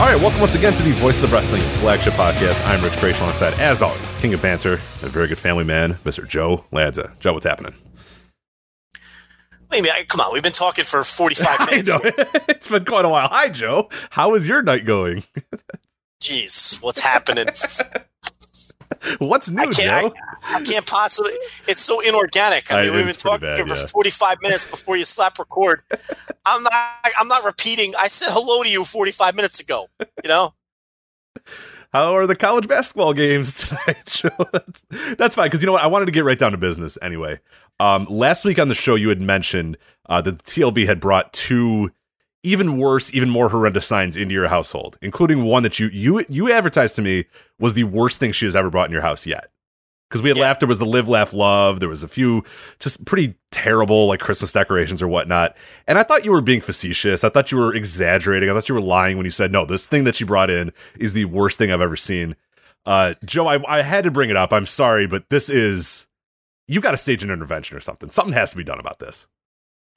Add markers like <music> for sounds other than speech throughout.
All right, welcome once again to the Voices of Wrestling flagship podcast. I'm Rich Kraetsch alongside, as always, the King of Banter, a very good family man, Mr. Joe Lanza. Joe, what's happening? Wait a minute, come on. We've been talking for 45 <laughs> I minutes. <laughs> it's been quite a while. Hi, Joe. How is your night going? <laughs> Jeez, what's happening? <laughs> What's new, I can't, Joe? I, I can't possibly. It's so inorganic. I I- mean, we've been talking bad, for yeah. 45 minutes before you slap record. I'm not. I'm not repeating. I said hello to you 45 minutes ago. You know. How are the college basketball games <laughs> tonight, Joe? That's, that's fine, because you know what? I wanted to get right down to business anyway. Um, last week on the show, you had mentioned uh, that the TLB had brought two even worse, even more horrendous signs into your household, including one that you you you advertised to me was the worst thing she has ever brought in your house yet. Because we had Yeah. laughed, there was the live, laugh, love. There was a few just pretty terrible like Christmas decorations or whatnot. And I thought you were being facetious. I thought you were exaggerating. I thought you were lying when you said no. This thing that she brought in is the worst thing I've ever seen. Uh, Joe, I, I had to bring it up. I'm sorry, but this is you got to stage an intervention or something. Something has to be done about this.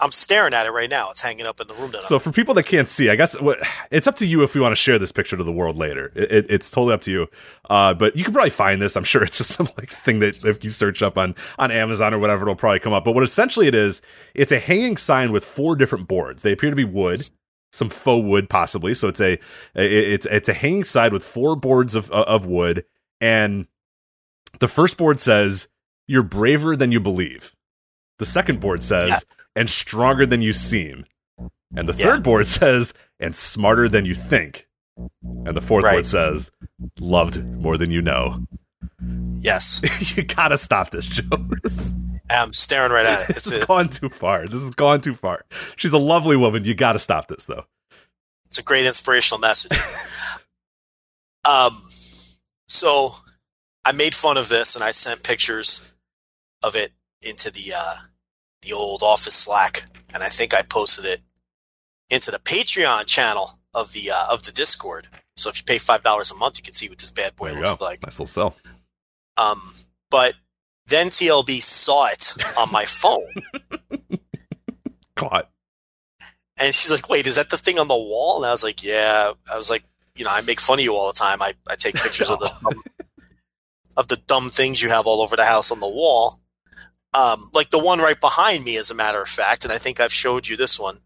I'm staring at it right now. It's hanging up in the room. That So I'm for people that can't see, I guess what, it's up to you if we want to share this picture to the world later. It, it- it's totally up to you. Uh, but you can probably find this. I'm sure it's just some like thing that if you search up on on Amazon or whatever, it'll probably come up. But what essentially it is, it's a hanging sign with four different boards. They appear to be wood, some faux wood possibly. So it's a it's it's a hanging sign with four boards of of wood, and the first board says, "You're braver than you believe." The second board says, Yeah. "And stronger than you seem." And the Yeah. third board <laughs> says, and smarter than you think. And the fourth Right. board says, loved more than you know. yes, <laughs> you gotta stop this, Joe. I'm staring right at it. <laughs> this has gone too far. This has gone too far. She's a lovely woman. You gotta stop this, though. it's a great inspirational message. um, so I made fun of this and I sent pictures of it into the uh, the old office Slack, and I think I posted it into the Patreon channel of the uh, of the Discord. So if you pay five dollars a month, you can see what this bad boy looks go. like. Nice little cell. Um, but then TLB saw it on my <laughs> phone, Caught. and she's like, "Wait, is that the thing on the wall?" And I was like, "Yeah." I was like, "You know, I make fun of you all the time. I, I take <laughs> pictures of the dumb, of the dumb things you have all over the house on the wall, um, like the one right behind me, as a matter of fact. And I think I've showed you this one.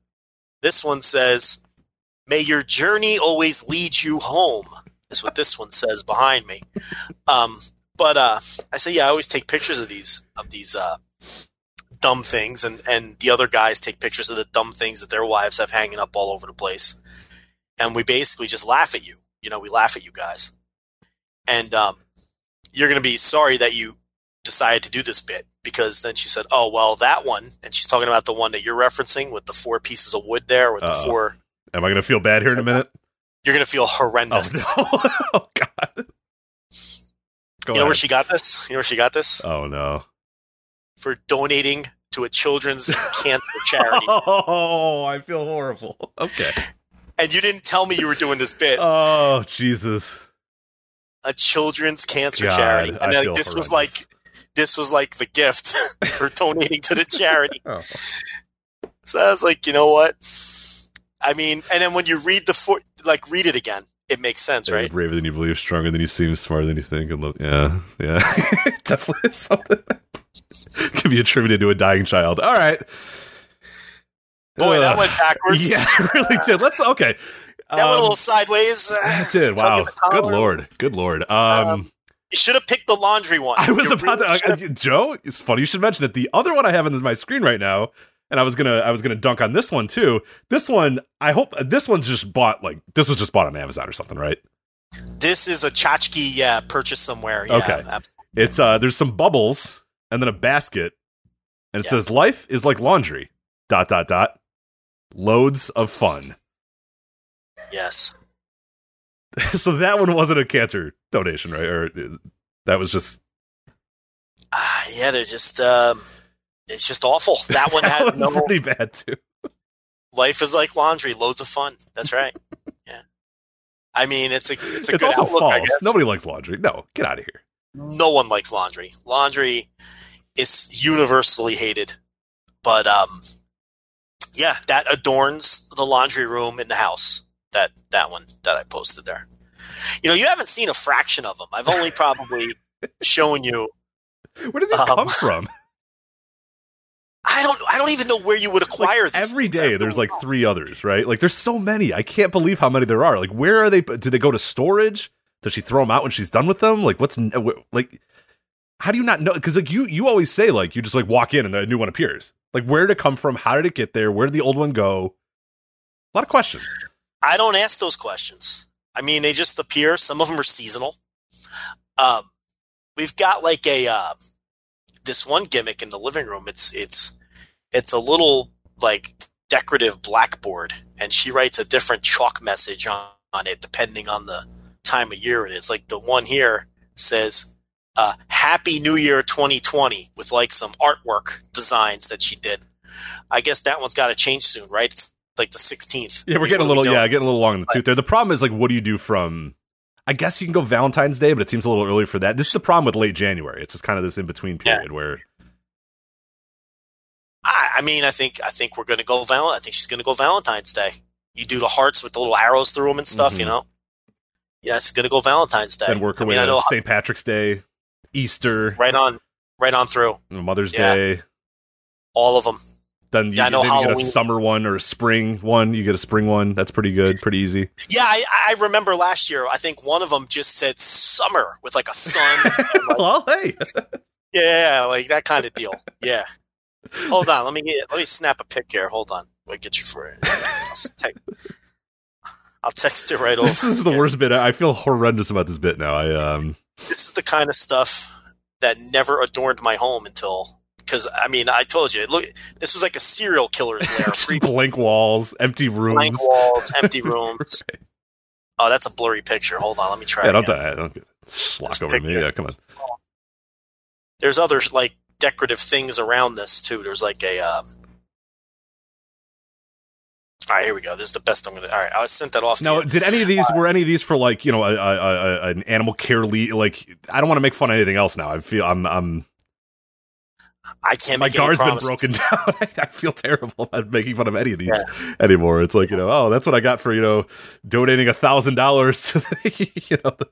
This one says, "May your journey always lead you home." Is what this one says behind me. Um, but uh, I say, yeah, I always take pictures of these of these uh, dumb things, and and the other guys take pictures of the dumb things that their wives have hanging up all over the place, and we basically just laugh at you. You know, we laugh at you guys, and um, you're gonna be sorry that you decided to do this bit because then she said, "Oh well, that one," and she's talking about the one that you're referencing with the four pieces of wood there with the Uh-oh. four. Am I gonna feel bad here in a minute? You're gonna feel Oh horrendous. no! <laughs> oh god! Go You know where she got this? You know where she got this? Oh no! For donating to a children's <laughs> cancer charity. Oh, I feel horrible. Okay. And you didn't tell me you were doing this bit. Oh Jesus! a children's cancer God, charity. And like, feel this was like this was like the gift <laughs> for donating to the charity. <laughs> Oh. So I was like, you know what? I mean, and then when you read the four, like read it again, it makes sense, You're right? braver than you believe, stronger than you seem, smarter than you think. And lo- yeah, yeah, <laughs> definitely something can be attributed to a dying child. All right, Boy, that went backwards. Yeah, it really did. Let's okay. That went a Um, little sideways. It did. Wow. Good lord. Good lord. Um, Um, You should have picked the laundry one. I was You about really to, uh, Joe. It's funny you should mention it. The other one I have on my screen right now, and I was gonna, I was gonna dunk on this one too. This one, I hope this one's just bought like this was just bought on Amazon or something, right? This is a tchotchke, yeah, purchase somewhere. Yeah, Okay. ab- It's uh, there's some bubbles and then a basket, and it Yeah. says life is like laundry. Dot dot dot. Loads of fun. yes. <laughs> so that one wasn't a cancer donation, right? Or uh, that was just Ah, yeah, they're just, um, it's just awful. That one <laughs> that had no pretty bad too. life is like laundry, loads of fun. That's right. <laughs> yeah. I mean, it's a it's a It's good also outlook, I false. guess. Nobody likes laundry. No, get out of here. no one likes laundry. Laundry is universally hated. But um yeah, that adorns the laundry room in the house. That that one that I posted there. You know, you haven't seen a fraction of them. I've only probably <laughs> shown you Where did these Um, come from? <laughs> I don't I don't even know where you would acquire Like, these every. Day there's like three others, right? Like there's so many. I can't believe how many there are. Like where are they? Do they go to storage? Does she throw them out when she's done with them? Like what's like? How do you not know? Because like you you always say like you just like walk in and the new one appears. Like where did it come from? How did it get there? Where did the old one go? A lot of questions. I don't ask those questions. I mean, they just appear. Some of them are seasonal. Um, we've got like a uh, this one gimmick in the living room. It's it's it's a little like decorative blackboard, and she writes a different chalk message on, on it depending on the time of year it is. Like the one here says uh, "Happy New Year 2020" with like some artwork designs that she did. I guess that one's got to change soon, right? It's like the 16th. Yeah, we're What getting a little yeah, getting a little long in the tooth there. The problem is like, what do you do from? I guess you can go Valentine's Day, but it seems a little early for that. This is the problem with late January. It's just kind of this in between Yeah. period where I, I mean, I think I think we're going to go val. I think she's going to go Valentine's Day. You do the hearts with the little arrows through them and stuff, you Mhm. know. Yeah, it's going to go Valentine's Day. then work I away mean, I to know St. Patrick's Day, Easter, right on, right on through Mother's Yeah. Day. all of them. Then you, Yeah, know then you get a summer one or a spring one. You get a spring one. That's pretty good, pretty easy. Yeah, I, I remember last year. I think one of them just said summer with like a sun. <laughs> well, hey, yeah, like that kind of deal. Yeah. Hold on, let me get let me snap a pic here. Hold on, I'll get you for it. I'll, text, I'll text it right over. this is the here. worst bit. I feel horrendous about this bit now. I um, this is the kind of stuff that never adorned my home until because I mean I told you look this was like a serial killer's lair <laughs> blank walls, empty rooms. blank walls empty <laughs> rooms oh that's a blurry picture hold on let me try Yeah, don't die. Don't This over me. Yeah, come on. there's other like decorative things around this too there's like a um all right here we go this is the best I'm gonna all right I sent that off to Now, did any of these were any of these for like you know a, a, a, an animal care lead? Like, I don't want to make fun of anything else now. I feel I'm I'm I can't my guard's been broken <laughs> down. I feel terrible about making fun of any of these anymore. It's like you know, oh, that's what I got for you know donating a thousand dollars to the <laughs> you know. The,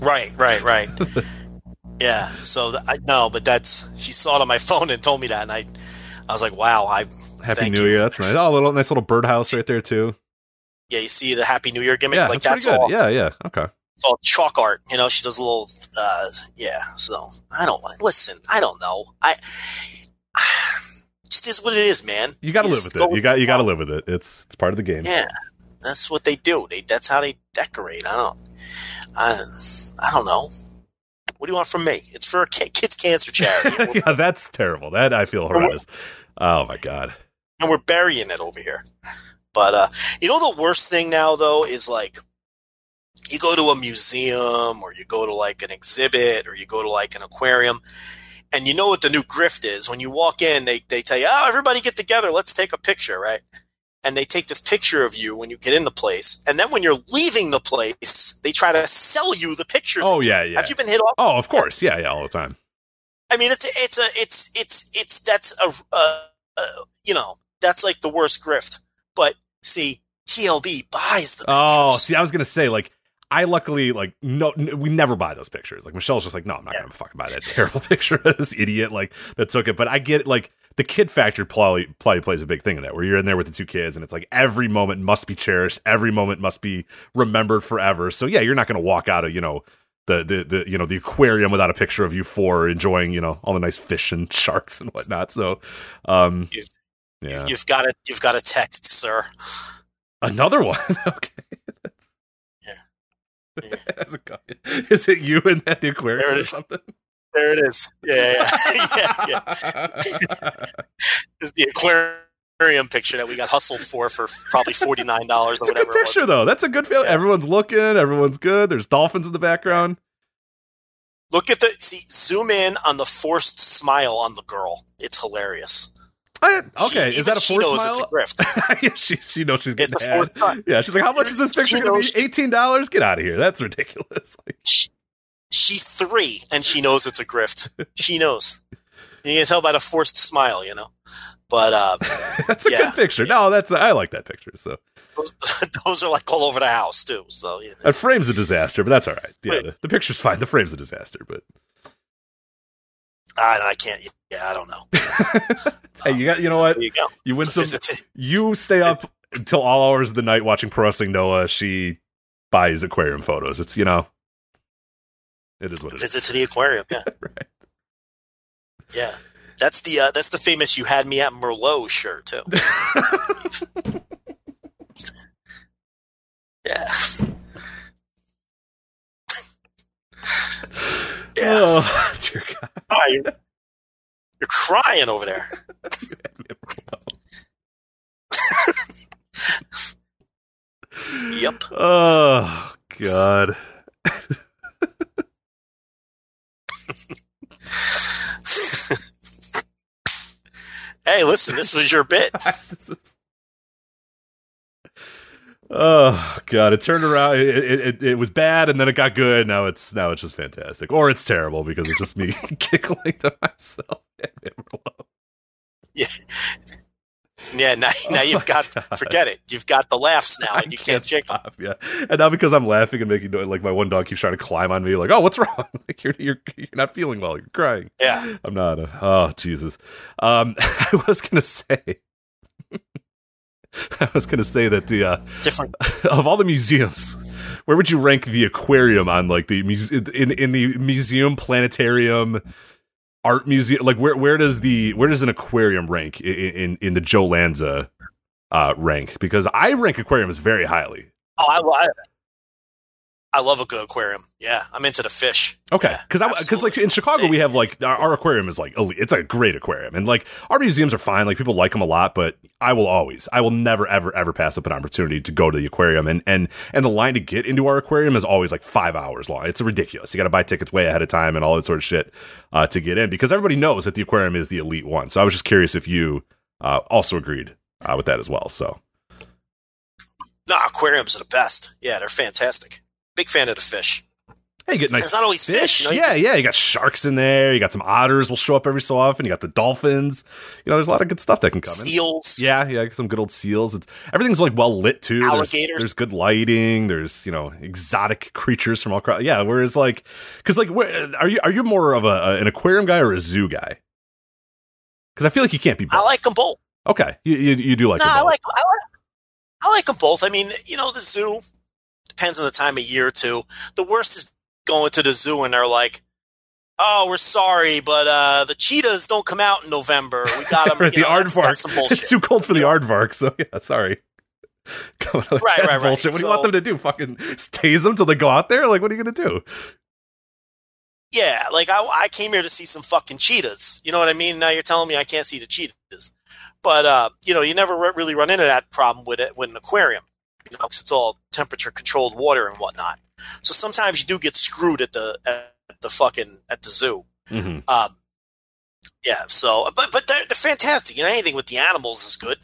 Right, right, right. <laughs> yeah. So th- I no, but that's she saw it on my phone and told me that, and I, I was like, wow. I Happy New you. Year. That's nice. Oh, a little nice little birdhouse right there too. yeah, you see the Happy New Year gimmick, Yeah, like that's that's, good. all. Yeah, yeah. Okay. It's all chalk art. You know, she does a little. uh Yeah. So I don't listen. I don't know. I <sighs> just is what it is, man. You got to live with it. You got you got to live with it. It's it's part of the game. Yeah, that's what they do. They that's how they decorate. I don't. I, I don't know. What do you want from me? It's for a kids cancer charity. <laughs> yeah, that's terrible. That I feel horrendous. Oh my god. and we're burying it over here. But uh, you know the worst thing now though is like you go to a museum or you go to like an exhibit or you go to like an aquarium and you know what the new grift is when you walk in they, they tell you oh everybody get together let's take a picture right and they take this picture of you when you get in the place and then when you're leaving the place they try to sell you the picture Oh yeah, yeah. have you been hit off Oh, of course. Yeah, yeah, all the time. I mean, it's it's a it's it's it's that's a uh, uh, you know that's like the worst grift. But see, TLB buys the Oh, see, I was gonna say like I luckily like no, n- we never buy those pictures. Like Michelle's just like, no, I'm not gonna fucking buy that terrible <laughs> picture of this idiot like that took it. But I get like the kid factor probably probably plays a big thing in that where you're in there with the two kids and it's like every moment must be cherished, every moment must be remembered forever. So yeah, you're not gonna walk out of you know the, the the you know the aquarium without a picture of you four enjoying you know all the nice fish and <laughs> sharks and whatnot. So, um, You've- yeah, You've got to you've got a text, sir. another one. <laughs> okay, Yeah. Yeah. That's a- <laughs> Is it you in that the aquarium There it or is. something? There it is. Yeah, yeah, yeah. <laughs> <laughs> yeah. Is the aquarium picture that we got hustled for for probably forty nine dollars or It's a good whatever it picture though. That's a good feel. Yeah. Everyone's looking. Everyone's good. There's dolphins in the background. Look at the see. Zoom in on the forced smile on the girl. It's hilarious. I, okay, She- is that a she forced knows smile? it's a grift. <laughs> she she knows she's It's getting a had. forced smile. Yeah, she's like, how much is this picture going to be? Eighteen dollars? Get out of here. That's ridiculous. <laughs> Like, She- She's three and she knows it's a grift. <laughs> She knows. You can tell by the forced smile, you know. But uh, that's a Yeah. good picture. No, that's I like that picture. So those, those are like all over the house too. So yeah. that frame's a disaster, but that's all right. Yeah, the, the picture's fine. The frame's a disaster, but I, I can't. Yeah, I don't know. <laughs> hey, you got you know what? You go. You win some. You stay up until all hours of the night watching Pro Wrestling Noah. She buys aquarium photos. It's you know, it is what it is. visit to the aquarium. Yeah, <laughs> Right. yeah. That's the uh, that's the famous "You had me at Merlot" shirt too. <laughs> Yeah. Yeah. Oh <laughs> dear God. Oh, you're, you're crying over there. <laughs> Yep. Oh God. <laughs> Hey, listen, this was your bit. Oh God! It turned around. It, it, it, it was bad, and then it got good. Now it's now it's just fantastic, or it's terrible because it's just me <laughs> giggling to myself. <laughs> Yeah, yeah. now, <laughs> now you've got God. forget it. You've got the laughs now, I and you can't jiggle. stop. Yeah, and now because I'm laughing and making noise, like my one dog keeps trying to climb on me. Like, oh, what's wrong? Like you're you're you're not feeling well. You're crying. Yeah, I'm not. Uh, oh Jesus. Um, I was gonna say. <laughs> I was gonna say that the uh, different. <laughs> of all the museums, where would you rank the aquarium on like the muse- in in the museum, planetarium, art museum? Like where where does the where does an aquarium rank in in, in the Joe Lanza uh, rank? Because I rank aquariums very highly. Oh, I, I, I love a good aquarium. Yeah, I'm into the fish. Okay, Yeah, because because like in Chicago we have like our, our aquarium is like elite. it's a great aquarium, and like our museums are fine. Like people like them a lot, but I will always, I will never ever ever pass up an opportunity to go to the aquarium, and and and the line to get into our aquarium is always like five hours long. It's ridiculous. You got to buy tickets way ahead of time and all that sort of shit uh, to get in because everybody knows that the aquarium is the elite one. So I was just curious if you uh, also agreed uh, with that as well. So No, aquariums are the best. Yeah, they're fantastic. Big fan of the fish. Hey, you get nice It's not always fish, you know, you yeah, yeah. You got sharks in there. You got some otters will show up every so often. You got the dolphins. You know, there's a lot of good stuff that can come in. Seals. Yeah, yeah, some good old seals. It's everything's like well lit too. There's, Alligators. there's good lighting. There's you know exotic creatures from all across. Yeah, whereas like, because like, where, are you are you more of a, an aquarium guy or a zoo guy? Because I feel like you can't be both. I like them both. okay, you, you you do like no, them I like, I like I like them both. I mean, you know, the zoo depends on the time of year too. The worst is going to the zoo and they're like, "Oh, we're sorry, but uh, the cheetahs don't come out in November. We got them." <laughs> Right, the aardvark. That's some bullshit. It's too cold for the aardvark, so yeah, sorry. <laughs> Come on, like, Right, that's right, right. What do you want them to do? Fucking tase them till they go out there? Like, what are you gonna do? Yeah, like I, I came here to see some fucking cheetahs. You know what I mean? Now you're telling me I can't see the cheetahs. But uh, you know, you never re- really run into that problem with it with an aquarium, you know, because it's all temperature controlled water and whatnot. So sometimes you do get screwed at the at the fucking at the zoo. Mm-hmm. Um, yeah. So, but but they're, they're fantastic. You know, anything with the animals is good.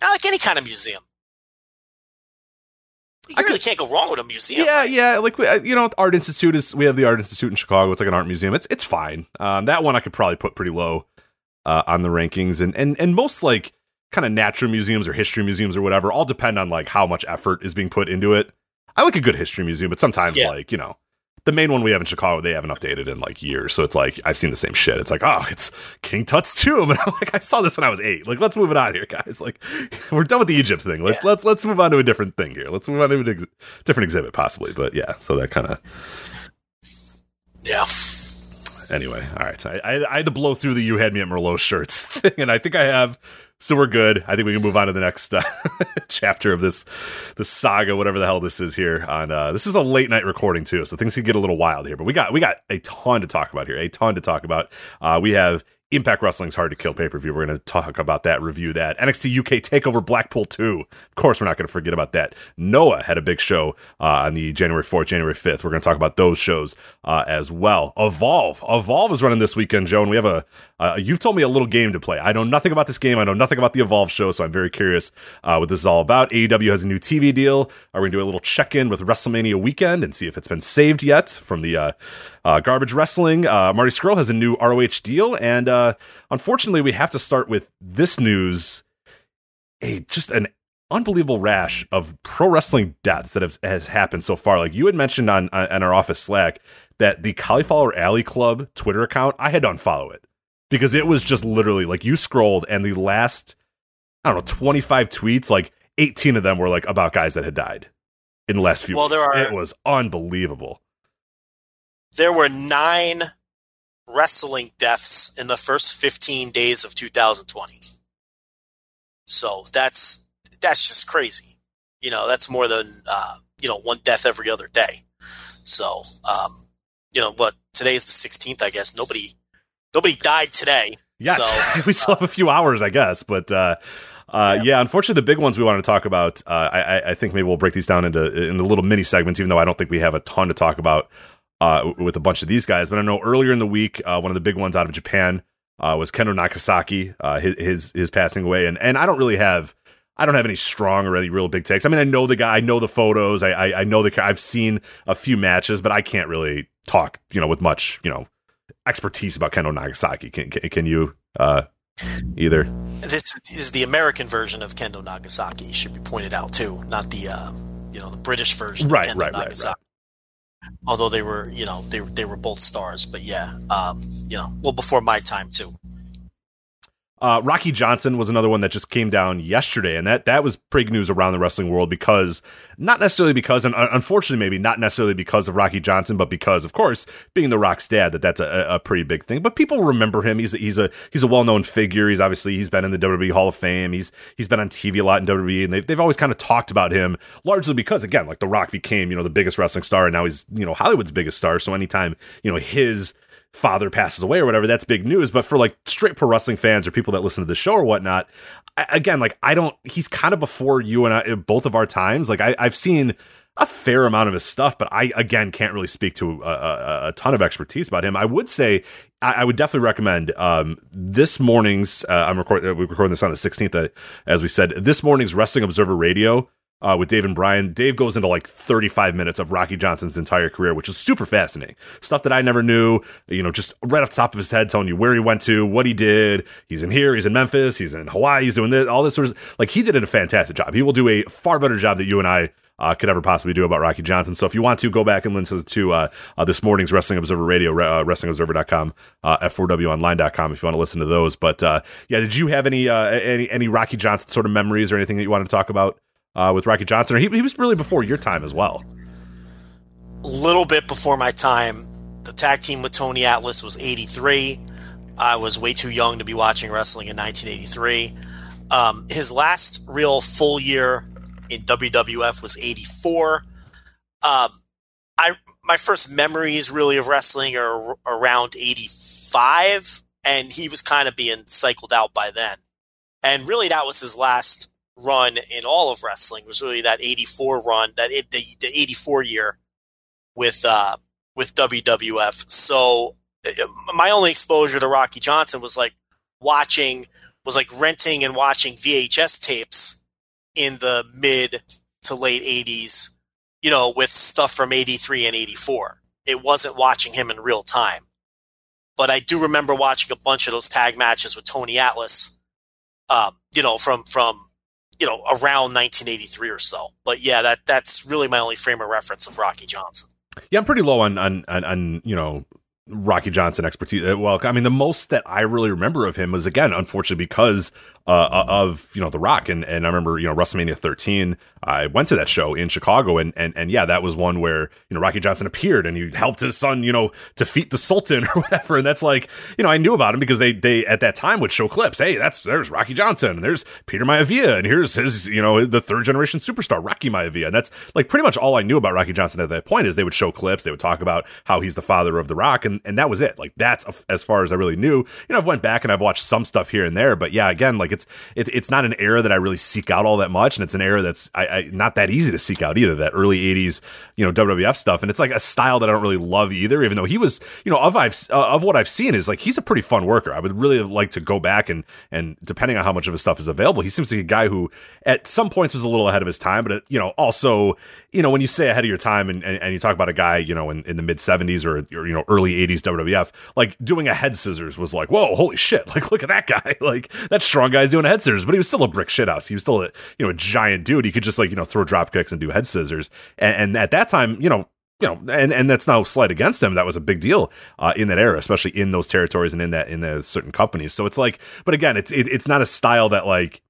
I like any kind of museum. You I really could- can't go wrong with a museum. Yeah, yeah. Like we, uh, you know, Art Institute is. We have the Art Institute in Chicago. It's like an art museum. It's it's fine. Um, that one I could probably put pretty low uh, on the rankings, and and and most like kind of natural museums or history museums or whatever all depend on like how much effort is being put into it. I like a good history museum, but sometimes Yeah. like you know. The main one we have in Chicago, they haven't updated in like years, so it's like I've seen the same shit. It's like, oh, it's King Tut's tomb, <laughs> and I'm like, I saw this when I was eight. Like, let's move it on here, guys. Like, <laughs> we're done with the Egypt thing. Let's Yeah. let's let's move on to a different thing here. Let's move on to a ex- different exhibit, possibly. But yeah, so that kind of Yeah. Anyway, all right. I, I, I had to blow through the "You Had Me at Merlot" shirts <laughs> thing, and I think I have. So we're good. I think we can move on to the next uh, <laughs> chapter of this the saga, whatever the hell this is here. On uh, this is a late night recording too, so things can get a little wild here. But we got we got a ton to talk about here. A ton to talk about. Uh, we have Impact Wrestling's Hard to Kill pay per view. We're going to talk about that, review that. NXT UK Takeover Blackpool 2. Of course, we're not going to forget about that. Noah had a big show uh, on the January 4th, January 5th. We're going to talk about those shows uh, as well. Evolve. Evolve is running this weekend, Joe, and we have a. Uh, you've told me a little game to play. I know nothing about this game. I know nothing about the Evolve show, so I'm very curious uh, what this is all about. AEW has a new TV deal. Are we going to do a little check in with WrestleMania weekend and see if it's been saved yet from the uh, uh, garbage wrestling. Uh, Marty Scurll has a new ROH deal, and uh, unfortunately, we have to start with this news. A just an unbelievable rash of pro wrestling deaths that has, has happened so far. Like you had mentioned on on our office Slack that the Cauliflower Alley Club Twitter account, I had to unfollow it because it was just literally like you scrolled and the last I don't know twenty five tweets, like eighteen of them were like about guys that had died in the last few. Well, weeks. there are- it was unbelievable. There were nine wrestling deaths in the first 15 days of 2020. So that's that's just crazy. You know, that's more than uh, you know one death every other day. So, um, you know, what today's the 16th, I guess. Nobody nobody died today. Yeah, So, <laughs> we still have a few hours, I guess, but uh, uh, yeah. unfortunately, the big ones we want to talk about, uh, I, I- I think maybe we'll break these down into into little mini segments, even though I don't think we have a ton to talk about uh, with a bunch of these guys. But I know earlier in the week, uh, one of the big ones out of Japan uh, was Kendo Nagasaki, uh, his, his his passing away, and and I don't really have. I don't have any strong or any real big takes. I mean, I know the guy, I know the photos, I, I, I know the, I've seen a few matches, but I can't really talk, you know, with much, you know, expertise about Kendo Nagasaki. Can, can, can you, uh, either? this is the American version of Kendo Nagasaki. Should be pointed out too, not the uh, you know the British version. Right, of Kendo right, right, Nagasaki. Although they were, you know, they they were both stars, but yeah, um, you know, well before my time too. Uh, Rocky Johnson was another one that just came down yesterday, and that that was big news around the wrestling world because not necessarily because, and uh, unfortunately, maybe not necessarily because of Rocky Johnson, but because, of course, being the Rock's dad, that that's a, a pretty big thing. But people remember him. He's a, he's a he's a well known figure. He's obviously he's been in the WWE Hall of Fame. He's he's been on TV a lot in WWE, and they've they've always kind of talked about him largely because again, like the Rock became you know the biggest wrestling star, and now he's you know Hollywood's biggest star. So anytime you know his father passes away or whatever, that's big news. But for like straight pro wrestling fans or people that listen to the show or whatnot, I, again, like I don't, he's kind of before you and I, both of our times. Like I, I've seen a fair amount of his stuff, but I again can't really speak to a, a, a ton of expertise about him. I would say I, I would definitely recommend um, this morning's. Uh, I'm recording. We're recording this on the 16th, uh, as we said. This morning's Wrestling Observer Radio uh, with Dave and Brian. Dave goes into like 35 minutes of Rocky Johnson's entire career, which is super fascinating. Stuff that I never knew, you know, just right off the top of his head, telling you where he went to, what he did. He's in here, he's in Memphis, he's in Hawaii, he's doing this, all this sort of like he did a fantastic job. He will do a far better job that you and I uh, could ever possibly do about Rocky Johnson. So if you want to go back and listen to uh, uh, this morning's Wrestling Observer Radio, uh, WrestlingObserver.com, uh, F4WOnline.com if you want to listen to those. But uh, yeah, did you have any uh, any any Rocky Johnson sort of memories or anything that you wanted to talk about uh, with Rocky Johnson? He, he was really before your time as well. A little bit before my time, the tag team with Tony Atlas was '83. I was way too young to be watching wrestling in 1983. Um, his last real full year in WWF was '84. Um, I my first memories really of wrestling are around '85, and he was kind of being cycled out by then. And really, that was his last run in all of wrestling. Was really that '84 run, that it, the the '84 year with uh, with WWF. So uh, my only exposure to Rocky Johnson was like watching, was like renting and watching VHS tapes in the mid to late 80s, you know, with stuff from 83 and 84. It wasn't watching him in real time. But I do remember watching a bunch of those tag matches with Tony Atlas, um, you know, from, from, you know, around 1983 or so. But yeah, that, that's really my only frame of reference of Rocky Johnson. Yeah, I'm pretty low on on on, on you know Rocky Johnson expertise. Uh, well, I mean, the most that I really remember of him was again, unfortunately, because uh, of you know The Rock, and and I remember you know WrestleMania 13. I went to that show in Chicago, and and and yeah, that was one where you know Rocky Johnson appeared and he helped his son, you know, defeat the Sultan <laughs> or whatever. And that's like you know I knew about him because they they at that time would show clips. Hey, that's there's Rocky Johnson, and there's Peter Maivia, and here's his you know the third generation superstar Rocky Maivia, and that's like pretty much all I knew about Rocky Johnson at that point is they would show clips, they would talk about how he's the father of The Rock, and and that was it. Like that's as far as I really knew. You know, I've went back and I've watched some stuff here and there, but yeah, again, like it's it, it's not an era that I really seek out all that much, and it's an era that's I, Not that easy to seek out either. That early '80s, you know, WWF stuff, and it's like a style that I don't really love either. Even though he was, you know, of I've uh, of what I've seen is like he's a pretty fun worker. I would really like to go back and and depending on how much of his stuff is available, he seems like a guy who at some points was a little ahead of his time, but it, you know, also you know, when you say ahead of your time and, and, and you talk about a guy, you know, in, in the mid 70s or, or, you know, early 80s WWF, like doing a head scissors was like, whoa, holy shit. <laughs> Like, look at that guy. <laughs> Like, that strong guy's doing a head scissors, but he was still a brick shithouse. He was still a, you know, a giant dude. He could just like, you know, throw drop kicks and do head scissors. And, and at that time, you know, you know, and, and that's no slight against him. That was a big deal uh, in that era, especially in those territories and in that in those certain companies. So it's like, but again, it's it, it's not a style that like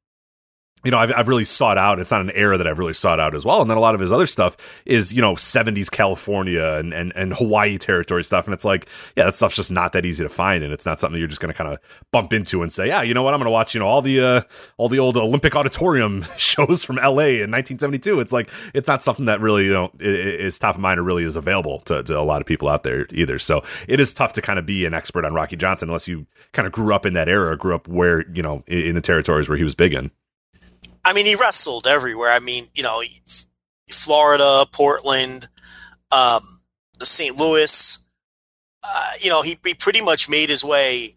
you know, I've, I've really sought out. It's not an era that I've really sought out as well. And then a lot of his other stuff is, you know, 70s California and, and, and Hawaii territory stuff. And it's like, yeah, that stuff's just not that easy to find. And it's not something you're just going to kind of bump into and say, yeah, you know what? I'm going to watch, you know, all the, uh, all the old Olympic auditorium <laughs> shows from LA in 1972. It's like, it's not something that really, you know, is top of mind or really is available to, to a lot of people out there either. So it is tough to kind of be an expert on Rocky Johnson unless you kind of grew up in that era, grew up where, you know, in the territories where he was big in. I mean, he wrestled everywhere. I mean, you know, Florida, Portland, um, the St. Louis. Uh, you know, he, he pretty much made his way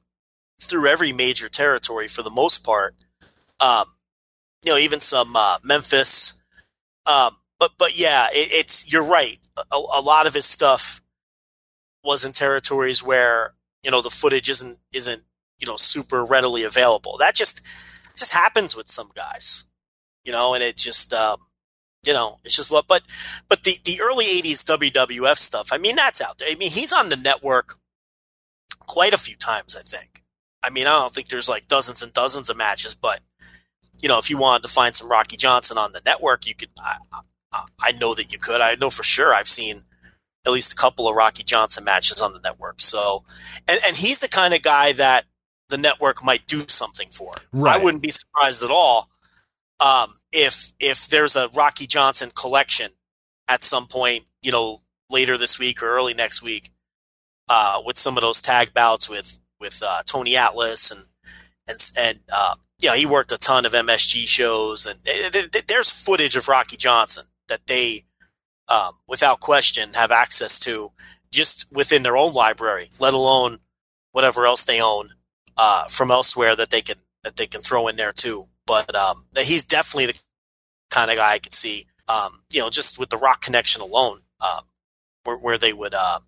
through every major territory for the most part. Um, you know, even some uh, Memphis. Um, but but yeah, it, it's you're right. A, a, lot of his stuff was in territories where you know the footage isn't isn't you know super readily available. That just just happens with some guys you know, and it just, um, you know, it's just love. But, but the, the early 80s WWF stuff, I mean, that's out there. I mean, he's on the network quite a few times, I think. I mean, I don't think there's like dozens and dozens of matches, but, you know, if you wanted to find some Rocky Johnson on the network, you could, I, I, I know that you could. I know for sure I've seen at least a couple of Rocky Johnson matches on the network. So, and, and he's the kind of guy that the network might do something for. Right. I wouldn't be surprised at all um, if if there's a Rocky Johnson collection at some point, you know, later this week or early next week, uh, with some of those tag bouts with with uh, Tony Atlas and and and uh, you know, he worked a ton of MSG shows, and there's footage of Rocky Johnson that they, um, without question, have access to just within their own library, let alone whatever else they own uh, from elsewhere that they can that they can throw in there too. But um, he's definitely the kind of guy I could see, um, you know, just with the rock connection alone, uh, where, where they would uh,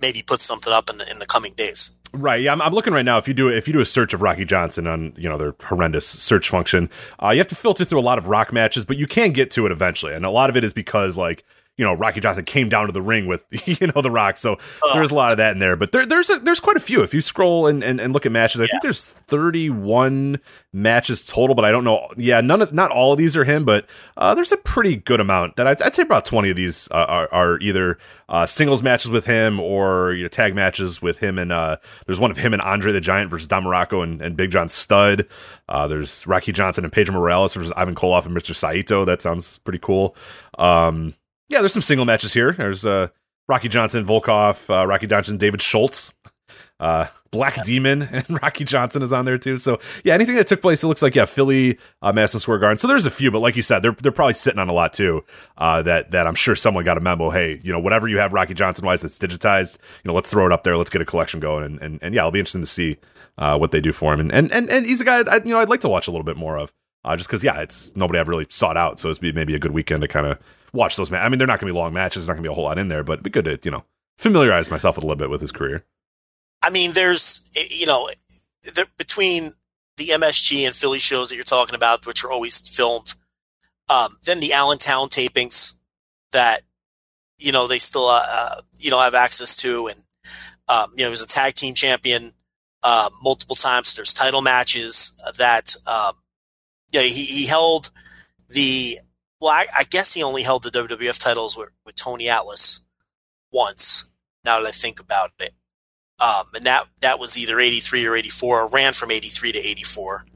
maybe put something up in the, in the coming days. Right. Yeah, I'm, I'm, looking right now. If you do if you do a search of Rocky Johnson on you know their horrendous search function, uh, you have to filter through a lot of rock matches, but you can get to it eventually, and a lot of it is because like you know Rocky Johnson came down to the ring with <laughs> you know the Rock. So uh, there's a lot of that in there. But there, there's a, there's quite a few. If you scroll and, and, and look at matches, I yeah. think there's 31 matches total. But I don't know. Yeah, none of not all of these are him, but uh, there's a pretty good amount. That I'd, I'd say about 20 of these uh, are, are, either uh, singles matches with him or you know, tag matches with him. And uh, there's one of him and Andre the Giant versus Don Muraco and, and Big John Studd. Uh, there's Rocky Johnson and Pedro Morales versus Ivan Koloff and Mr. Saito. That sounds pretty cool. Um, yeah, there's some single matches here. There's uh, Rocky Johnson, Volkoff, uh, Rocky Johnson, David Schultz. Uh, Black yeah. Demon <laughs> and Rocky Johnson is on there too. So yeah, anything that took place, it looks like yeah, Philly, uh, Madison Square Garden. So there's a few, but like you said, they're they're probably sitting on a lot too. Uh, that that I'm sure someone got a memo. Hey, you know, whatever you have Rocky Johnson wise that's digitized, you know, let's throw it up there. Let's get a collection going. And and, and yeah, it'll be interesting to see uh, what they do for him. And and and, and he's a guy I, you know I'd like to watch a little bit more of. Uh, just because yeah, it's nobody I've really sought out. So it's be maybe a good weekend to kind of watch those matches. I mean, they're not going to be long matches. There's not going to be a whole lot in there, but it'd be good to you know familiarize myself a little bit with his career. I mean, there's you know between the MSG and Philly shows that you're talking about, which are always filmed, um, then the Allentown tapings that you know they still uh, uh, you know have access to, and Um, you know, he was a tag team champion uh, multiple times. There's title matches that, um, yeah, he, he held the, well, I, I, guess he only held the WWF titles with, with Tony Atlas once, now that I think about it. Um, and that, that was either 83 or 84, or ran from 83 to 84.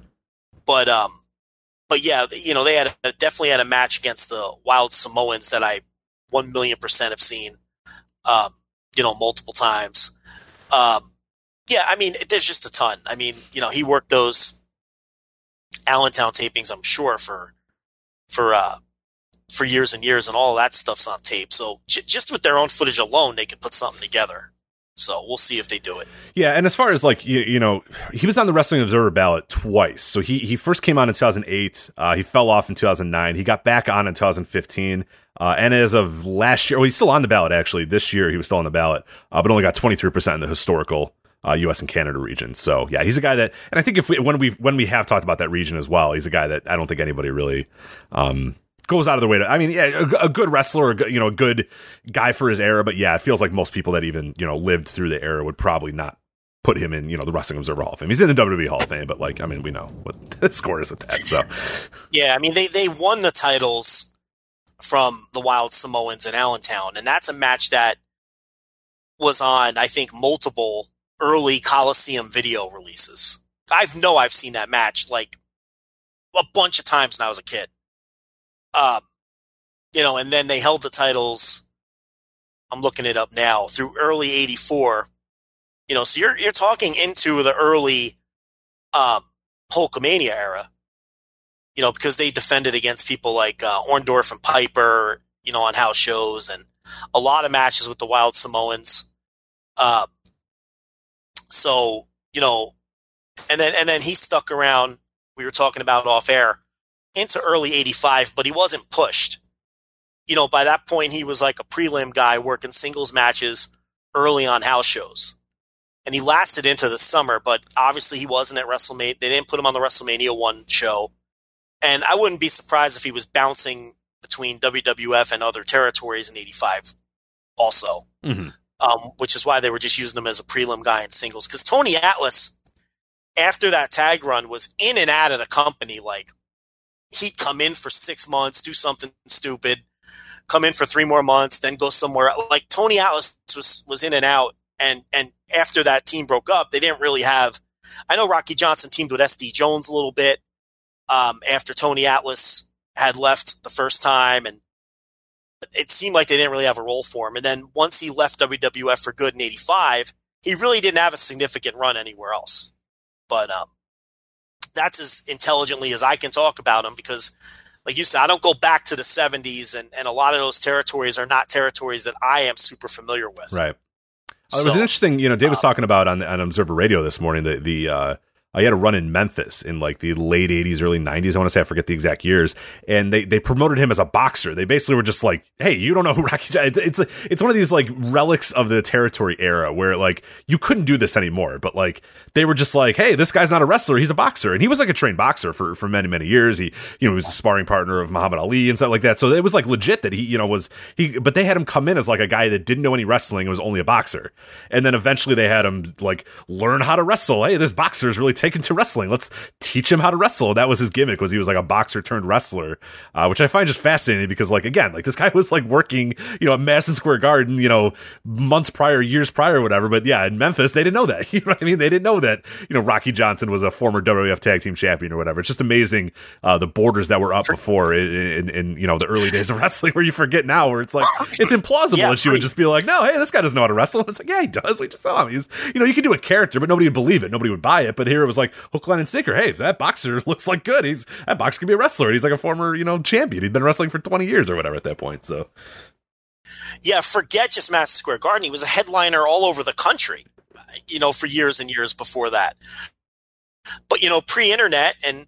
But, um, but yeah, you know, they had a, definitely had a match against the Wild Samoans that I one million percent have seen, um, you know, multiple times. Um, yeah, I mean, there's just a ton. I mean, you know, he worked those Allentown tapings, I'm sure, for for uh, for years and years, and all that stuff's on tape. So j- just with their own footage alone, they could put something together. So we'll see if they do it. Yeah, and as far as like you, you know, he was on the Wrestling Observer ballot twice. So he he first came on in 2008. Uh, he fell off in 2009. He got back on in 2015. Uh, and as of last year, well, he's still on the ballot actually. This year he was still on the ballot, uh, but only got 23 percent in the historical uh, U.S. and Canada region. So yeah, he's a guy that, and I think if we when we when we have talked about that region as well, he's a guy that I don't think anybody really um, goes out of the way to. I mean, yeah, a, a good wrestler, a, you know, a good guy for his era. But yeah, it feels like most people that even you know lived through the era would probably not put him in, you know, the Wrestling Observer Hall of Fame. He's in the WWE Hall of Fame, but like, I mean, we know what <laughs> the score is with that. So, yeah, I mean, they they won the titles from the Wild Samoans in Allentown, and that's a match that was on, I think, multiple early Coliseum video releases. I know I've seen that match like a bunch of times when I was a kid. Um, you know, and then they held the titles. I'm looking it up now through early '84. You know, so you're you're talking into the early um, Hulkamania era. You know, because they defended against people like uh, Orndorff and Piper. You know, on house shows and a lot of matches with the Wild Samoans. Uh, so, you know, and then and then he stuck around. We were talking about off air into early '85, but he wasn't pushed. You know, by that point, he was like a prelim guy working singles matches early on house shows, and he lasted into the summer. But obviously, he wasn't at WrestleMania. They didn't put him on the WrestleMania one show, and I wouldn't be surprised if he was bouncing between WWF and other territories in '85, also. Mm-hmm um, which is why they were just using him as a prelim guy in singles. Because Tony Atlas, after that tag run, was in and out of the company. Like he'd come in for six months, do something stupid, come in for three more months, then go somewhere. Like Tony Atlas was was in and out, and and after that team broke up, they didn't really have. I know Rocky Johnson teamed with SD Jones a little bit um, after Tony Atlas had left the first time, and it seemed like they didn't really have a role for him. And then once he left WWF for good in '85, he really didn't have a significant run anywhere else. But um, that's as intelligently as I can talk about them because, like you said, I don't go back to the '70s, and and a lot of those territories are not territories that I am super familiar with. Right. So, it was interesting. You know, Dave was um, talking about on on Observer Radio this morning the the uh, I had a run in Memphis in like the late 80s, early 90s. I want to say I forget the exact years. And they, they promoted him as a boxer. They basically were just like, hey, you don't know who <laughs> Rocky it's, it's, it's one of these like relics of the territory era where like you couldn't do this anymore. But like they were just like, hey, this guy's not a wrestler. He's a boxer. And he was like a trained boxer for, for many, many years. He, you know, he was a sparring partner of Muhammad Ali and stuff like that. So it was like legit that he, you know, was he, but they had him come in as like a guy that didn't know any wrestling and was only a boxer. And then eventually they had him like learn how to wrestle. Hey, this boxer is really taken to wrestling. Let's teach him how to wrestle. That was his gimmick was he was like a boxer turned wrestler, uh, which I find just fascinating because like again, like this guy <laughs> was like working, you know, at Madison Square Garden, you know, months prior, years prior, whatever. But yeah, in Memphis, they didn't know that. <laughs> You know what I mean? They didn't know that, you know, Rocky Johnson was a former WWF tag team champion or whatever. It's just amazing uh, the borders that were up before in, in, in, you know the early days of <laughs> wrestling where you forget now where it's like it's implausible yeah, that you would just be like, no, hey, this guy doesn't know how to wrestle. It's like, yeah, he does. We just saw him. He's you know, you could do a character, but nobody would believe it. Nobody would buy it. But here it was like hook, line, and sinker. Hey, that boxer <laughs> looks like good. He's that boxer could be a wrestler. He's like a former you know champion. He'd been wrestling for twenty years or whatever at that point. So yeah, forget just Madison Square Garden. He was a headliner all over the country, you know, for years and years before that. But you know, pre-internet, and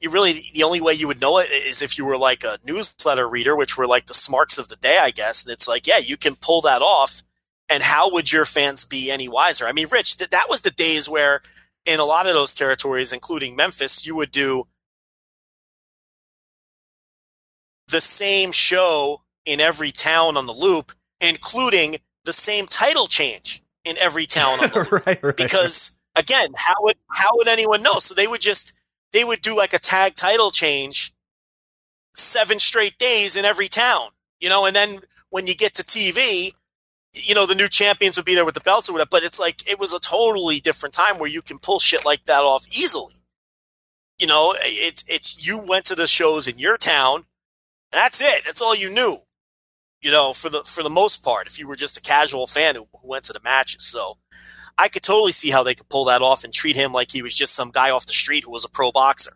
you really the only way you would know it is if you were like a newsletter reader, which were like the smarks of the day, I guess. And it's like, yeah, you can pull that off. And how would your fans be any wiser? I mean, Rich, that that was the days where in a lot of those territories, including Memphis, you would do the same show in every town on the loop, including the same title change in every town on the <laughs> league. right, right. because again, how would how would anyone know? So they would just they would do like a tag title change seven straight days in every town, you know, and then when you get to TV, you know, the new champions would be there with the belts or whatever. But it's like it was a totally different time where you can pull shit like that off easily. You know, it's it's you went to the shows in your town, that's it. That's all you knew. You know, for the for the most part, if you were just a casual fan who, who went to the matches, so I could totally see how they could pull that off and treat him like he was just some guy off the street who was a pro boxer.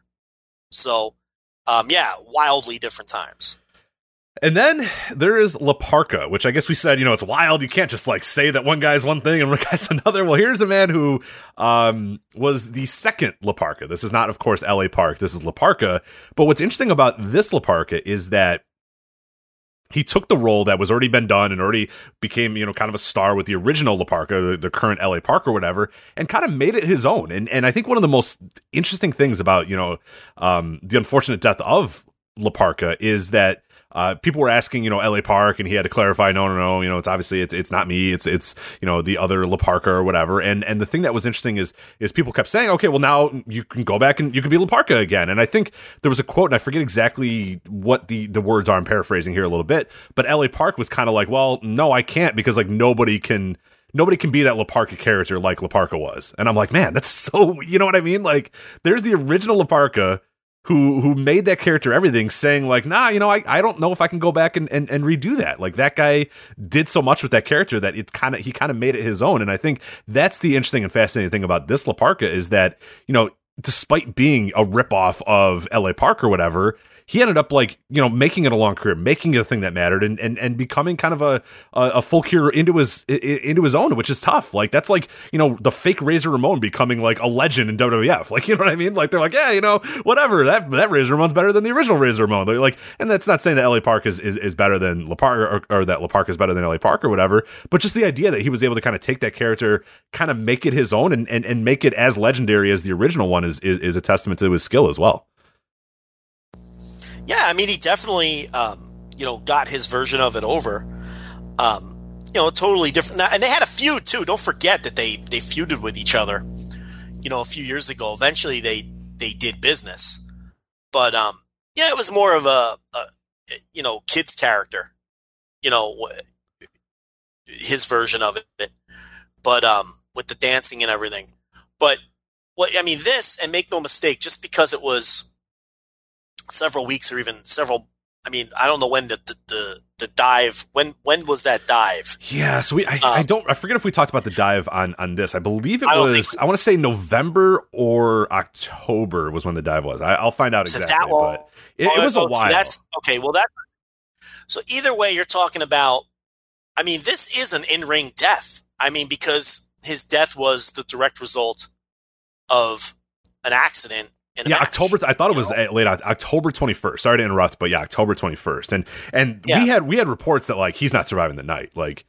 So, um, yeah, wildly different times. And then there is La Parka, which I guess we said, you know, it's wild. You can't just like say that one guy's one thing and one <laughs> guy's another. Well, here's a man who um, was the second La Parka. This is not, of course, LA Park. This is La Parka. But what's interesting about this La Parka is that he took the role that was already been done and already became, you know, kind of a star with the original La Parka, the, the current LA Park or whatever, and kind of made it his own. And and I think one of the most interesting things about, you know, um, the unfortunate death of La Parka is that uh, people were asking, you know, LA Park, and he had to clarify, no, no, no, you know, it's obviously it's it's not me, it's it's you know the other La Parka or whatever. And and the thing that was interesting is is people kept saying, okay, well now you can go back and you can be La Parka again. And I think there was a quote, and I forget exactly what the the words are. I'm paraphrasing here a little bit, but LA Park was kind of like, well, no, I can't because like nobody can nobody can be that La Parka character like La Parka was. And I'm like, man, that's <laughs> so, you know what I mean? Like, there's the original La Parka who who made that character everything, saying like, nah, you know, I, I don't know if I can go back and, and, and redo that. Like that guy did so much with that character that it's kind of he kind of made it his own. And I think that's the interesting and fascinating thing about this La Parka is that, you know, despite being a ripoff of LA Park or whatever, he ended up like you know making it a long career, making it a thing that mattered, and and, and becoming kind of a, a, full cure into his into his own, which is tough. Like that's like you know the fake Razor Ramon becoming like a legend in WWF. <laughs> Like you know what I mean? Like they're like yeah, you know whatever that that Razor Ramon's better than the original Razor Ramon. They're like, and that's not saying that LA Park is is, is better than La Park or, or that La Park is better than LA Park or whatever, but just the idea that he was able to kind of take that character, kind of make it his own, and and, and make it as legendary as the original one is, is is a testament to his skill as well. Yeah, I mean, he definitely, um, you know, got his version of it over. Um, you know, totally different. And they had a feud too. Don't forget that they they feuded with each other. You know, a few years ago. Eventually, they they did business, but um, yeah, it was more of a, a you know kid's character. You know, his version of it, but um, with the dancing and everything. But what I mean, this and make no mistake, just because it was several weeks or even several. I mean, I don't know when the the, the, the dive when when was that dive? Yeah, so we I, um, I, don't I forget if we talked about the dive on on this. I believe it I was I want to say November or October was when the dive was. I, will find out exactly, that but it, oh, it was a while. So that's okay. Well, that so either way, you're talking about. I mean, this is an in ring death. I mean, because his death was the direct result of an accident yeah, match, October. I thought it was know? late October twenty first. Sorry to interrupt, but yeah, October twenty first. And and yeah. we had we had reports that like he's not surviving the night. Like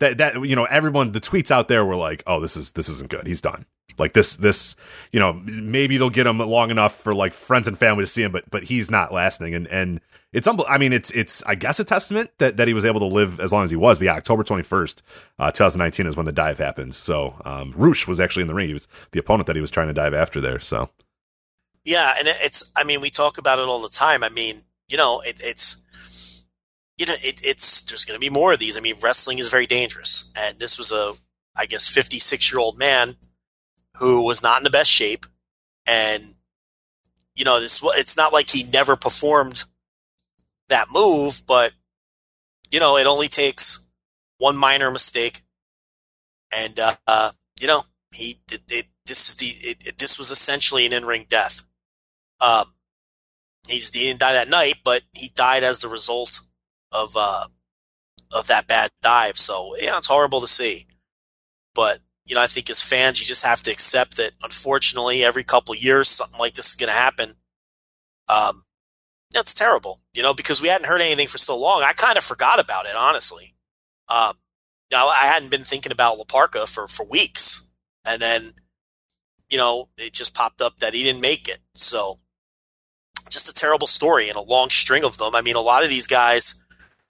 that that you know everyone the tweets out there were like, oh this is this isn't good. He's done. Like this this you know maybe they'll get him long enough for like friends and family to see him, but but he's not lasting. And and it's unbel- I mean it's it's I guess a testament that that he was able to live as long as he was. But yeah, October twenty first, uh, two thousand nineteen is when the dive happened. So um, Rush was actually in the ring. He was the opponent that he was trying to dive after there. So. Yeah, and it's. I mean, we talk about it all the time. I mean, you know, it, it's. You know, it, it's there's going to be more of these. I mean, wrestling is very dangerous, and this was a, I guess, 56 year old man who was not in the best shape, and you know, this. It's not like he never performed that move, but you know, it only takes one minor mistake, and uh, uh you know, he it, it, this is the it, this was essentially an in ring death. Um, he just he didn't die that night, but he died as the result of uh, of that bad dive. So yeah, it's horrible to see. But you know, I think as fans, you just have to accept that. Unfortunately, every couple years, something like this is going to happen. Um, that's terrible, you know, because we hadn't heard anything for so long. I kind of forgot about it, honestly. Um, know, I hadn't been thinking about La Parka for for weeks, and then, you know, it just popped up that he didn't make it. So just a terrible story and a long string of them. I mean, a lot of these guys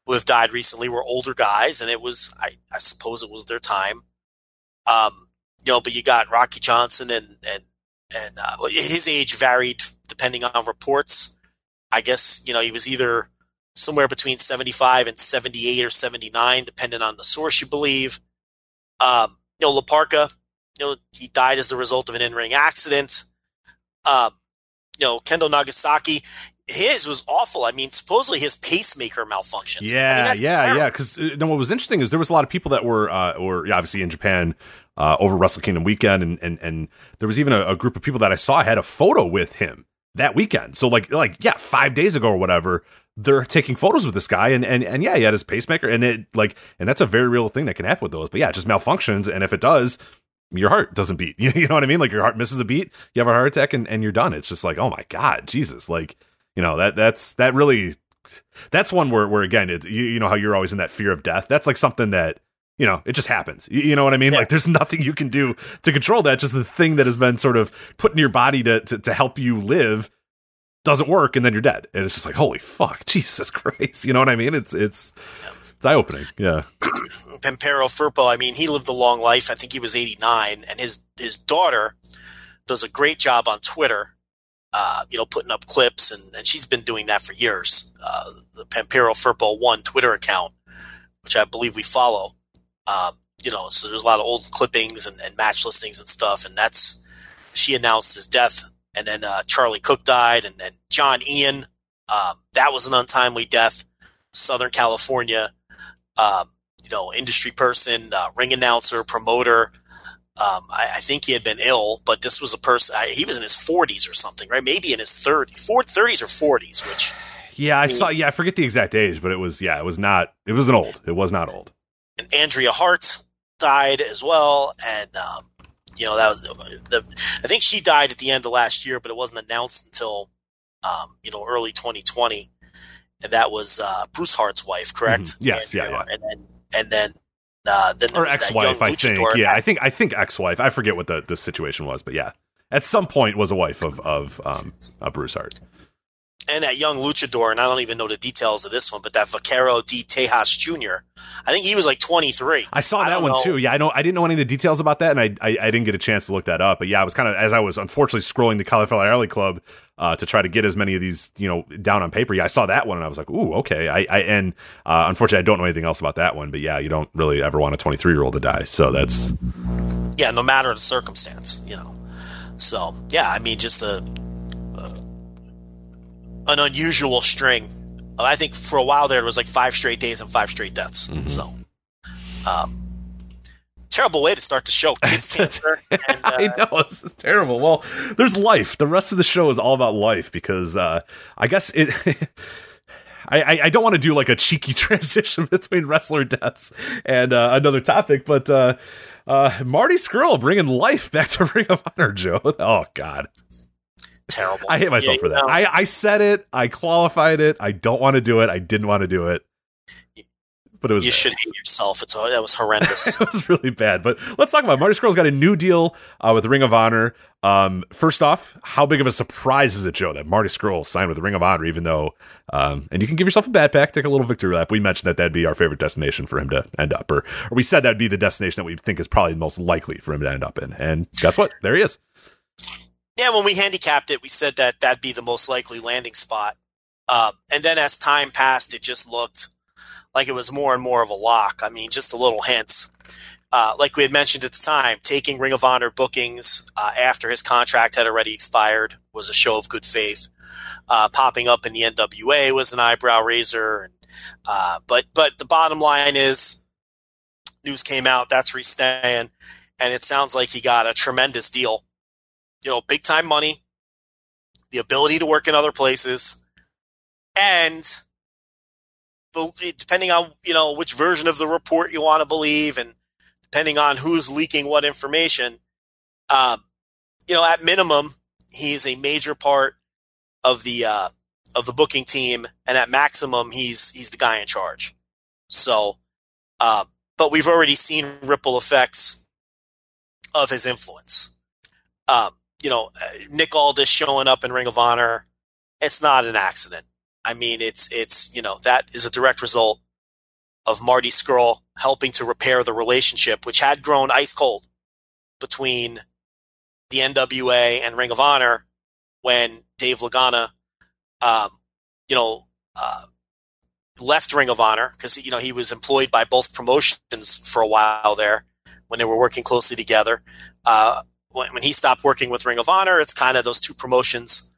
who have died recently were older guys, and it was, I, I suppose, it was their time. Um, you know, but you got Rocky Johnson and and and uh, his age varied depending on reports. I guess you know he was either somewhere between 75 and 78 or 79, depending on the source you believe. Um, you know, La Parka, you know, he died as a result of an in-ring accident. Um, you know, Kendo Nagasaki, his was awful. I mean, supposedly his pacemaker malfunctioned. I mean, Yeah, yeah, terrible. yeah. Because uh, no, what was interesting is there was a lot of people that were, uh, were yeah, obviously in Japan uh, over Wrestle Kingdom weekend, and and and there was even a, a group of people that I saw had a photo with him that weekend. So like like yeah, five days ago or whatever, they're taking photos with this guy, and and and yeah, he had his pacemaker, and it like and that's a very real thing that can happen with those. But yeah, it just malfunctions, and if it does. Your heart doesn't beat. <laughs> You know what I mean? Like your heart misses a beat, you have a heart attack, and, and you're done. It's just like, oh my god, Jesus! Like, you know that that's that really that's one where where again it, you, you know how you're always in that fear of death that's like something that you know it just happens you, you know what i mean Yeah. like there's <laughs> nothing you can do to control that just the thing that has been sort of put in your body to, to to help you live doesn't work and then you're dead and it's just like holy fuck <laughs> jesus christ you know what i mean it's it's it's eye-opening yeah <coughs> Pampero Firpo, I mean, he lived a long life. I think he was 89, and his his daughter does a great job on Twitter. Uh, you know, putting up clips, and, and she's been doing that for years. Uh, the Pampero Firpo One Twitter account, which I believe we follow. Um, you know, so there's a lot of old clippings and, and match listings and stuff, and that's she announced his death, and then uh, Charlie Cook died, and then John Ian. Um, that was an untimely death. Southern California. Um, you know, industry person, uh, ring announcer, promoter. Um, I, I think he had been ill, but this was a person. I, he was in his 40s or something, right? Maybe in his 30s, 30s or 40s. Which yeah i saw yeah i forget the exact age but it was yeah it was not it wasn't old it was not old and Andrea Hart died as well, and um, you know that was the. I think she died at the end of last year, but it wasn't announced until um, you know early 2020, and that was uh, Bruce Hart's wife, correct? Mhm. Yes, yeah, Andrea, And then and then uh, then or ex-wife i think. Yeah i think i think ex-wife. I forget what the the situation was but yeah. At some point was a wife of of um uh, bruce hart and that young luchador, and I don't even know the details of this one, but that Vaquero de Tejas Jr. I think he was like 23. I saw that don't one know. too. Yeah, I don't. I didn't know any of the details about that, and I, I I didn't get a chance to look that up. But yeah, I was kind of as I was unfortunately scrolling the Cauliflower Alley Club uh, to try to get as many of these you know down on paper. Yeah, I saw that one, and I was like, ooh, okay. I, I and uh, unfortunately, I don't know anything else about that one. But yeah, you don't really ever want a 23 year old to die. So that's yeah, no matter the circumstance, you know. So yeah, I mean, just uh, an unusual string. I think for a while there it was like five straight days and five straight deaths. Mm-hmm. So, um, terrible way to start the show. Kids <laughs> cancer. And, uh, <laughs> I know this is terrible. Well, there's life. The rest of the show is all about life because uh, I guess it. <laughs> I, I- I don't want to do like a cheeky transition between wrestler deaths and uh, another topic, but uh, uh, Marty Scurll bringing life back to Ring of Honor, Joe. Oh God, terrible. I hate myself Yeah, for that. know, I, I said it. I qualified it. I don't want to do it. I didn't want to do it, but it was you bad. should hate yourself. It's that was horrendous. <laughs> it was really bad. But let's talk about it. Marty Scurll's got a new deal uh, with Ring of Honor. Um, first off, how big of a surprise is it, Joe, that Marty Scurll signed with Ring of Honor? Even though, um, and you can give yourself a bad pack, take a little victory lap. We mentioned that that'd be our favorite destination for him to end up, or, or we said that'd be the destination that we think is probably the most likely for him to end up in. And guess what? There he is. Yeah, when we handicapped it, we said that that'd be the most likely landing spot. Um, and then as time passed, it just looked like it was more and more of a lock. I mean, just a little hints. Uh, like we had mentioned at the time, taking Ring of Honor bookings uh, after his contract had already expired was a show of good faith. Uh, popping up in the NWA was an eyebrow raiser. And, uh, but but the bottom line is, news came out that's where he's staying, and it sounds like he got a tremendous deal you know, big time money, the ability to work in other places, and depending on you know which version of the report you want to believe, and depending on who's leaking what information, um, you know, at minimum, he's a major part of the uh, of the booking team, and at maximum, he's he's the guy in charge. So, um, but we've already seen ripple effects of his influence. Um, you know, uh, Nick Aldis showing up in Ring of Honor, it's not an accident. I mean, it's it's you know that is a direct result of Marty Scurll helping to repair the relationship, which had grown ice cold between the NWA and Ring of Honor when Dave Lagana, um, you know, uh, left Ring of Honor because you know he was employed by both promotions for a while there when they were working closely together. Uh, when, when he stopped working with Ring of Honor, it's kind of those two promotions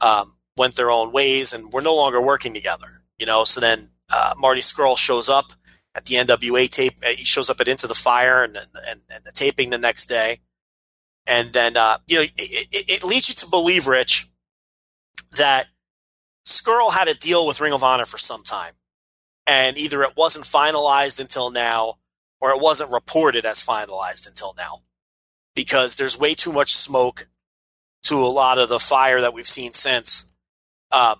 um, went their own ways and we're no longer working together. You know, so then uh, Marty Scurll shows up at the NWA tape. uh, He shows up at Into the Fire and and, and the taping the next day, and then uh, you know it, it, it leads you to believe, Rich, that Scurll had a deal with Ring of Honor for some time, and either it wasn't finalized until now, or it wasn't reported as finalized until now, because there's way too much smoke to a lot of the fire that we've seen since. Um,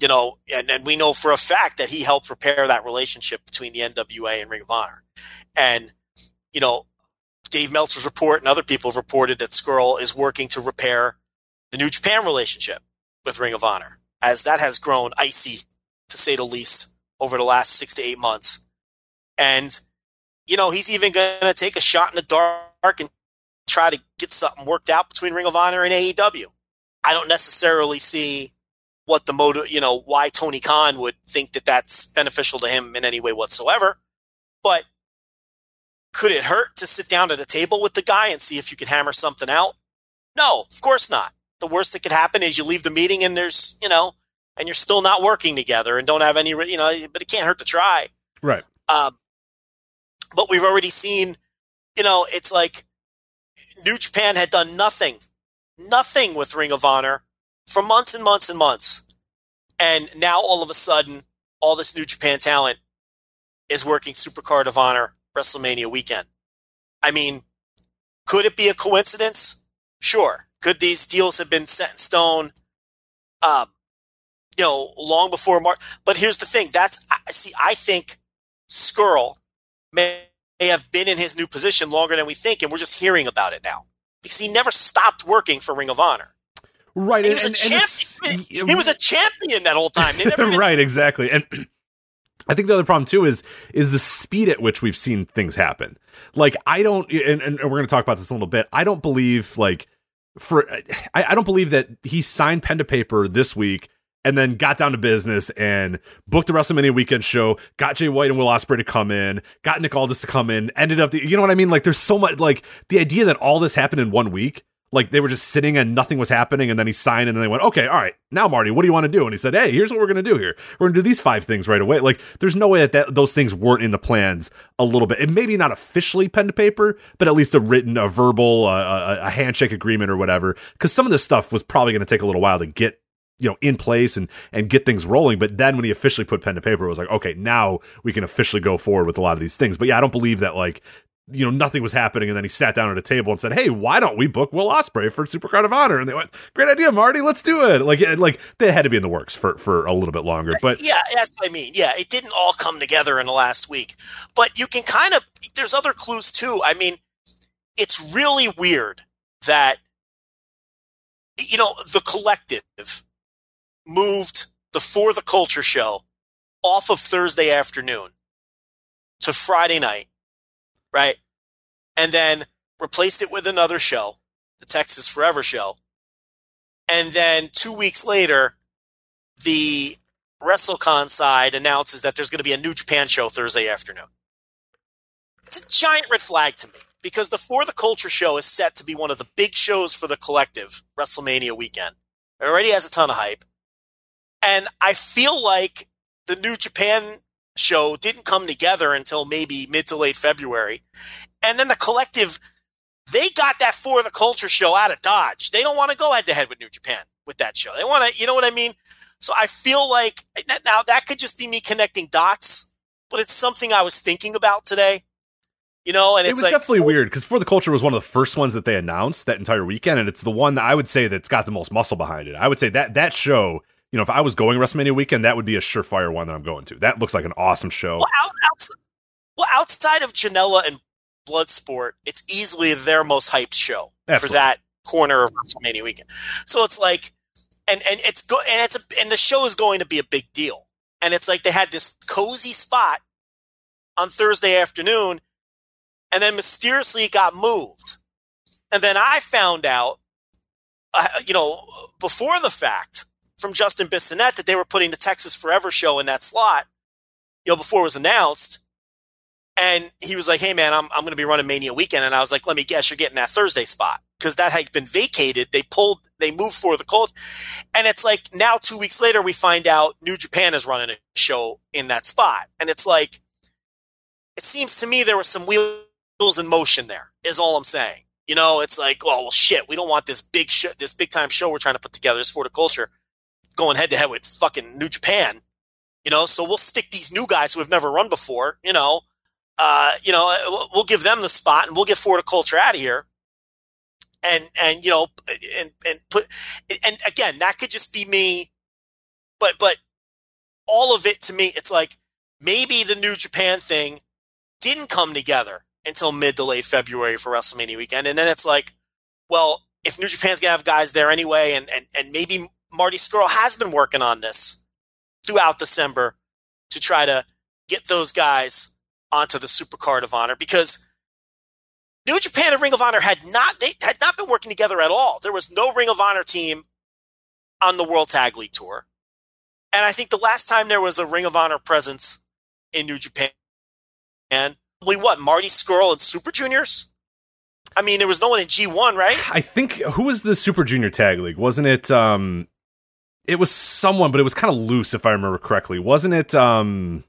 you know, and, and we know for a fact that he helped repair that relationship between the NWA and Ring of Honor. And, you know, Dave Meltzer's report and other people have reported that Scurll is working to repair the New Japan relationship with Ring of Honor, as that has grown icy, to say the least, over the last six to eight months. And, you know, he's even going to take a shot in the dark and try to get something worked out between Ring of Honor and AEW. I don't necessarily see what the motive, you know, why Tony Khan would think that that's beneficial to him in any way whatsoever. But could it hurt to sit down at a table with the guy and see if you could hammer something out? No, of course not. The worst that could happen is you leave the meeting and there's, you know, and you're still not working together and don't have any, you know, but it can't hurt to try. Right. Um, but we've already seen, you know, it's like New Japan had done nothing, nothing with Ring of Honor for months and months and months. And now all of a sudden, all this New Japan talent is working Supercard of Honor WrestleMania weekend. I mean, could it be a coincidence? Sure. Could these deals have been set in stone? Um, you know, long before March. But here's the thing. That's I see. I think Scurll may, may have been in his new position longer than we think, and we're just hearing about it now because he never stopped working for Ring of Honor. Right. He and- was a and- and champion. it's- He was a champion that whole time. They never <laughs> even- right, exactly. And <clears throat> I think the other problem too is is the speed at which we've seen things happen. Like I don't, and, and we're going to talk about this a little bit. I don't believe like for I, I don't believe that he signed pen to paper this week and then got down to business and booked the WrestleMania weekend show, got Jay White and Will Ospreay to come in, got Nick Aldis to come in, ended up, the, you know what I mean? Like, there's so much, like, the idea that all this happened in one week, like, they were just sitting and nothing was happening, and then he signed, and then they went, okay, all right, now, Marty, what do you want to do? And he said, hey, here's what we're to do here. We're to do these five things right away. Like, there's no way that, that those things weren't in the plans a little bit. And maybe not officially pen to paper, but at least a written, a verbal, uh, a, a handshake agreement or whatever. Because some of this stuff was probably to take a little while to get you know in place and and get things rolling but then when he officially put pen to paper it was like okay now we can officially go forward with a lot of these things but yeah i don't believe that like you know nothing was happening and then he sat down at a table and said hey why don't we book will ospreay for supercard of honor and they went great idea marty let's do it like like they had to be in the works for for a little bit longer but yeah, that's what I mean. Yeah, it didn't all come together in the last week, but you can kind of. There's other clues too. I mean, it's really weird that you know the collective moved the For the Culture show off of Thursday afternoon to Friday night, right? And then replaced it with another show, the Texas Forever show. And then two weeks later, the WrestleCon side announces that there's going to be a New Japan show Thursday afternoon. It's a giant red flag to me because the For the Culture show is set to be one of the big shows for the collective WrestleMania weekend. It already has a ton of hype. And I feel like the New Japan show didn't come together until maybe mid to late February. And then the collective, they got that For the Culture show out of Dodge. They don't want to go head to head with New Japan with that show. They want to, you know what I mean? So I feel like now that could just be me connecting dots, but it's something I was thinking about today. You know, and it was like definitely weird because for the culture was one of the first ones that they announced that entire weekend and it's the one that i would say that's got the most muscle behind it i would say that that show you know if i was going wrestlemania weekend that would be a surefire one that i'm going to that looks like an awesome show Well, out, outside, well, outside of Janela and Bloodsport, it's easily their most hyped show Absolutely. for that corner of WrestleMania weekend. So it's like, and and it's go and it's a and the show is going to be a big deal. And it's like they had this cozy spot on Thursday afternoon, and then mysteriously it got moved. And then I found out, uh, you know, before the fact from Justin Bissonette that they were putting the Texas Forever show in that slot, you know, before it was announced. And he was like, hey, man, I'm, I'm going to be running Mania weekend. And I was like, let me guess, you're getting that Thursday spot because that had been vacated. They pulled, they moved for the cold. And it's like now, two weeks later, we find out New Japan is running a show in that spot. And it's like, it seems to me there was some wheels in motion there, is all I'm saying. You know, it's like, oh, well, shit, we don't want this big show, this big time show we're trying to put together, this for the culture, going head to head with fucking New Japan. You know, so we'll stick these new guys who have never run before, you know, uh, you know, we'll give them the spot and we'll get For the Culture out of here. And, and, you know, and, and put, and again, that could just be me, but, but all of it to me, it's like maybe the New Japan thing didn't come together until mid to late February for WrestleMania weekend. And then it's like, well, if New Japan's gonna have guys there anyway, and, and, and maybe Marty Scurll has been working on this throughout December to try to get those guys onto the Super Card of Honor because New Japan and Ring of Honor had not they had not been working together at all. There was no Ring of Honor team on the World Tag League Tour. And I think the last time there was a Ring of Honor presence in New Japan, and probably what Marty Scurll and Super Juniors. I mean, there was no one in G one, right? I think who was the Super Junior Tag League? Wasn't it? um It was someone, but it was kind of loose, if I remember correctly. Wasn't it? um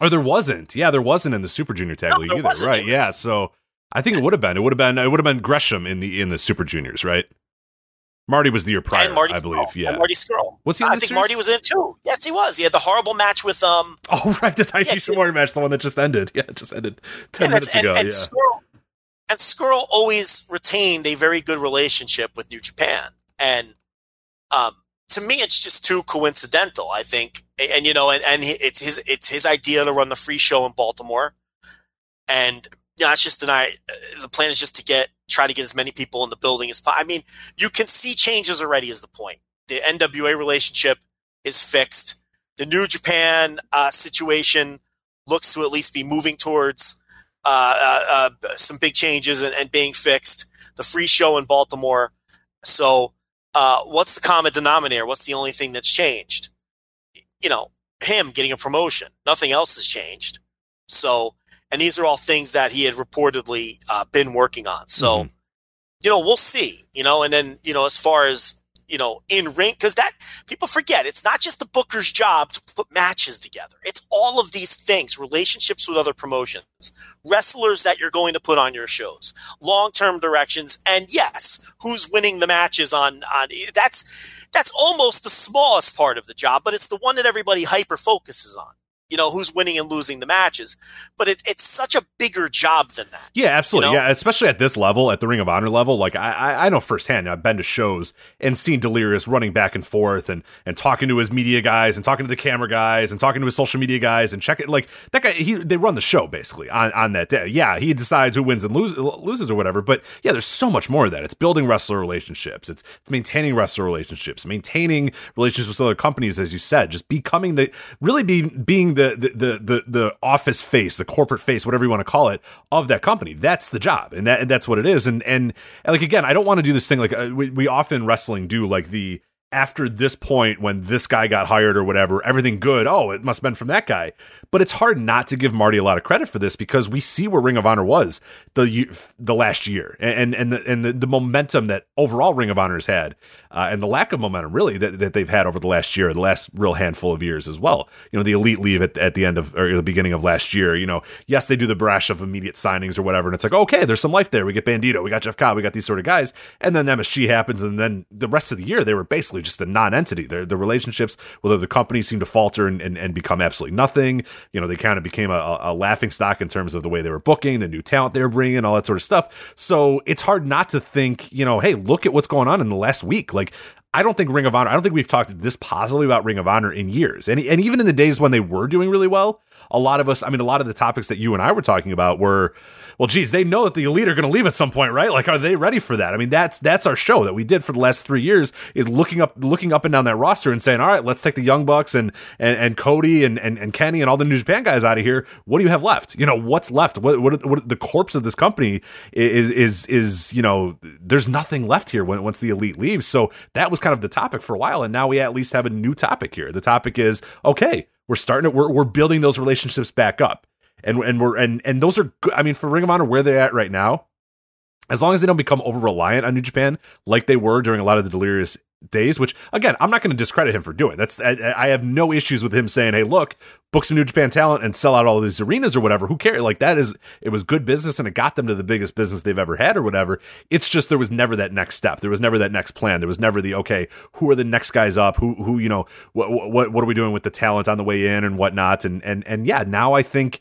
Or there wasn't. Yeah, there wasn't in the Super Junior Tag No, League either, wasn't. right? Yeah, so I think it would have been. It would have been. It would have been Gresham in the in the Super Juniors, right? Marty was the year prior, and Marty I believe. Scurll. Yeah. and Marty Scurll. Was he in I think year's? Marty was in it too. Yes, he was. He had the horrible match with um <laughs> Oh right, the Taichi Yeah, Samori match, the one that just ended. Yeah, it just ended ten and, minutes and, ago. and yeah. Scurll, and Scurll always retained a very good relationship with New Japan, and um, to me, it's just too coincidental. I think, and, you know, and, and it's his it's his idea to run the free show in Baltimore, and you know, it's just an I. The plan is just to get try to get as many people in the building as possible. I mean, you can see changes already. Is the point? The NWA relationship is fixed. The New Japan uh, situation looks to at least be moving towards uh, uh, uh, some big changes and, and being fixed. The free show in Baltimore. So, uh, what's the common denominator? What's the only thing that's changed? You know, him getting a promotion. Nothing else has changed. So, and these are all things that he had reportedly uh, been working on. So, Mhm. you know, we'll see. You know, and then you know, as far as you know, in ring, because that people forget it's not just the booker's job to put matches together. It's all of these things, relationships with other promotions, wrestlers that you're going to put on your shows, long term directions, and yes, who's winning the matches on on that's that's almost the smallest part of the job, but it's the one that everybody hyper focuses on. You know, who's winning and losing the matches. But it, it's such a bigger job than that. Yeah, absolutely. You know? Yeah, especially at this level, at the Ring of Honor level. Like I, I, I know firsthand. I've been to shows and seen Delirious running back and forth and and talking to his media guys and talking to the camera guys and talking to his social media guys and checking like that guy. He they run the show basically on on that day. Yeah, he decides who wins and lose, loses or whatever. But yeah, there's so much more of that. It's building wrestler relationships. It's it's maintaining wrestler relationships, maintaining relationships with other companies, as you said. Just becoming the really be being the the the the, the office face, the corporate face, whatever you want to call it, of that company. That's the job, and that and that's what it is. And and, and like again, I don't want to do this thing like uh, we we often wrestling do like the after this point when this guy got hired or whatever, everything good. Oh, it must have been from that guy. But it's hard not to give Marty a lot of credit for this because we see where Ring of Honor was the the last year, and and the, and the, the momentum that overall Ring of Honor has had, uh, and the lack of momentum really that, that they've had over the last year, the last real handful of years as well. You know, the elite leave at, at the end of or the beginning of last year. You know, yes, they do the brash of immediate signings or whatever, and it's like okay, there's some life there. We get Bandito, we got Jeff Cobb, we got these sort of guys, and then MSG happens, and then the rest of the year they were basically just a non-entity. Their the relationships with other companies seem to falter and, and, and become absolutely nothing. You know, they kind of became a, a laughing stock in terms of the way they were booking, the new talent they were bringing, all that sort of stuff. So it's hard not to think, you know, hey, look at what's going on in the last week. Like I don't think Ring of Honor. I don't think we've talked this positively about Ring of Honor in years, and and even in the days when they were doing really well, a lot of us. I mean, a lot of the topics that you and I were talking about were, well, geez, they know that the elite are going to leave at some point, right? Like, are they ready for that? I mean, that's that's our show that we did for the last three years is looking up looking up and down that roster and saying, all right, let's take the Young Bucks and and, and Cody and, and and Kenny and all the New Japan guys out of here. What do you have left? You know, what's left? What what, what the corpse of this company is is is you know, there's nothing left here when once the elite leaves. So that was kind of the topic for a while, and now we at least have a new topic here. The topic is okay, we're starting to we're we're building those relationships back up, and and we're and and those are good. I mean, for Ring of Honor, where they're at right now, as long as they don't become over reliant on New Japan like they were during a lot of the delirious days, which again, I'm not going to discredit him for doing. That's I, I, have no issues with him saying, "Hey, look, book some New Japan talent and sell out all these arenas or whatever." Who cares? Like that is it was good business and it got them to the biggest business they've ever had or whatever. It's just there was never that next step. There was never that next plan. There was never the okay, who are the next guys up? Who who you know what what what are we doing with the talent on the way in and whatnot? And and and yeah, now I think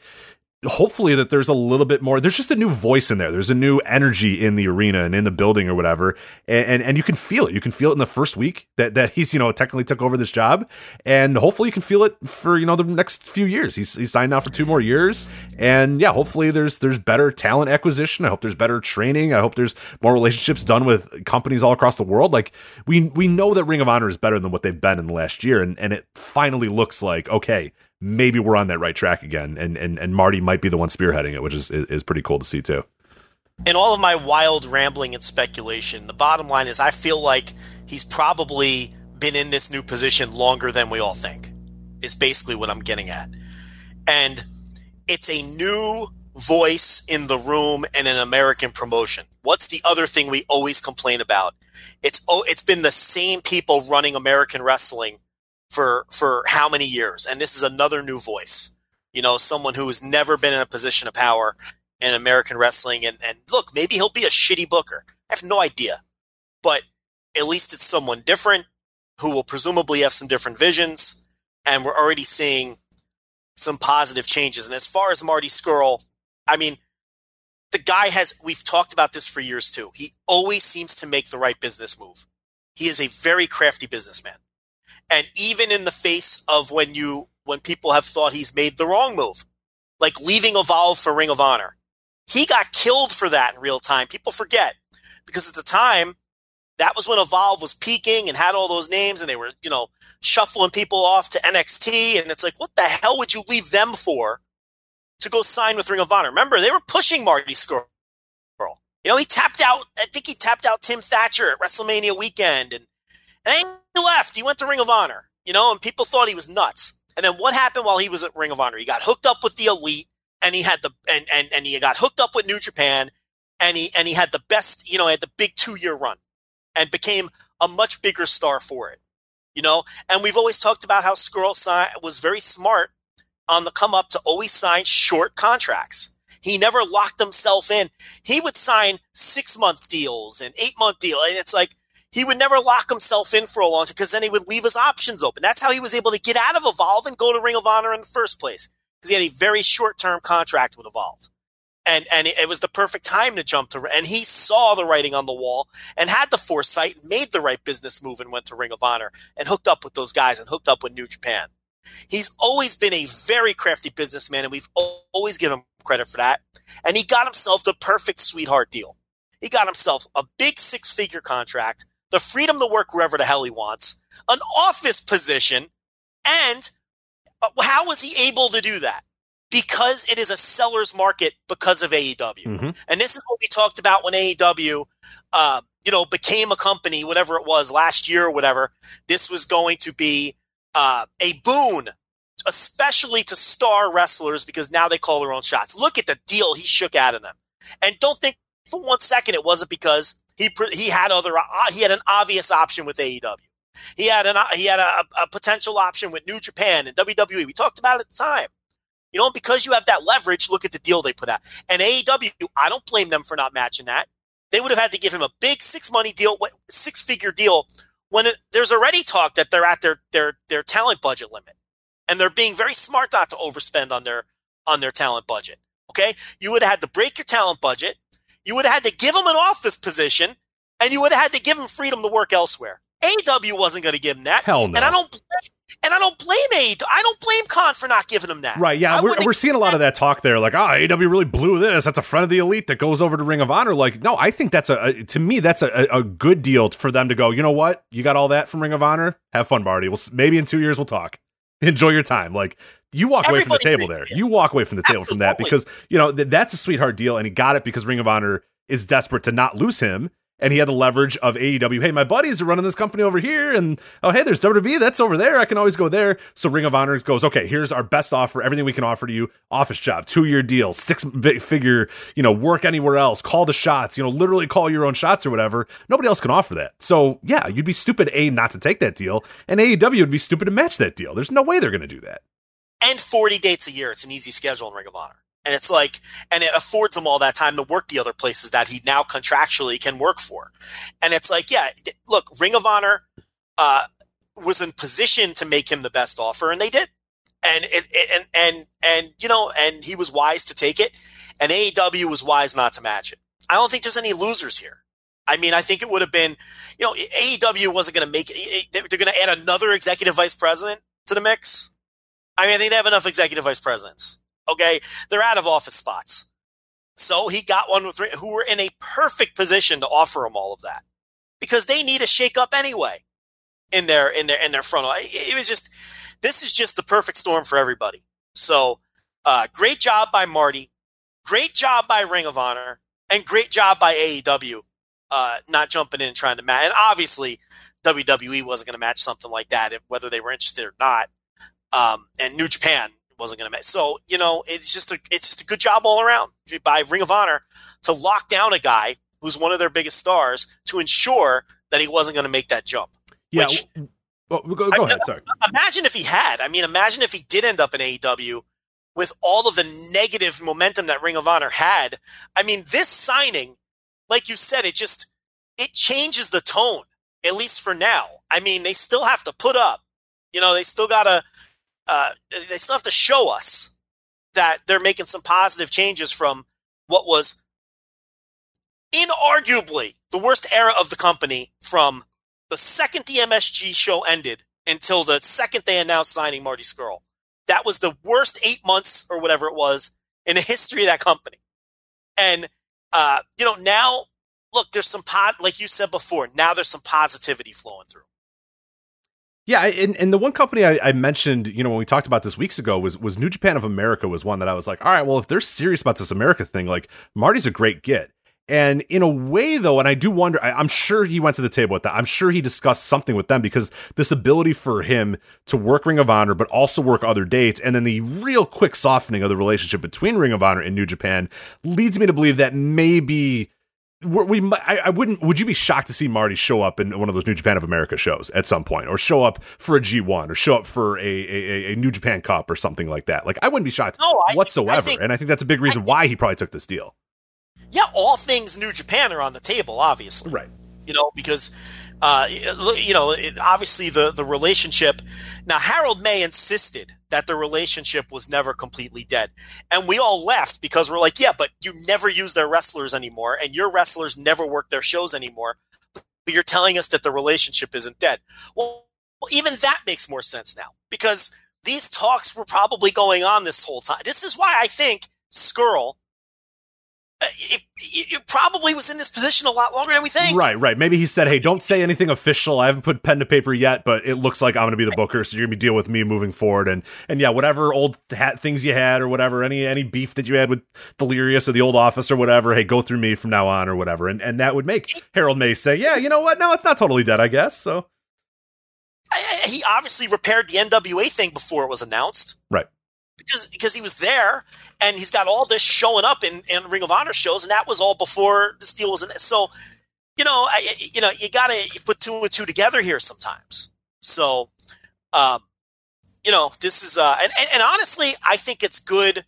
hopefully that there's a little bit more there's just a new voice in there. There's a new energy in the arena and in the building or whatever. And, and and, you can feel it. You can feel it in the first week that that he's you know technically took over this job. And hopefully you can feel it for you know the next few years. He's, he's signed now for two more years. And yeah hopefully there's there's better talent acquisition. I hope there's better training. I hope there's more relationships done with companies all across the world. Like we we know that ring of honor is better than what they've been in the last year. And and it finally looks like okay maybe we're on that right track again, and and and Marty might be the one spearheading it, which is is pretty cool to see too. In all of my wild rambling and speculation, the bottom line is I feel like he's probably been in this new position longer than we all think. Is basically what I'm getting at, and it's a new voice in the room and an American promotion. What's the other thing we always complain about? It's oh, it's been the same people running American wrestling for for how many years? And this is another new voice. You know someone who has never been in a position of power in american wrestling. And and look maybe he'll be a shitty booker. I have no idea. But at least it's someone different who will presumably have some different visions. And we're already seeing some positive changes. And as far as marty Scurll, i mean the guy has we've talked about this for years too. He always seems to make the right business move. He is a very crafty businessman and even in the face of when you when people have thought he's made the wrong move, like leaving Evolve for Ring of Honor, he got killed for that in real time. People forget because at the time that was when Evolve was peaking and had all those names, and they were you know shuffling people off to NXT, and it's like what the hell would you leave them for to go sign with Ring of Honor? Remember they were pushing Marty Scurll. You know, he tapped out. I think he tapped out Tim Thatcher at WrestleMania weekend, and and he left. He went to Ring of Honor, you know, and people thought he was nuts. And then what happened while he was at Ring of Honor? He got hooked up with the elite and he had the and and, and he got hooked up with New Japan and he and he had the best, you know, had the big two year run and became a much bigger star for it. You know, and we've always talked about how Scurll was very smart on the come up to always sign short contracts. He never locked himself in. He would sign six month deals and eight month deal. And it's like, he would never lock himself in for a long time because then he would leave his options open. That's how he was able to get out of Evolve and go to Ring of Honor in the first place because he had a very short term contract with Evolve. And, and it was the perfect time to jump to, and he saw the writing on the wall and had the foresight, made the right business move and went to Ring of Honor and hooked up with those guys and hooked up with New Japan. He's always been a very crafty businessman, and we've always given him credit for that. And he got himself the perfect sweetheart deal. He got himself a big six figure contract the freedom to work wherever the hell he wants, an office position, and uh, how was he able to do that? Because it is a seller's market because of AEW. Mm-hmm. And this is what we talked about when AEW, uh, you know, became a company, whatever it was last year or whatever. This was going to be uh, a boon, especially to star wrestlers because now they call their own shots. Look at the deal he shook out of them. And don't think for one second it wasn't because he he had other uh, he had an obvious option with AEW. He had an he had a, a potential option with New Japan and WWE. We talked about it at the time. You know, because you have that leverage, look at the deal they put out. And AEW, I don't blame them for not matching that. They would have had to give him a big six money deal, six figure deal, when it, there's already talk that they're at their their their talent budget limit, and they're being very smart not to overspend on their on their talent budget. Okay, you would have had to break your talent budget. You would have had to give him an office position and you would have had to give him freedom to work elsewhere. AW wasn't going to give him that. Hell no. And I don't. And I don't blame AEW. I don't blame Khan for not giving him that. Right, yeah, we're, we're seeing a lot of that talk there. Like, ah, AW really blew this. That's a friend of the elite that goes over to Ring of Honor. Like, no, I think that's a, a to me that's a, a good deal for them to go. You know what? You got all that from Ring of Honor. Have fun, Marty. We'll maybe in two years we'll talk. <laughs> Enjoy your time. Like, you walk away from the table there. You walk away from the table from that because you know th- that's a sweetheart deal, and he got it because Ring of Honor is desperate to not lose him. And he had the leverage of AEW. Hey, my buddies are running this company over here, and oh, hey, there's WWE. That's over there. I can always go there. So Ring of Honor goes, okay, here's our best offer, everything we can offer to you: office job, two year deal, six figure, you know, work anywhere else, call the shots, you know, literally call your own shots or whatever. Nobody else can offer that. So yeah, you'd be stupid a not to take that deal, and AEW would be stupid to match that deal. There's no way they're going to do that. And 40 dates a year. It's an easy schedule in Ring of Honor. And it's like, and it affords him all that time to work the other places that he now contractually can work for. And it's like, yeah, look, Ring of Honor uh, was in position to make him the best offer, and they did. And it, it, and and and you know, and he was wise to take it, and AEW was wise not to match it. I don't think there's any losers here. I mean, I think it would have been, you know, AEW wasn't going to make it. They're going to add another executive vice president to the mix. I mean, they have enough executive vice presidents. Okay, they're out of office spots, so he got one with who were in a perfect position to offer him all of that because they need a shake up anyway in their in their in their front. It, it was just this is just the perfect storm for everybody. So, uh, great job by Marty, great job by Ring of Honor, and great job by AEW uh, not jumping in and trying to match. And obviously, WWE wasn't going to match something like that, whether they were interested or not. Um, and New Japan wasn't going to match. So you know, it's just a it's just a good job all around by Ring of Honor to lock down a guy who's one of their biggest stars to ensure that he wasn't going to make that jump. Yeah. Which- well, go, go I- ahead. Sorry. Imagine if he had. I mean, imagine if he did end up in AEW with all of the negative momentum that Ring of Honor had. I mean, this signing, like you said, it just it changes the tone, at least for now. I mean, they still have to put up. You know, they still gotta uh, they still have to show us that they're making some positive changes from what was inarguably the worst era of the company from the second the MSG show ended until the second they announced signing Marty Scurll. That was the worst eight months or whatever it was in the history of that company. And uh, you know, now look, there's some pot like you said before, now there's some positivity flowing through. Yeah, and, and the one company I, I mentioned, you know, when we talked about this weeks ago was was New Japan of America was one that I was like, all right, well, if they're serious about this America thing, like Marty's a great get. And in a way, though, and I do wonder, I, I'm sure he went to the table with that. I'm sure he discussed something with them because this ability for him to work Ring of Honor, but also work other dates, and then the real quick softening of the relationship between Ring of Honor and New Japan leads me to believe that maybe we we I, I wouldn't. Would you be shocked to see Marty show up in one of those New Japan of America shows at some point, or show up for a G1, or show up for a a, a New Japan Cup or something like that? Like I wouldn't be shocked No, I- whatsoever, I think- and I think that's a big reason why he probably took this deal. Yeah, all things New Japan are on the table, obviously. Right. you know, because uh, you know, it, obviously the the relationship. Now, Harold Meij insisted that the relationship was never completely dead, and we all left because we're like, yeah, but you never use their wrestlers anymore, and your wrestlers never work their shows anymore. But you're telling us that the relationship isn't dead. Well, well, even that makes more sense now because these talks were probably going on this whole time. This is why I think Scurll. Uh, It, it, it probably was in this position a lot longer than we think. Right, right. Maybe he said, "Hey, don't say anything official. I haven't put pen to paper yet, but it looks like I'm going to be the booker, so you're going to be deal with me moving forward." And and yeah, whatever old hat things you had or whatever, any any beef that you had with Delirious or the old office or whatever, hey, go through me from now on or whatever. And and that would make Harold Meij say, "Yeah, you know what? No, it's not totally dead, I guess." So he obviously repaired the NWA thing before it was announced. Right. Because because he was there and he's got all this showing up in, in Ring of Honor shows, and that was all before this deal was in. So, you know, I, you know, you got to put two and two together here sometimes. So, um, you know, this is uh, and, and and honestly, I think it's good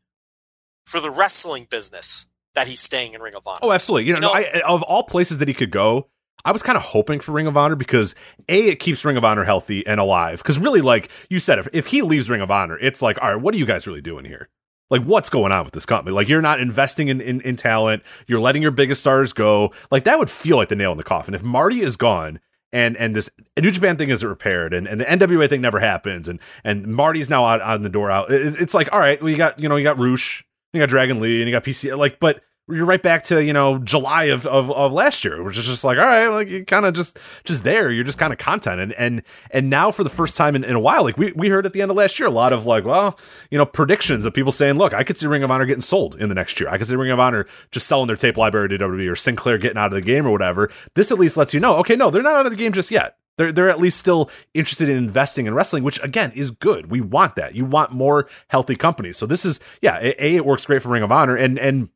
for the wrestling business that he's staying in Ring of Honor. Oh, absolutely. You know, You know- I, of all places that he could go, I was kind of hoping for Ring of Honor because a it keeps Ring of Honor healthy and alive. Because really, like you said, if, if he leaves Ring of Honor, it's like, all right, what are you guys really doing here? Like, what's going on with this company? Like, you're not investing in, in in talent. You're letting your biggest stars go. Like, that would feel like the nail in the coffin. If Marty is gone and and this New Japan thing isn't repaired, and, and the NWA thing never happens, and and Marty's now out on the door out. It, it's like, all right, well, you got you know you got Rush, you got Dragon Lee, and you got PC, like, but you're right back to you know July of of, of last year, which is just like all right, like you kind of just just there. You're just kind of content, and and and now for the first time in, in a while, like we we heard at the end of last year, a lot of like well, you know, predictions of people saying, look, I could see Ring of Honor getting sold in the next year. I could see Ring of Honor just selling their tape library to WWE or Sinclair getting out of the game or whatever. This at least lets you know, okay, no, they're not out of the game just yet. They're they're at least still interested in investing in wrestling, which again is good. We want that. You want more healthy companies. So this is yeah, a, a it works great for Ring of Honor and and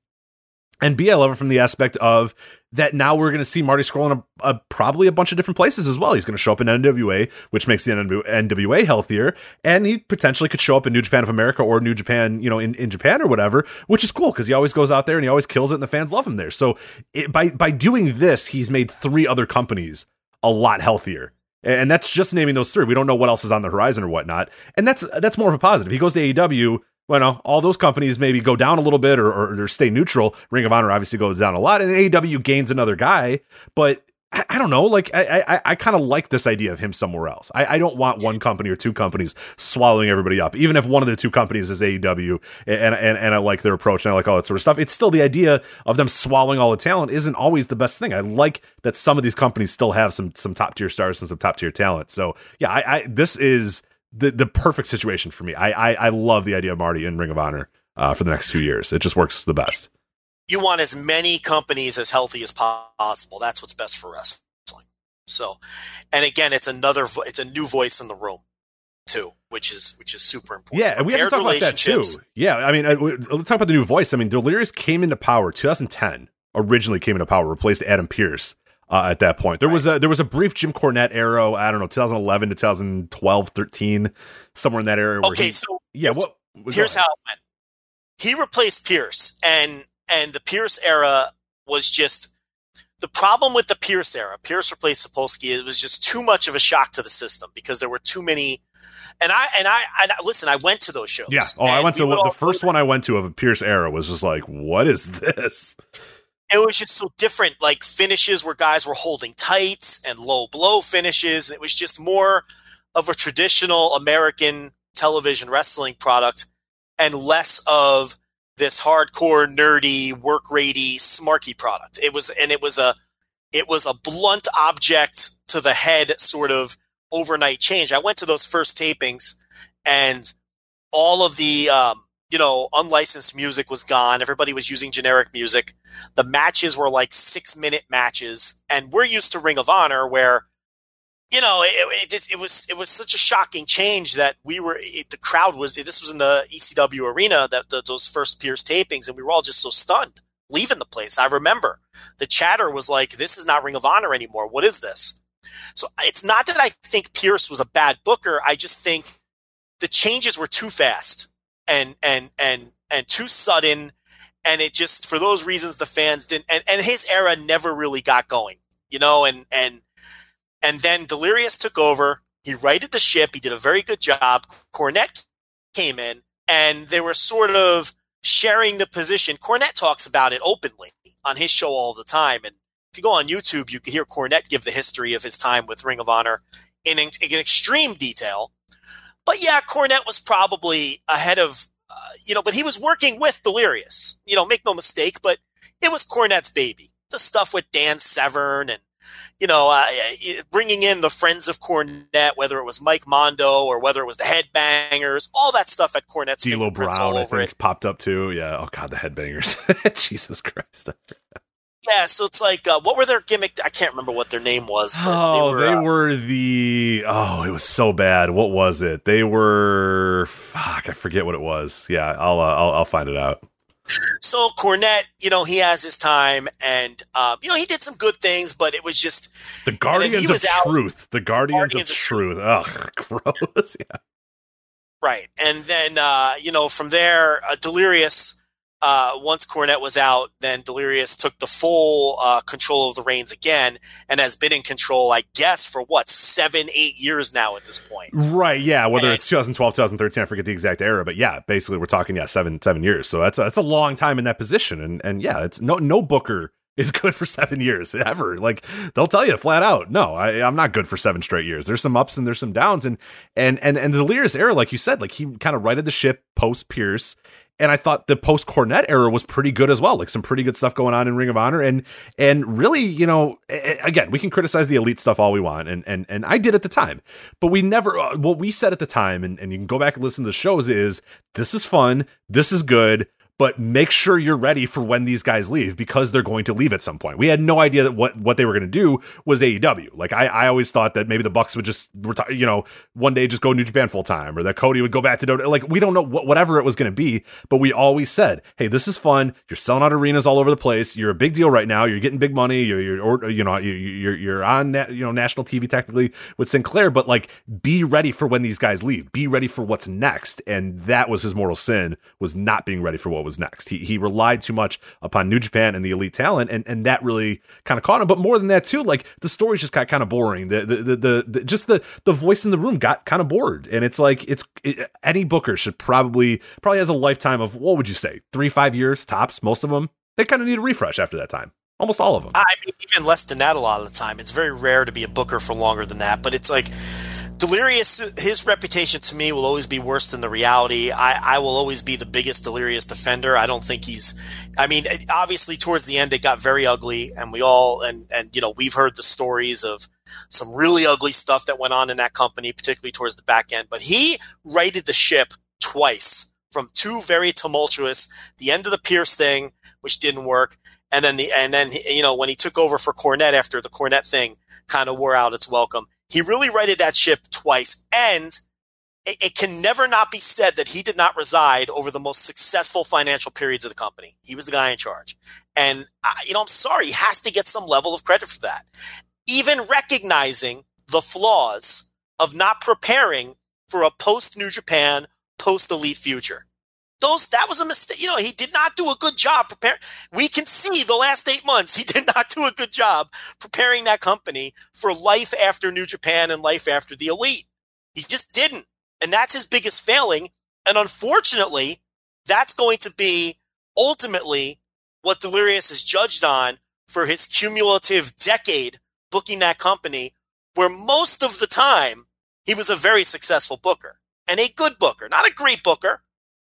and B, I love it from the aspect of that now we're going to see Marty Scurll in a, a, probably a bunch of different places as well. He's going to show up in NWA, which makes the NWA healthier, and he potentially could show up in New Japan of America or New Japan, you know, in, in Japan or whatever, which is cool because he always goes out there and he always kills it, and the fans love him there. So it, by by doing this, he's made three other companies a lot healthier. And that's just naming those three. We don't know what else is on the horizon or whatnot. And that's that's more of a positive. He goes to AEW, well, no, all those companies maybe go down a little bit or, or, or, stay neutral. Ring of Honor obviously goes down a lot, and AEW gains another guy. But I, I don't know. Like I, I, I kind of like this idea of him somewhere else. I, I don't want one company or two companies swallowing everybody up. Even if one of the two companies is AEW, and and and I like their approach and I like all that sort of stuff. It's still the idea of them swallowing all the talent isn't always the best thing. I like that some of these companies still have some some top tier stars and some top tier talent. So yeah, I, I this is the the perfect situation for me. I I, I love the idea of Marty in Ring of Honor uh, for the next two years. It just works the best. You want as many companies as healthy as possible. That's what's best for wrestling. So, and again, it's another it's a new voice in the room too, which is which is super important. Yeah, and we have to talk about that too. Yeah, I mean, uh, let's talk about the new voice. I mean, Delirious came into power 2010. Originally came into power, replaced Adam Pearce uh, at that point. There right. was a there was a brief Jim Cornette era. I don't know, 2011 to 2012, 13, somewhere in that area. Okay, he, so yeah, what? Here's how it went. He replaced Pearce, and and the Pearce era was just the problem with the Pearce era. Pearce replaced Sapolsky. It was just too much of a shock to the system because there were too many. And I and I and listen. I went to those shows. Yeah. Oh, I went to the first one I went to of a Pearce era was just like, what is this? It was just so different. Like finishes where guys were holding tights and low blow finishes. And it was just more of a traditional American television wrestling product and less of this hardcore, nerdy, work ratey, smarky product. It was, and it was a, it was a blunt object to the head sort of overnight change. I went to those first tapings and all of the, um, you know, unlicensed music was gone. Everybody was using generic music. The matches were like six minute matches, and we're used to Ring of Honor where, you know, it, it, it was it was such a shocking change that we were it, the crowd was. This was in the ECW arena that the, those first Pearce tapings, and we were all just so stunned leaving the place. I remember the chatter was like, "This is not Ring of Honor anymore. What is this?" So it's not that I think Pearce was a bad booker. I just think the changes were too fast and and and and too sudden. And it just for those reasons the fans didn't and, and his era never really got going you know and and and then delirious took over. He righted the ship. He did a very good job. Cornette came in and they were sort of sharing the position. Cornette talks about it openly on his show all the time. And if you go on youtube you can hear cornette give the history of his time with ring of honor in, in, in extreme detail but yeah, Cornette was probably ahead of, uh, you know, but he was working with Delirious. You know, make no mistake, but it was Cornette's baby. The stuff with Dan Severn and, you know, uh, bringing in the friends of Cornette, whether it was Mike Mondo or whether it was the Headbangers, all that stuff at Cornette's D'Lo Brown, I think, it. popped up too. Yeah. Oh God, the Headbangers. <laughs> Jesus Christ. Yeah, so it's like, uh, what were their gimmick? I can't remember what their name was. Oh, they, were, they uh, were, the. Oh, it was so bad. What was it? They were. Fuck, I forget what it was. Yeah, I'll uh, I'll, I'll find it out. So Cornette, you know, he has his time, and um, you know, he did some good things, but it was just the Guardians of out, Truth. The Guardians, Guardians of, of, Truth. Ugh, <laughs> gross. Yeah. Right, and then uh, you know, from there, uh, Delirious uh, once Cornette was out, then Delirious took the full uh, control of the reins again and has been in control, I guess, for what, seven, eight years now at this point. Right. Yeah. Whether and, it's 2012, 2013, I forget the exact era, but yeah, basically we're talking, yeah, seven, seven years. So that's a, that's a long time in that position. And, and yeah, it's no, no Booker <laughs> is good for seven years ever. Like they'll tell you flat out, no, I, I'm not good for seven straight years. There's some ups and there's some downs, and and and and the Delirious era, like you said, like he kind of righted the ship post Pearce. And I thought the post Cornette era was pretty good as well, like some pretty good stuff going on in Ring of Honor, and and really, you know, again, we can criticize the elite stuff all we want, and and and I did at the time, but we never. Uh, what we said at the time, and and you can go back and listen to the shows, is this is fun, this is good but make sure you're ready for when these guys leave because they're going to leave at some point. We had no idea that what, what they were going to do was AEW. Like I, I always thought that maybe the Bucks would just retire, you know, one day just go New Japan full time or that Cody would go back to like we don't know what, whatever it was going to be, but we always said, "Hey, this is fun. You're selling out arenas all over the place. You're a big deal right now. You're getting big money. You're, you're or, you know, you're you're on you know national TV technically with Sinclair, but like be ready for when these guys leave. Be ready for what's next." And that was his mortal sin was not being ready for what was next. He he relied too much upon New Japan and the elite talent, and and that really kind of caught him. But more than that too, like the stories just got kind of boring. The the, the the, the just the the voice in the room got kind of bored, and it's like it's it, any booker should probably probably has a lifetime of what would you say three five years tops. Most of them they kind of need a refresh after that time. Almost all of them. I mean, even less than that a lot of the time. It's very rare to be a booker for longer than that. But it's like Delirious, his reputation to me will always be worse than the reality. I, I will always be the biggest Delirious defender. I don't think he's. I mean, obviously, towards the end, it got very ugly, and we all and and you know we've heard the stories of some really ugly stuff that went on in that company, particularly towards the back end. But he righted the ship twice from two very tumultuous. The end of the Pearce thing, which didn't work, and then the and then you know when he took over for Cornette after the Cornette thing kind of wore out its welcome he really righted that ship twice. And it, it, can never not be said that he did not reside over the most successful financial periods of the company. He was the guy in charge. And, uh, you know, I'm sorry, he has to get some level of credit for that. Even recognizing the flaws of not preparing for a post New Japan, post Elite future. Those that was a mistake. You know, he did not do a good job preparing. We can see the last eight months he <laughs> did not do a good job preparing that company for life after New Japan and life after the Elite. He just didn't, and that's his biggest failing. And unfortunately, that's going to be ultimately what Delirious is judged on for his cumulative decade booking that company, where most of the time he was a very successful booker and a good booker, not a great booker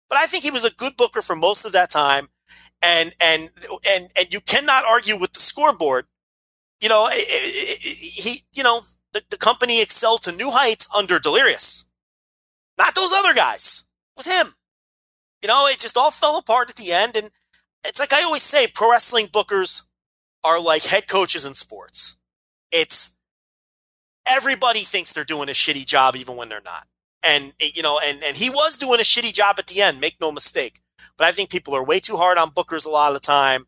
but I think he was a good booker for most of that time. And and and and you cannot argue with the scoreboard. You know, he you know the, the company excelled to new heights under Delirious. Not those other guys. It was him. You know, it just all fell apart at the end. And it's like I always say, pro wrestling bookers are like head coaches in sports. It's everybody thinks they're doing a shitty job even when they're not and you know, and and he was doing a shitty job at the end. Make no mistake. But I think people are way too hard on bookers a lot of the time,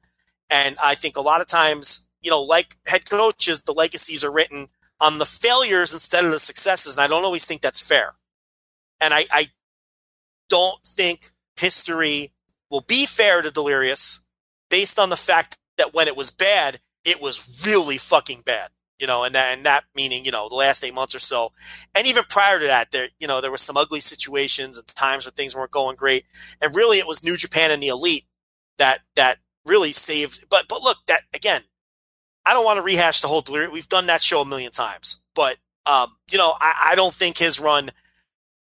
and I think a lot of times, you know, like head coaches, the legacies are written on the failures instead of the successes, and I don't always think that's fair. And I, I don't think history will be fair to Delirious based on the fact that when it was bad, it was really fucking bad you know, and that, and that meaning, you know, the last eight months or so. And even prior to that, there, you know, there were some ugly situations and times where things weren't going great. And really it was New Japan and the elite that, that really saved. But, but look, that again, I don't want to rehash the whole delirium. We've done that show a million times, but, um, you know, I, I don't think his run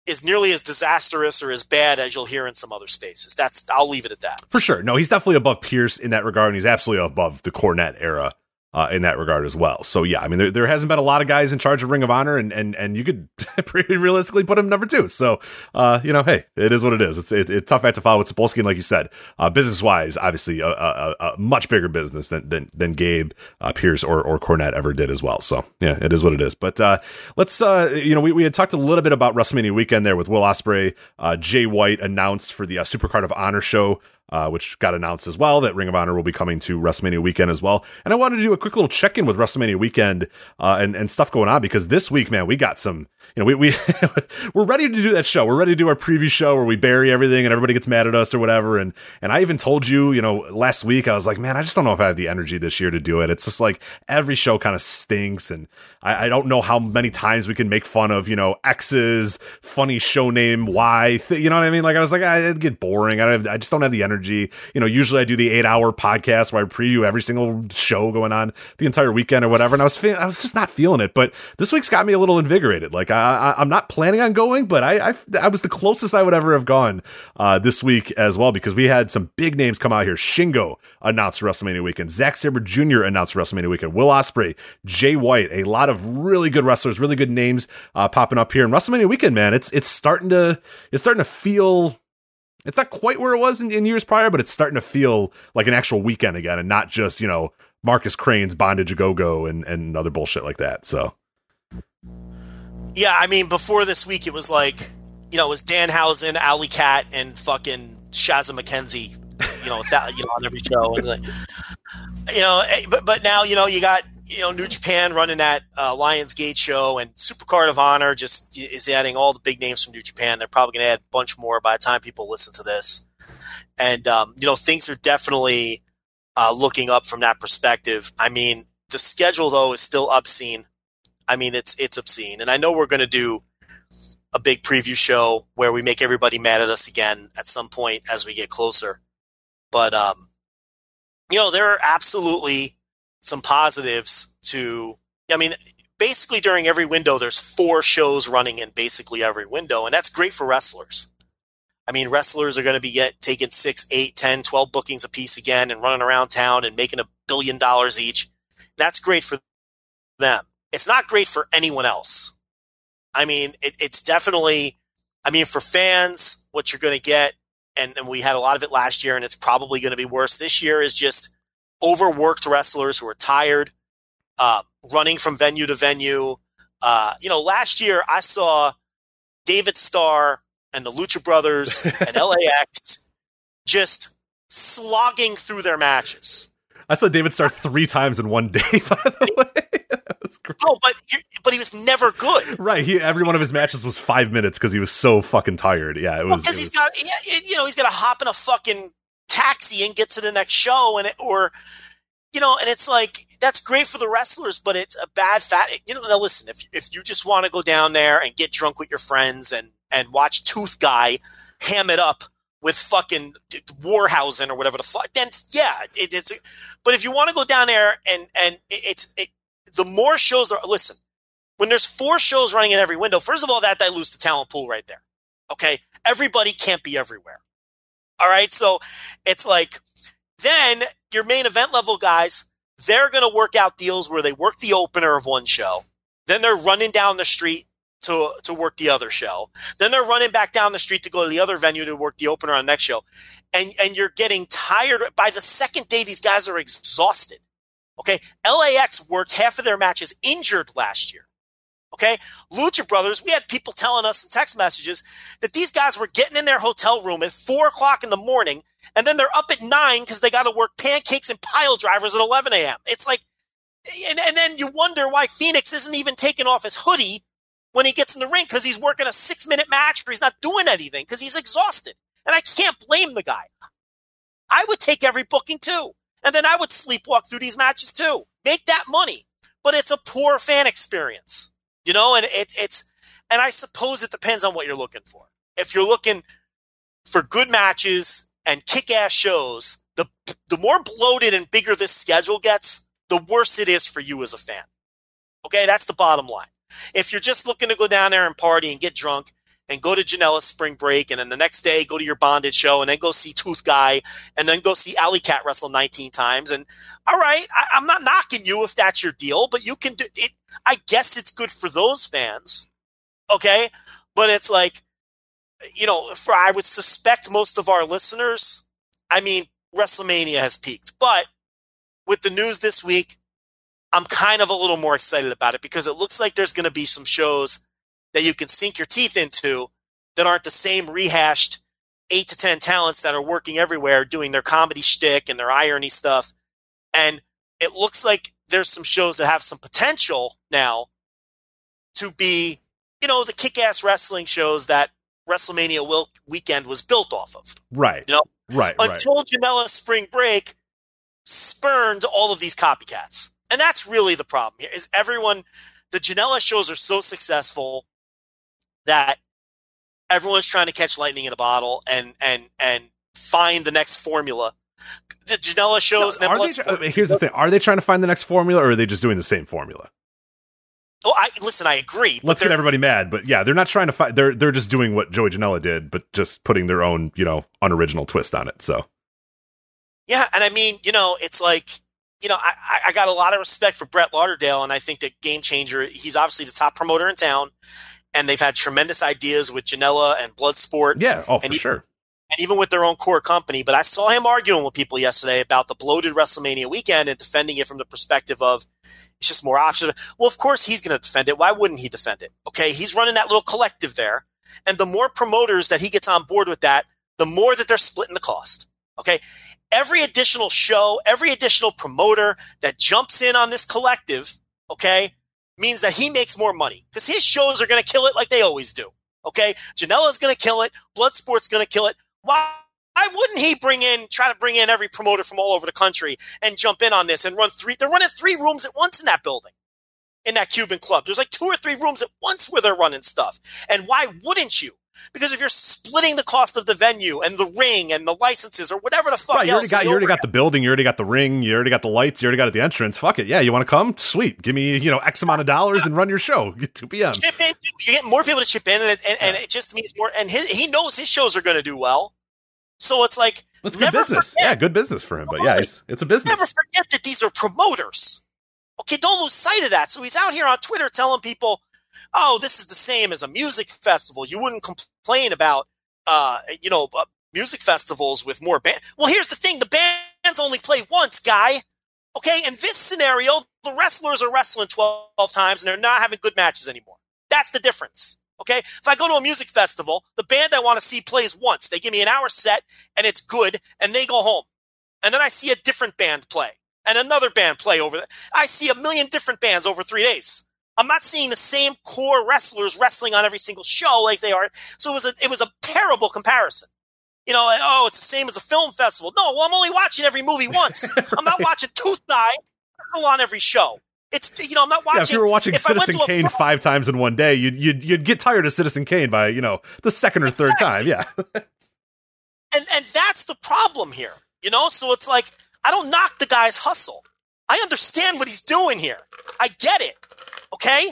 is nearly as disastrous or as bad as you'll hear in some other spaces. That's I'll leave it at that. For sure. No, he's definitely above Pearce in that regard, and he's absolutely above the Cornette era uh, in that regard as well. So yeah, I mean, there, there hasn't been a lot of guys in charge of Ring of Honor, and and and you could <laughs> pretty realistically put him number two. So uh, you know, hey, it is what it is. It's it's tough act to follow with Sapolsky, and like you said, uh, business wise, obviously a, a, a, much bigger business than than, than Gabe uh, Pearce or or Cornette ever did as well. So yeah, it is what it is. But uh, let's uh, you know, we, we had talked a little bit about WrestleMania weekend there with Will Ospreay, Jay White announced for the Supercard of Honor show uh, which got announced as well that Ring of Honor will be coming to WrestleMania weekend as well. And I wanted to do a quick little check in with WrestleMania weekend uh, and and stuff going on because this week, man, we got some you know, we, we <laughs> we're ready to do that show. We're ready to do our preview show where we bury everything and everybody gets mad at us or whatever. And and I even told you, you know, last week I was like, man, I just don't know if I have the energy this year to do it. It's just like every show kind of stinks, and I, I don't know how many times we can make fun of, you know, X's funny show name Y. Th- you know what I mean? Like I was like, I, it'd get boring. I don't have, I just don't have the energy. You know, usually I do the eight hour podcast where I preview every single show going on the entire weekend or whatever. And I was fe- I was just not feeling it. But this week's got me a little invigorated. Like I, I, am not planning on going, but I, I, I was the closest I would ever have gone uh, this week as well because we had some big names come out here. Shingo announced WrestleMania weekend. Zack Sabre Jr. announced WrestleMania weekend. Will Ospreay, Jay White, a lot of really good wrestlers, really good names uh, popping up here. And WrestleMania weekend, man, it's it's starting to it's starting to feel it's not quite where it was in, in, years prior, but it's starting to feel like an actual weekend again, and not just you know Marcus Crane's bondage a go go and and other bullshit like that. So yeah, I mean, before this week, it was like, you know, it was Danhausen, Allie Kat, and fucking Shazza McKenzie, you know, that, you know, on every show. And like, you know, eh, but, but now, you know, you got, you know, New Japan running that uh, Lions Gate show, and Supercard of Honor just is adding all the big names from New Japan. They're probably going to add a bunch more by the time people listen to this. And, um, you know, things are definitely uh, looking up from that perspective. I mean, the schedule, though, is still obscene. I mean, it's it's obscene. And I know we're going to do a big preview show where we make everybody mad at us again at some point as we get closer. But um, you know, there are absolutely some positives to. I mean, basically during every window, there's four shows running in basically every window, and that's great for wrestlers. I mean, wrestlers are going to be get taking six, eight, 10, 12 bookings a piece again and running around town and making a billion dollars each. That's great for them it's not great for anyone else. I mean, it, it's definitely, I mean, for fans, what you're going to get, and, and we had a lot of it last year, and it's probably going to be worse this year, is just overworked wrestlers who are tired, uh, running from venue to venue. Uh, you know, last year I saw David Starr and the Lucha Brothers and <laughs> LAX just slogging through their matches. I saw David Starr three times in one day, <laughs> by the way. <laughs> Oh, but but he was never good. Right. He every one of his matches was five minutes because he was so fucking tired. Yeah, it was because he's got you know he's got to hop in a fucking taxi and get to the next show and it, or you know and it's like that's great for the wrestlers but it's a bad fat you know now listen if if you just want to go down there and get drunk with your friends and and watch Tooth Guy ham it up with fucking Warhausen or whatever the fuck then yeah it, it's but if you want to go down there and and it, it's it, the more shows are listen when there's four shows running in every window first of all that dilutes the talent pool right there okay? Everybody can't be everywhere all right? So it's like then your main event level guys they're going to work out deals where they work the opener of one show then they're running down the street to to work the other show then they're running back down the street to go to the other venue to work the opener on the next show and and you're getting tired by the second day these guys are exhausted Okay. LAX worked half of their matches injured last year. Okay. Lucha Brothers, we had people telling us in text messages that these guys were getting in their hotel room at four o'clock in the morning and then they're up at nine because they got to work pancakes and pile drivers at 11 a.m. It's like, and, and then you wonder why Fenix isn't even taking off his hoodie when he gets in the ring because he's working a six minute match or he's not doing anything because he's exhausted. And I can't blame the guy. I would take every booking too. And then I would sleepwalk through these matches too. Make that money. But it's a poor fan experience, you know, and it, it's, and I suppose it depends on what you're looking for. If you're looking for good matches and kick ass shows, the, the more bloated and bigger this schedule gets, the worse it is for you as a fan. Okay, that's the bottom line. If you're just looking to go down there and party and get drunk, and go to Janela's spring break, and then the next day go to your bondage show, and then go see Tooth Guy, and then go see Allie Kat wrestle 19 times. And all right, I, am not knocking you if that's your deal, but you can do it. I guess it's good for those fans, okay? But it's like, you know, for I would suspect most of our listeners. I mean, WrestleMania has peaked, but with the news this week, I'm kind of a little more excited about it because it looks like there's going to be some shows that you can sink your teeth into that aren't the same rehashed eight to 10 talents that are working everywhere doing their comedy shtick and their irony stuff. And it looks like there's some shows that have some potential now to be you know, the kick ass wrestling shows that WrestleMania will, weekend was built off of. Right. You know, right. Right. Until Janela Spring Break spurned all of these copycats. And that's really the problem here is everyone the Janela shows are so successful that everyone's trying to catch lightning in a bottle and and and find the next formula. The Janela shows and then Are they, uh, here's the thing: Are they trying to find the next formula, or are they just doing the same formula? Oh, I listen. I agree. Let's get everybody mad, but yeah, they're not trying to find. They're they're just doing what Joey Janela did, but just putting their own you know unoriginal twist on it. So Yeah, and I mean, you know, it's like, you know, I, I- I got a lot of respect for Brett Lauderdale, and I think that Game Changer, he's obviously the top promoter in town, and they've had tremendous ideas with Janela and Bloodsport, yeah, oh for And sure. and even with their own core company. But I saw him arguing with people yesterday about the bloated WrestleMania weekend and defending it from the perspective of it's just more options. Well, of course he's going to defend it. Why wouldn't he defend it? Okay, he's running that little collective there, and the more promoters that he gets on board with that, the more that they're splitting the cost. Okay, every additional show, every additional promoter that jumps in on this collective, okay, means that he makes more money because his shows are going to kill it like they always do. Okay, Janela's going to kill it. Bloodsport's going to kill it. Why? Why wouldn't he bring in, try to bring in every promoter from all over the country and jump in on this and run three? They're running three rooms at once in that building, in that Cuban club. There's like two or three rooms at once where they're running stuff. And why wouldn't you? Because if you're splitting the cost of the venue and the ring and the licenses or whatever the fuck Right, you already else, got you the already got the building, you already got the ring, you already got the lights, you already got the entrance. Fuck it, yeah, you want to come? Sweet, give me you know X amount of dollars and run your show. <laughs> Get two p.m. in. You get more people to chip in, and it, and, and it just means more. And his, he knows his shows are going to do well, so it's like That's good never business. forget- Yeah, good business for him. But yeah, it's, it's a business. never forget that these are promoters. Okay, don't lose sight of that. So he's out here on Twitter telling people, "Oh, this is the same as a music festival. You wouldn't complain about, uh, you know, uh, music festivals with more band." Well, here's the thing: the bands only play once, guy. Okay, in this scenario, the wrestlers are wrestling twelve times and they're not having good matches anymore. That's the difference. Okay, if I go to a music festival, the band I want to see plays once. They give me an hour set and it's good, and they go home and then I see a different band play and another band play over there. I see a million different bands over three days. I'm not seeing the same core wrestlers wrestling on every single show like they are. So it was a it was a terrible comparison. You know, like, oh, it's the same as a film festival. No, well, I'm only watching every movie once. <laughs> I'm not watching Tooth Eye on every show. It's you know, I'm not watching. yeah, if you were watching if I went Citizen Kane film- five times in one day, you'd, you'd you'd get tired of Citizen Kane by you know the second or third time. Yeah, and and that's the problem here you know so it's like i don't knock the guy's hustle i understand what he's doing here i get it okay?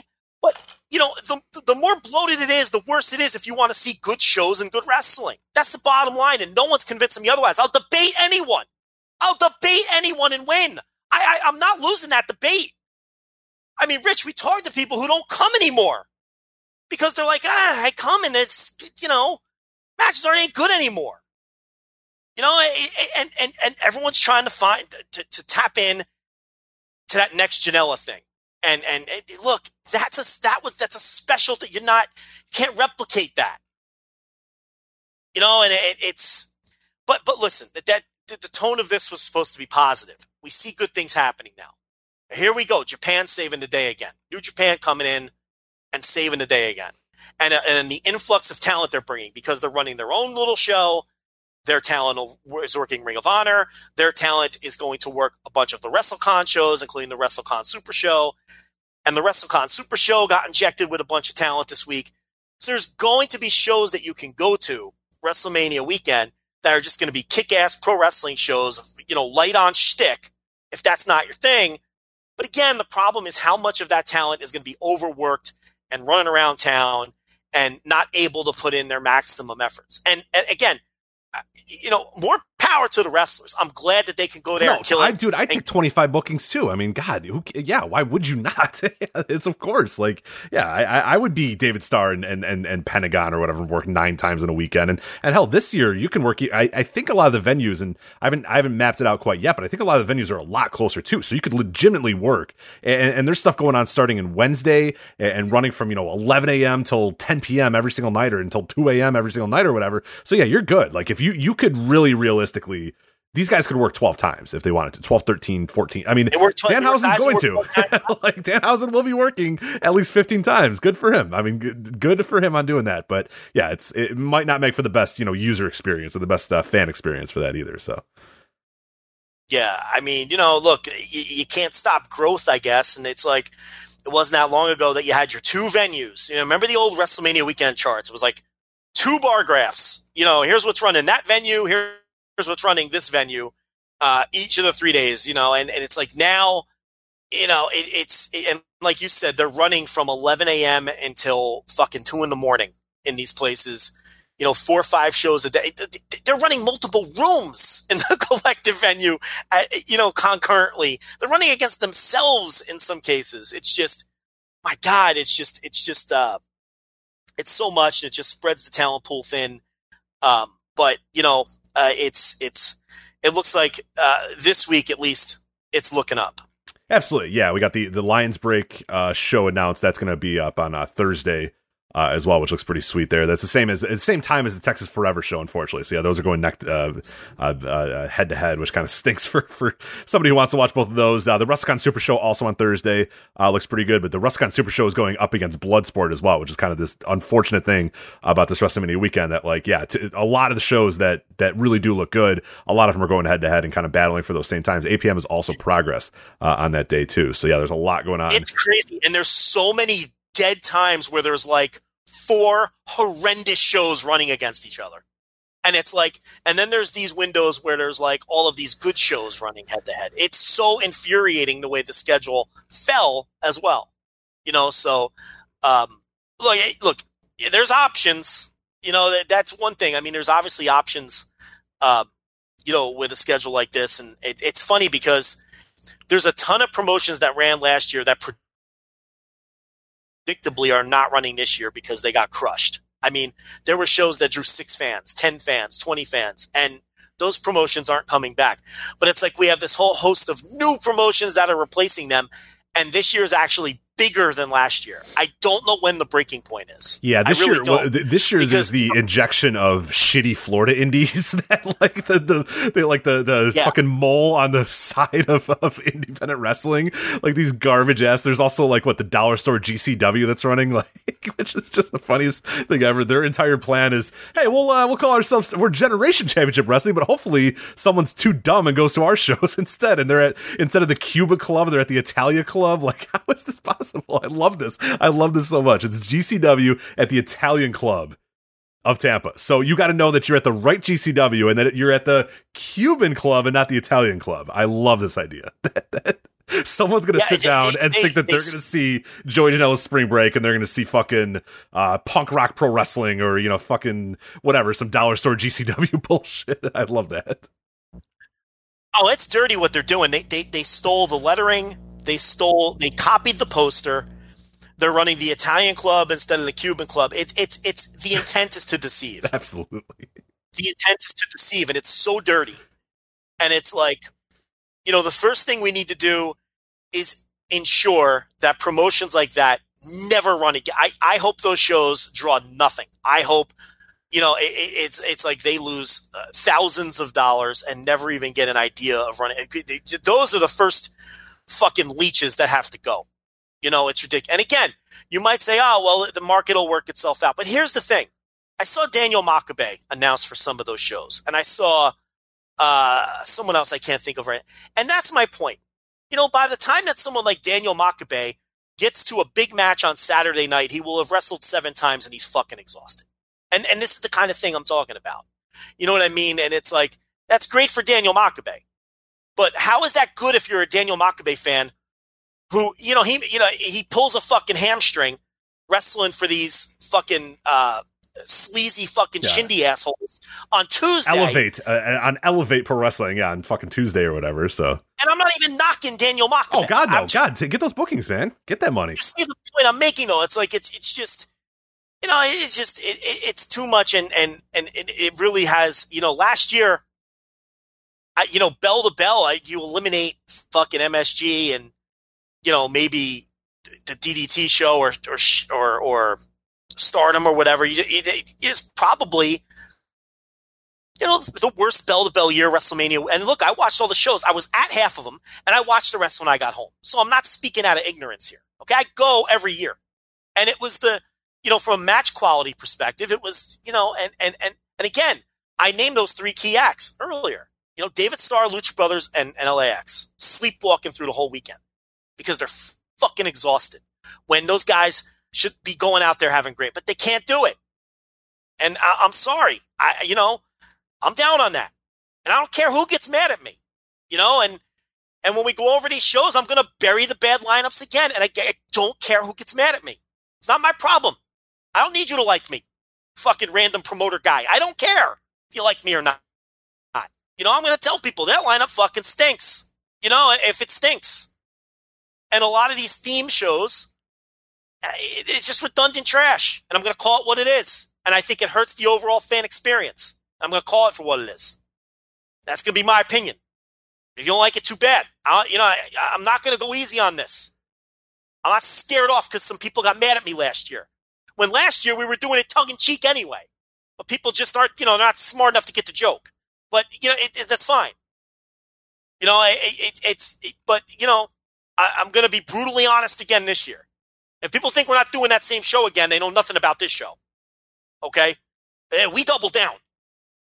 But you know the, the more bloated it is the worse it is if you want to see good shows and good wrestling. That's the bottom line and no one's convincing me otherwise. I'll debate anyone. I'll debate anyone and win. I, I i'm not losing that debate. I mean rich we talk to people who don't come anymore because they're like ah i come and it's you know matches aren't good anymore. You know, and and and everyone's trying to find to, to tap in to that next Janela thing. And and, look, that's a that was that's a special that you're not can't replicate that. You know, and it, it's but but listen, that that the, tone of this was supposed to be positive. We see good things happening now. Here we go, Japan saving the day again. New Japan coming in and saving the day again. And, and the influx of talent they're bringing because they're running their own little show their talent is working Ring of Honor. Their talent is going to work a bunch of the WrestleCon shows, including the WrestleCon Super Show. And the WrestleCon Super Show got injected with a bunch of talent this week. So there's going to be shows that you can go to WrestleMania weekend that are just going to be kick-ass pro wrestling shows, you know, light on shtick, if that's not your thing. But again, the problem is how much of that talent is going to be overworked and running around town and not able to put in their maximum efforts. And, and again, you know, more power to the wrestlers. I'm glad that they can go there no, and kill I, it. dude, I And- took twenty five bookings too. I mean, God, who, yeah, why would you not? <laughs> it's of course, like, yeah, I, I I would be David Starr and, and and and Pentagon or whatever, and work nine times in a weekend, and and hell, this year you can work. I, I think a lot of the venues, and I haven't I haven't mapped it out quite yet, but I think a lot of the venues are a lot closer too, so you could legitimately work. And, and there's stuff going on starting in Wednesday and, and running from you know 11 a.m. till 10 p.m. every single night, or until 2 a.m. every single night, or whatever. So yeah, you're good. Like if you you could really realistically these guys could work 12 times if they wanted to 12 13 14 i mean They work tw- danhausen's guys going to 12 <laughs> like danhausen will be working at least 15 times good for him i mean good, good for him on doing that but yeah it's it might not make for the best you know user experience or the best uh, fan experience for that either so Yeah, I mean, you know, look, you, you can't stop growth, I guess, and it's like it wasn't that long ago that you had your two venues. You know, remember the old WrestleMania weekend charts? It was like two bar graphs. You know, here's what's running that venue. Here, here's what's running this venue. Uh, each of the three days, you know, and, and it's like now, you know, it, it's and like you said, they're running from 11 a.m. until fucking two in the morning in these places you know, four or five shows a day. They're running multiple rooms in the <laughs> collective venue, at, you know, concurrently. They're running against themselves in some cases. It's just, my God, it's just, it's just, uh, it's so much. It just spreads the talent pool thin. Um, but you know, uh, it's, it's, it looks like uh, this week at least, it's looking up. absolutely yeah we got the the lions break uh show announced that's going to be up on uh, thursday uh, as well, which looks pretty sweet there. That's the same as the same time as the Texas Forever show, unfortunately. So yeah, those are going neck uh, uh, uh, head to head, which kind of stinks <laughs> for for somebody who wants to watch both of those. Uh, the WrestleCon Super Show also on Thursday uh, looks pretty good, but the WrestleCon Super Show is going up against Bloodsport as well, which is kind of this unfortunate thing about this WrestleMania weekend. That like yeah, t- a lot of the shows that that really do look good, a lot of them are going head to head and kind of battling for those same times. APM is also progress on that day too. So yeah, there's a lot going on. It's crazy. And there's so many dead times where there's like four horrendous shows running against each other. And it's like, and then there's these windows where there's like all of these good shows running head to head. It's so infuriating the way the schedule fell as well. You know, so um, look, eh, look, there's options. You know, that, that's one thing. I mean, there's obviously options. Um, you know, with a schedule like this, and it, it's funny because there's a ton of promotions that ran last year that predictably are not running this year because they got crushed. I mean, there were shows that drew six fans, 10 fans, 20 fans, and those promotions aren't coming back. But it's like we have this whole host of new promotions that are replacing them. And this year is actually bigger than last year. I don't know when the breaking point is. Yeah, this really year, well, this year Because- there's the injection of shitty Florida indies <laughs> that like the the they like the the Yeah. fucking mole on the <laughs> side of, of independent wrestling, like these garbage ass. There's also like what the dollar store GCW that's running, <laughs> like which is just the funniest thing ever. Their entire plan is, hey, we'll uh, we'll call ourselves we're Generation Championship Wrestling, but hopefully someone's too dumb and goes to our shows instead, and they're at instead of the Cuba Club, they're at the Italia Club. Like, how is this possible? I love this. I love this so much. It's GCW at the Italian Club of Tampa. So you got to know that you're at the right GCW and that you're at the Cuban club and not the Italian club. I love this idea. <laughs> Someone's gonna Yeah, sit they- down they- and they- think that they- they're gonna see Joey Janela's spring break and they're gonna see fucking uh, punk rock pro wrestling or you know fucking whatever some dollar store GCW <laughs> bullshit. I love that. Oh, it's dirty what they're doing. They, they they stole the lettering. They stole. They copied the poster. They're running the Italian club instead of the Cuban club. It's it's it's the intent is to deceive. <laughs> Absolutely. The intent is to deceive, and it's so dirty. And it's like, you know, the first thing we need to do is ensure that promotions like that never run again. I, I hope those shows draw nothing. I hope, you know, it, it- it's it's like they lose uh, thousands of dollars and never even get an idea of running. Those are the first fucking leeches that have to go. You know, it's ridiculous. And again, you might say, oh, well, the market will work itself out. But here's the thing. I saw Daniel Makabe announced for some of those shows, and I saw uh, someone else I can't think of right. And that's my point. You know, by the time that someone like Daniel Makabe gets to a big match on Saturday night, he will have wrestled seven times and he's fucking exhausted. And and this is the kind of thing I'm talking about. You know what I mean? And it's like that's great for Daniel Makabe, but how is that good if you're a Daniel Makabe fan who you know he you know he pulls a fucking hamstring wrestling for these fucking uh, sleazy fucking Yeah. shindy assholes on Tuesday. Elevate uh, on Elevate Pro Wrestling, yeah, on fucking Tuesday or whatever. So, And I'm not even knocking Daniel Makabe. oh god, no, just- God, get those bookings, man, get that money. you see the point I'm making though. It's like it's it's just you know it's just it, it, it's too much and and and it really has you know last year. I, you know, bell to bell, I, you eliminate fucking MSG and you know maybe the DDT show or or or, or Stardom or whatever. You, it, it, it's probably you know, the worst bell to bell year WrestleMania. And look, I watched all the shows. I was at half of them, and I watched the rest when I got home. So I'm not speaking out of ignorance here. Okay, I go every year, and it was the, you know, from a match quality perspective, it was, you know, and and and and again, I named those three key acts earlier. You know, David Starr, Lucha Brothers, and, and LAX sleepwalking through the whole weekend because they're fucking exhausted. When those guys should be going out there having great, but they can't do it. And I, I'm sorry, I you know I'm down on that. And I don't care who gets mad at me, you know, and and when we go over these shows, I'm to bury the bad lineups again. And I, I, don't care who gets mad at me. It's not my problem. I don't need you to like me, fucking random promoter guy. I don't care if you like me or not. You know, I'm going to tell people that lineup fucking stinks. You know, if it stinks. And a lot of these theme shows, eh, it's just redundant trash. And I'm going to call it what it is. And I think it hurts the overall fan experience. I'm going to call it for what it is. That's going to be my opinion. If you don't like it, too bad. I, you know, I, I'm not going to go easy on this. I'm not scared off because some people got mad at me last year. When last year we were doing it tongue in cheek anyway, but people just aren't, you know, not smart enough to get the joke. But you know, it, it, that's fine. You know, it, it's, but you know, I, I'm going to be brutally honest again this year. If people think we're not doing that same show again, they know nothing about this show. Okay, eh, we double down.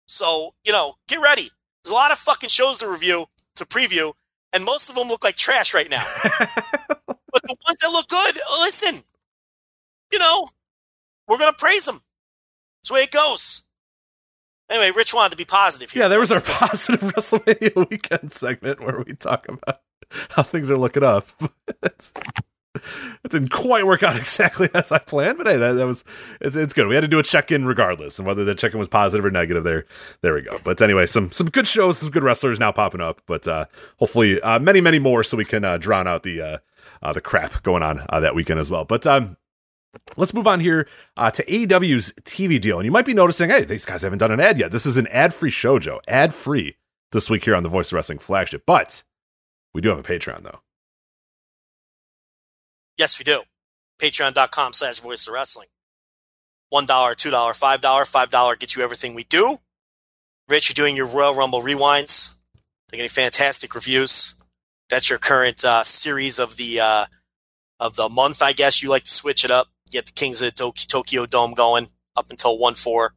So, you know, get ready. There's a lot of fucking shows to review, to preview, and most of them look like trash right now. <laughs> but the ones that look good, listen, you know, we're going to praise them. That's the way it goes. Anyway, Rich wanted to be positive here. Yeah, there was our <laughs> positive WrestleMania <laughs> weekend segment where we talk about how things are looking up. <laughs> it didn't quite work out exactly as I planned, but hey, that, that was it's, it's good. We had to do a check in regardless, and whether the check in was positive or negative, there there we go. But anyway, some some good shows, some good wrestlers now popping up, but uh, hopefully uh, many many more, so we can uh, drown out the uh, uh, the crap going on uh, that weekend as well. But um, Let's move on here uh, to AEW's TV deal. And you might be noticing, hey, these guys haven't done an ad yet. This is an ad free show, Joe. Ad free this week here on the Voice of Wrestling flagship. But we do have a Patreon, though. Yes, we do. Patreon.com slash voice of wrestling. $1, $2, $5. $5 gets you everything we do. Rich, you're doing your Royal Rumble rewinds. They're getting fantastic reviews. That's your current uh, series of the uh, of the month, I guess. You like to switch it up. Get the Kings of the Tokyo Dome going up until 1 4.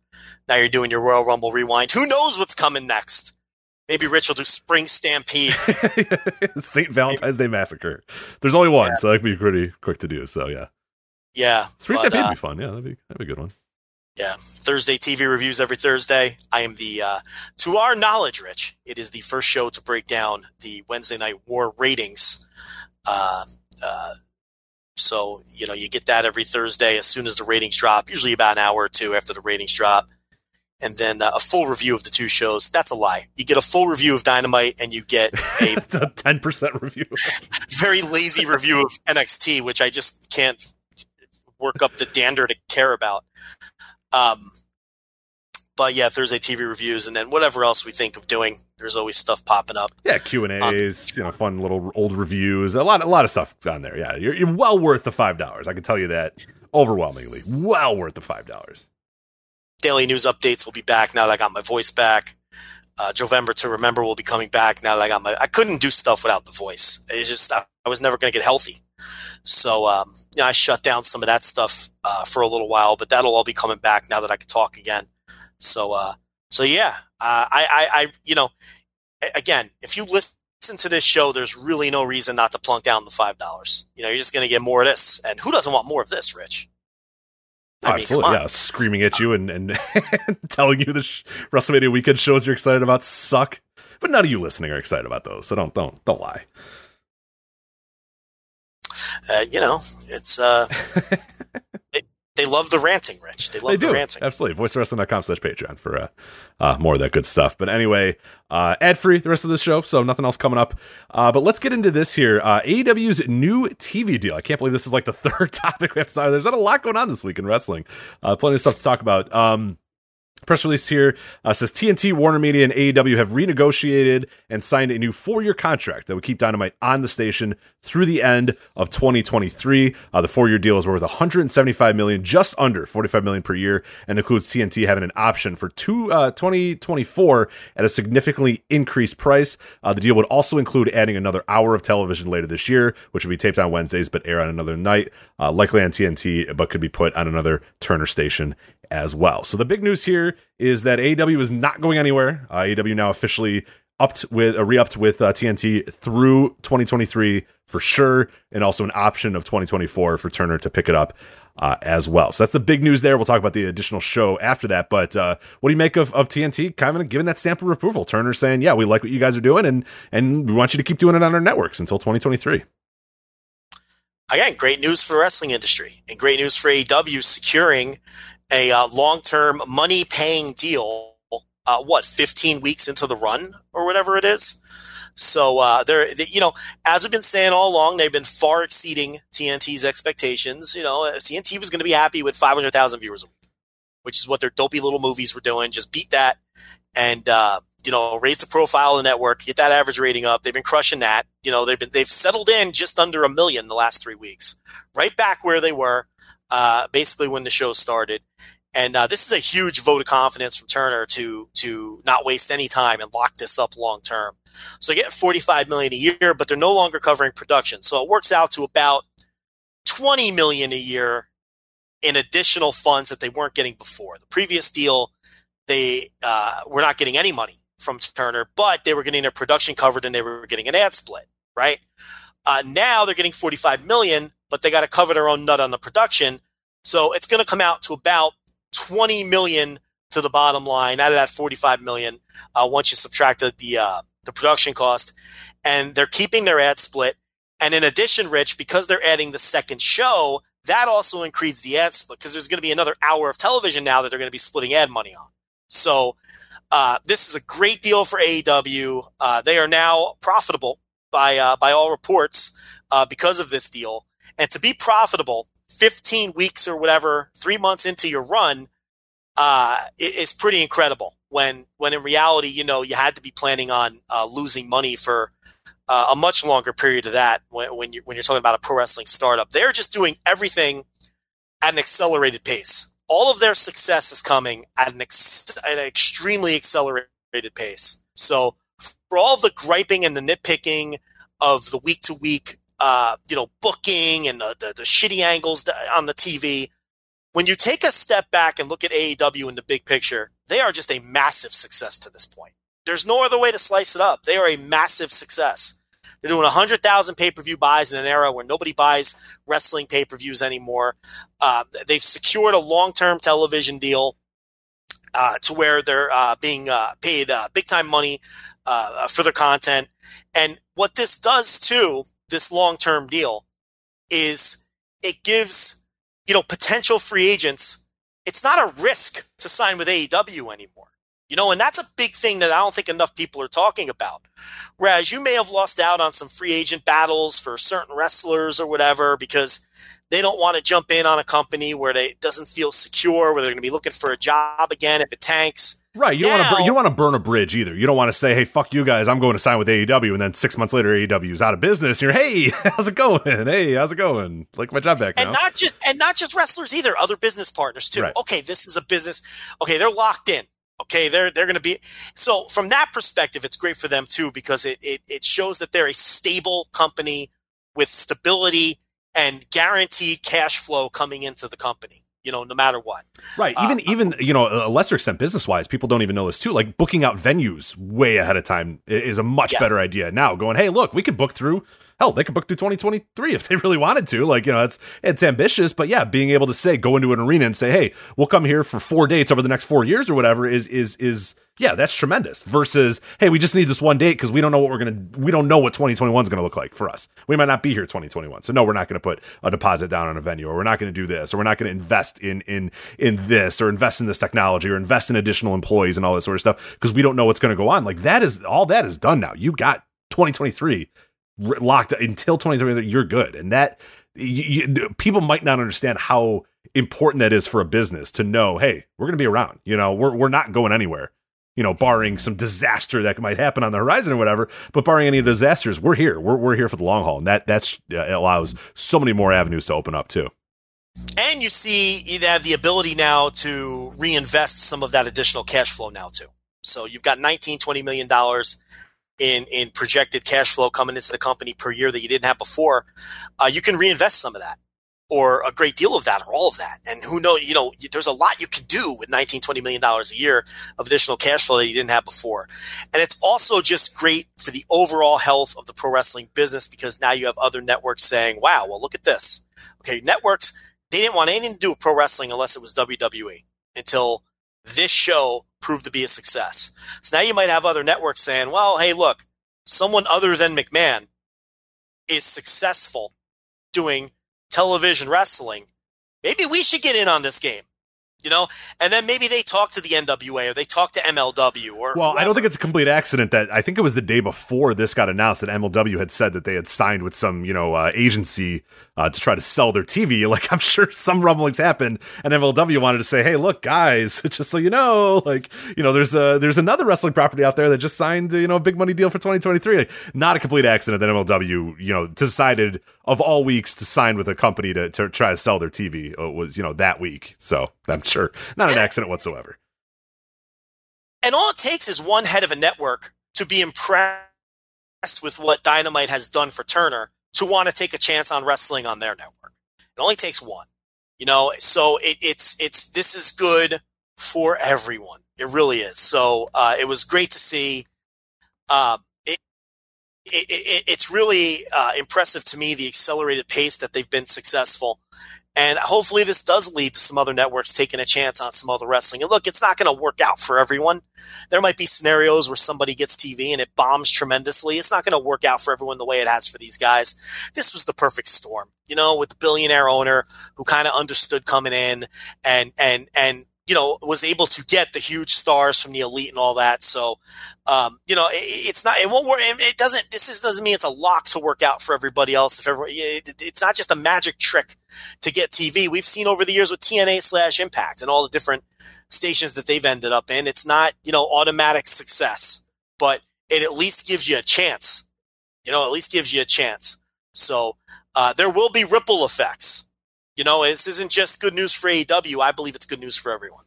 Now you're doing your Royal Rumble rewind. Who knows what's coming next? Maybe Rich will do Spring Stampede. <laughs> St. Valentine's Day Massacre. There's only one, yeah. so that could be pretty quick to do. So yeah, yeah. Spring but, Stampede uh, would be fun. Yeah, that'd be that'd be a good one. Yeah, Thursday TV reviews every Thursday. I am the, uh, to our knowledge, Rich, it is the first show to break down the Wednesday Night War ratings. Uh, uh, so you know you get that every Thursday as soon as the ratings drop, usually about an hour or two after the ratings drop and then uh, a full review of the two shows. That's a lie. You get a full review of Dynamite, and you get a <laughs> ten percent review, <laughs> very lazy review of NXT, which I just can't work up the dander to care about. Um, but yeah, Thursday TV reviews, and then whatever else we think of doing. There's always stuff popping up. Yeah, Q and A's, um, you know, fun little old reviews. A lot, a lot of stuff on there. Yeah, you're, you're well worth the five dollars. I can tell you that overwhelmingly, well worth the five dollars daily news updates will be back now that I got my voice back. Uh, November to Remember will be coming back now that I got my. I couldn't do stuff without the voice. It's just I, I was never going to get healthy, so um, you know, I shut down some of that stuff uh, for a little while. But that'll all be coming back now that I can talk again. So uh, so yeah, uh, I, I I you know, again, if you listen to this show, there's really no reason not to plunk down the five dollars. You know, you're just going to get more of this, and who doesn't want more of this, Rich? I mean, Absolutely, yeah. Screaming at you and, and, <laughs> telling you the sh- WrestleMania weekend shows you're excited about suck, but none of you listening are excited about those. So don't don't don't lie. Uh, you know, it's uh, <laughs> they love the ranting, Rich. They love they do. the ranting. Absolutely. VoiceWrestling.com slash Patreon for uh, uh, more of that good stuff. But anyway, uh, ad free the rest of the show, so nothing else coming up. Uh, but let's get into this here. Uh, AEW's new TV deal. I can't believe this is like the <laughs> third topic we have to talk. There's not a lot going on this week in wrestling. Uh, plenty of stuff to talk about. Um, Press release here uh, says TNT, Warner Media, and AEW have renegotiated and signed a new four-year contract that would keep Dynamite on the station through the end of 2023. Uh, the four-year deal is worth 175 million, just under 45 million per year, and includes TNT having an option for two uh, 2024 at a significantly increased price. Uh, the deal would also include adding another hour of television later this year, which would be taped on Wednesdays but air on another night, uh, likely on TNT, but could be put on another Turner station as well. So the big news here is that AEW is not going anywhere. Uh, AEW now officially upped with uh, re-upped with uh, TNT through 2023 for sure, and also an option of 2024 for Turner to pick it up. Uh, as well. So that's the big news there. We'll talk about the additional show after that. But uh, what do you make of, of TNT kind of giving that stamp of approval? Turner saying, yeah, we like what you guys are doing and and we want you to keep doing it on our networks until 2023. Again, great news for the wrestling industry and great news for AEW securing a uh, long-term money-paying deal. Uh, what, 15 weeks into the run or whatever it is. So uh, they're, they, you know, as we've been saying all along, they've been far exceeding TNT's expectations. You know, TNT was going to be happy with 500,000 viewers a week, which is what their dopey little movies were doing. Just beat that and uh, you know raise the profile of the network, get that average rating up. They've been crushing that. You know, they've been they've settled in just under a million the last three weeks, right back where they were uh, basically when the show started. And uh, this is a huge vote of confidence from Turner to to not waste any time and lock this up long term. So they get 45 million a year, but they're no longer covering production. So it works out to about 20 million a year in additional funds that they weren't getting before. The previous deal, they uh, were not getting any money from Turner, but they were getting their production covered and they were getting an ad split, right? Uh, now they're getting 45 million, but they got to cover their own nut on the production. So it's going to come out to about 20 million to the bottom line out of that 45 million uh, once you subtract the uh, the production cost and they're keeping their ad split and in addition rich because they're adding the second show that also increases the ad split because there's going to be another hour of television now that they're going to be splitting ad money on so uh, this is a great deal for AEW. Uh, they are now profitable by uh, by all reports uh, because of this deal. And to be profitable, 15 weeks or whatever, three months into your run, uh, is pretty incredible. When when in reality, you know, you had to be planning on uh, losing money for uh, a much longer period of that. When when you when you're talking about a pro wrestling startup, they're just doing everything at an accelerated pace. All of their success is coming at an, ex- at an extremely accelerated pace. So for all the griping and the nitpicking of the week to week uh, you know, booking and the, the, the shitty angles on the TV. When you take a step back and look at AEW in the big picture, they are just a massive success to this point. There's no other way to slice it up. They are a massive success. They're doing 100,000 pay per view buys in an era where nobody buys wrestling pay per views anymore. Uh, they've secured a long term television deal uh, to where they're uh, being uh, paid uh, big time money uh, for their content. And what this does too this long term deal is it gives you know potential free agents it's not a risk to sign with AEW anymore. You know, and that's a big thing that I don't think enough people are talking about. Whereas you may have lost out on some free agent battles for certain wrestlers or whatever because they don't want to jump in on a company where they doesn't feel secure, where they're going to be looking for a job again if it tanks. Right. You now, don't want to you don't want to burn a bridge either. You don't want to say, "Hey, fuck you guys, I'm going to sign with AEW," and then six months later, AEW is out of business. And you're, "Hey, <laughs> how's it going? Hey, how's it going? Like my job back and now." not just and not just wrestlers either, other business partners too. Right. Okay, this is a business. Okay, they're locked in. Okay, they're they're going to be so from that perspective, it's great for them too because it, it it shows that they're a stable company with stability and guaranteed cash flow coming into the company you know, no matter what. Right. Even Uh, even you know, a lesser extent business wise, people don't even know this too. Like booking out venues way ahead of time is a much Yeah. better idea now. Going, hey, look, we could book through. Hell, they could book through 2023 if they <laughs> really wanted to. Like, you know, it's it's ambitious, but yeah, being able to say go into an arena and say, hey, we'll come here for four dates over the next four years or whatever is is is yeah, that's tremendous. Versus, hey, we just need this one date because we don't know what we're gonna we don't know what 2021 is gonna look like for us. We might not be here 2021, so no, we're not gonna put a deposit down on a venue, or we're not gonna do this, or we're not gonna invest in in in this, or invest in this technology, or invest in additional employees and all this sort of stuff because we don't know what's gonna go on. Like that is all that is done now. You got 2023 r- locked until 2023. You're good, and that you, you, people might not understand how important that is for a business to know, hey, we're going to be around. You know, we're we're not going anywhere. You know, barring some disaster that might happen on the horizon or whatever, but barring any disasters, we're here. We're we're here for the long haul, and that that's uh, allows so many more avenues to open up too. And you see, you have the ability now to reinvest some of that additional cash flow now too. So you've got 19, 20 million dollars in in projected cash flow coming into the company per year that you didn't have before. Uh, you can reinvest some of that or a great deal of that or all of that. And who knows, you know, there's a lot you can do with 19, 20 million dollars a year of additional cash flow that you didn't have before. And it's also just great for the overall health of the pro wrestling business because now you have other networks saying, wow, well, look at this. Okay, networks they didn't want anything to do with pro wrestling unless it was WWE until this show proved to be a success. So now you might have other networks saying, well, hey, look, someone other than McMahon is successful doing television wrestling. Maybe we should get in on this game you know, and then maybe they talk to the NWA or they talk to MLW or. Well, whoever. I don't think it's a complete accident that I think it was the day before this got announced that MLW had said that they had signed with some you know uh, agency uh, to try to sell their TV. <laughs> Like I'm sure some rumblings happened, and MLW wanted to say, "Hey, look, guys, <laughs> just so you know, like you know, there's a there's another wrestling property out there that just signed you know a big money deal for 2023." Like, not a complete accident that MLW you know decided of all weeks to sign with a company to to try to sell their TV uh, was you know that week. So I'm sure not an accident whatsoever. And all it takes is one head of a network to be impressed with what Dynamite has done for Turner to want to take a chance on wrestling on their network. It only takes one, you know. So it, it's it's this is good for everyone. It really is. So uh, it was great to see. Um, it, it, it, it's really uh, impressive to me the accelerated pace that they've been successful and hopefully, this does lead to some other networks taking a chance on some other wrestling. And look, it's not going to work out for everyone. There might be scenarios where somebody gets TV and it bombs tremendously. It's not going to work out for everyone the way it has for these guys. This was the perfect storm, you know, with the billionaire owner who kind of understood coming in and, and, and, you know, was able to get the huge stars from the elite and all that. So, um, you know, it, it's not, it won't work. It doesn't, this is, doesn't mean it's a lock to work out for everybody else. If everybody, it, it's not just a magic trick to get TV. We've seen over the years with TNA slash Impact and all the different stations that they've ended up in. It's not, you know, automatic success, but it at least gives you a chance. You know, at least gives you a chance. So, uh, there will be ripple effects you know, this isn't just good news for AEW. I believe it's good news for everyone.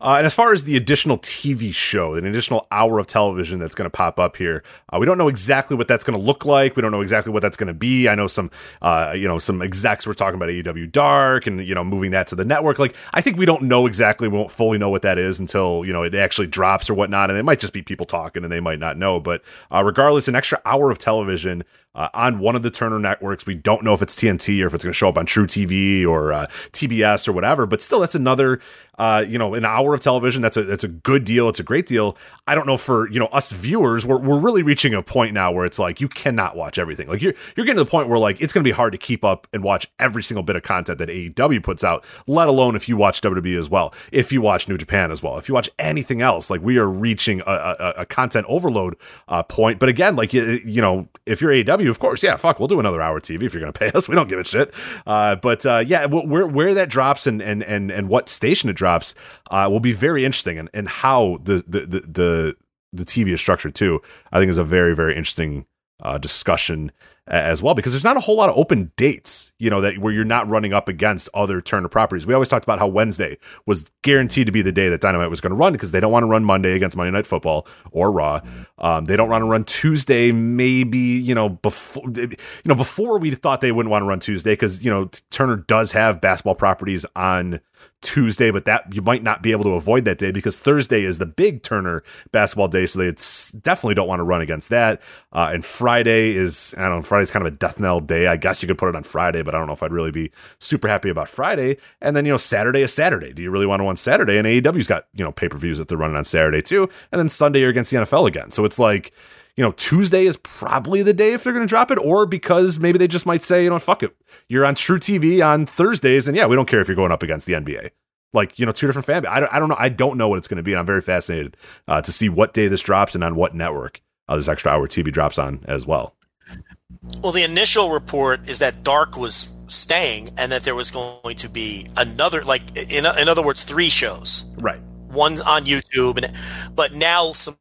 Uh, and as far as the additional TV show, an additional hour of television that's going to pop up here, uh, we don't know exactly what that's going to look like. We don't know exactly what that's going to be. I know some, uh, you know, some execs were talking about AEW Dark and you know moving that to the network. Like, I think we don't know exactly. We won't fully know what that is until you know it actually drops or whatnot. And it might just be people talking and they might not know. But uh, regardless, an extra hour of television uh, on one of the Turner networks. We don't know if it's TNT or if it's going to show up on truTV or uh, TBS or whatever, but still, that's another uh, you know, an hour of television. That's a that's a good deal. It's a great deal. I don't know for you know us viewers, we're we're really reaching a point now where it's like you cannot watch everything. Like you're you're getting to the point where like it's going to be hard to keep up and watch every single bit of content that AEW puts out. Let alone if you watch WWE as well, if you watch New Japan as well, if you watch anything else. Like we are reaching a, a, a content overload uh, point. But again, like you, you know, if you're AEW, of course, yeah, fuck, we'll do another hour TV if you're going <laughs> to pay us. We don't give a shit. Uh, but uh, yeah, where where that drops and and and and what station it drops drops uh, will be very interesting, and, and how the, the the the the TV is structured too. I think is a very very interesting uh, discussion as well because there's not a whole lot of open dates, you know, that where you're not running up against other Turner properties. We always talked about how Wednesday was guaranteed to be the day that Dynamite was going to run because they don't want to run Monday against Monday Night Football or Raw. Um, they don't want to run Tuesday, maybe you know before you know before we thought they wouldn't want to run Tuesday because you know Turner does have basketball properties on Tuesday, but that you might not be able to avoid that day because Thursday is the big Turner basketball day, so they definitely don't want to run against that. Uh, and Friday is I don't know, Friday's kind of a death knell day. I guess you could put it on Friday, but I don't know if I'd really be super happy about Friday. And then you know Saturday is Saturday. Do you really want to run Saturday? And AEW's got you know pay per views that they're running on Saturday too, and then Sunday you're against the NFL again. So it's like you know, Tuesday is probably the day if they're going to drop it, or because maybe they just might say, you know, fuck it, you're on truTV on Thursdays, and yeah, we don't care if you're going up against the NBA. Like you know, two different fan. I don't, I don't know. I don't know what it's going to be, and I'm very fascinated uh, to see what day this drops and on what network uh, this extra hour TV drops on as well. Well, the initial report is that Dark was staying, and that there was going to be another, like in in other words, three shows. Right. One on YouTube, and but now some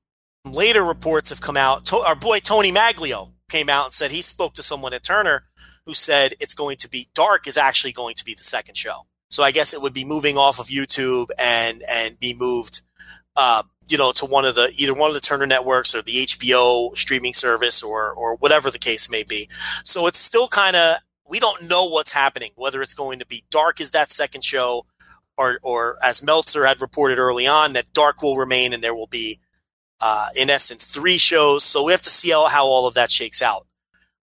later reports have come out. To, our boy Tony Maglio came out and said he spoke to someone at Turner who said it's going to be Dark is actually going to be the second show. So I guess it would be moving off of YouTube and and be moved, uh, you know, to one of the either one of the Turner networks or the HBO streaming service or or whatever the case may be. So it's still kind of we don't know what's happening. Whether it's going to be Dark is that second show, or or as Meltzer had reported early on that Dark will remain and there will be, uh, in essence, three shows. So we have to see how, how all of that shakes out.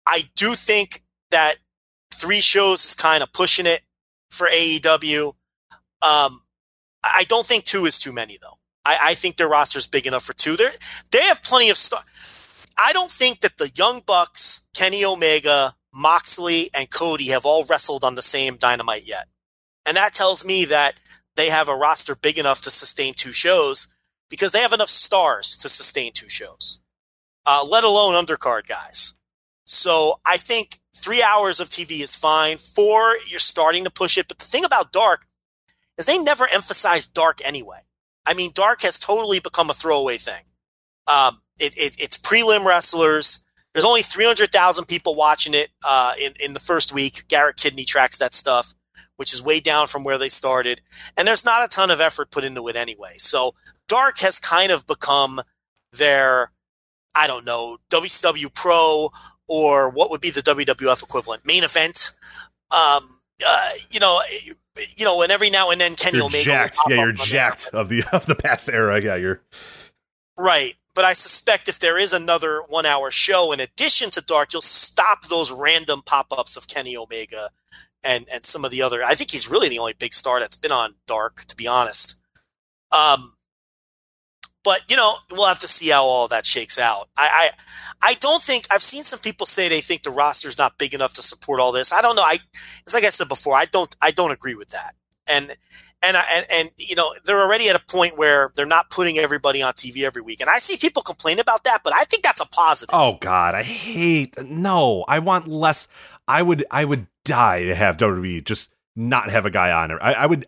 I do think that three shows is kind of pushing it for AEW. Um, I don't think two is too many though. I, I think their roster is big enough for two. They they have plenty of stuff. I don't think that the Young Bucks, Kenny Omega, Moxley, and Cody have all wrestled on the same Dynamite yet, and that tells me that they have a roster big enough to sustain two shows because they have enough stars to sustain two shows, uh, let alone undercard guys. So I think three hours of TV is fine. Four, you're starting to push it. But the thing about Dark is they never emphasize Dark anyway. I mean, Dark has totally become a throwaway thing. Um, it, it, it's prelim wrestlers. There's only 300,000 people watching it uh, in, in the first week. Garrett Kidney tracks that stuff, which is way down from where they started. And there's not a ton of effort put into it anyway. So Dark has kind of become their, I don't know, WCW Pro or what would be the WWF equivalent, main event. Um, uh, you know, you know, and every now and then Kenny You're Omega. jacked. Yeah, you're on there. jacked of the <laughs> of the past era. Yeah, you're Right. But I suspect if there is another one hour show in addition to Dark, you'll stop those random pop ups of Kenny Omega and, and some of the other. I think he's really the only big star that's been on Dark, to be honest. Um, but you know, we'll have to see how all that shakes out. I, I, I don't think I've seen some people say they think the roster's not big enough to support all this. I don't know. I, it's like I said before. I don't, I don't agree with that. And and I, and and you know they're already at a point where they're not putting everybody on TV every week, and I see people complain about that, but I think that's a positive. Oh God, I hate. No, I want less. I would. I would die to have WWE just not have a guy on it. I, I would.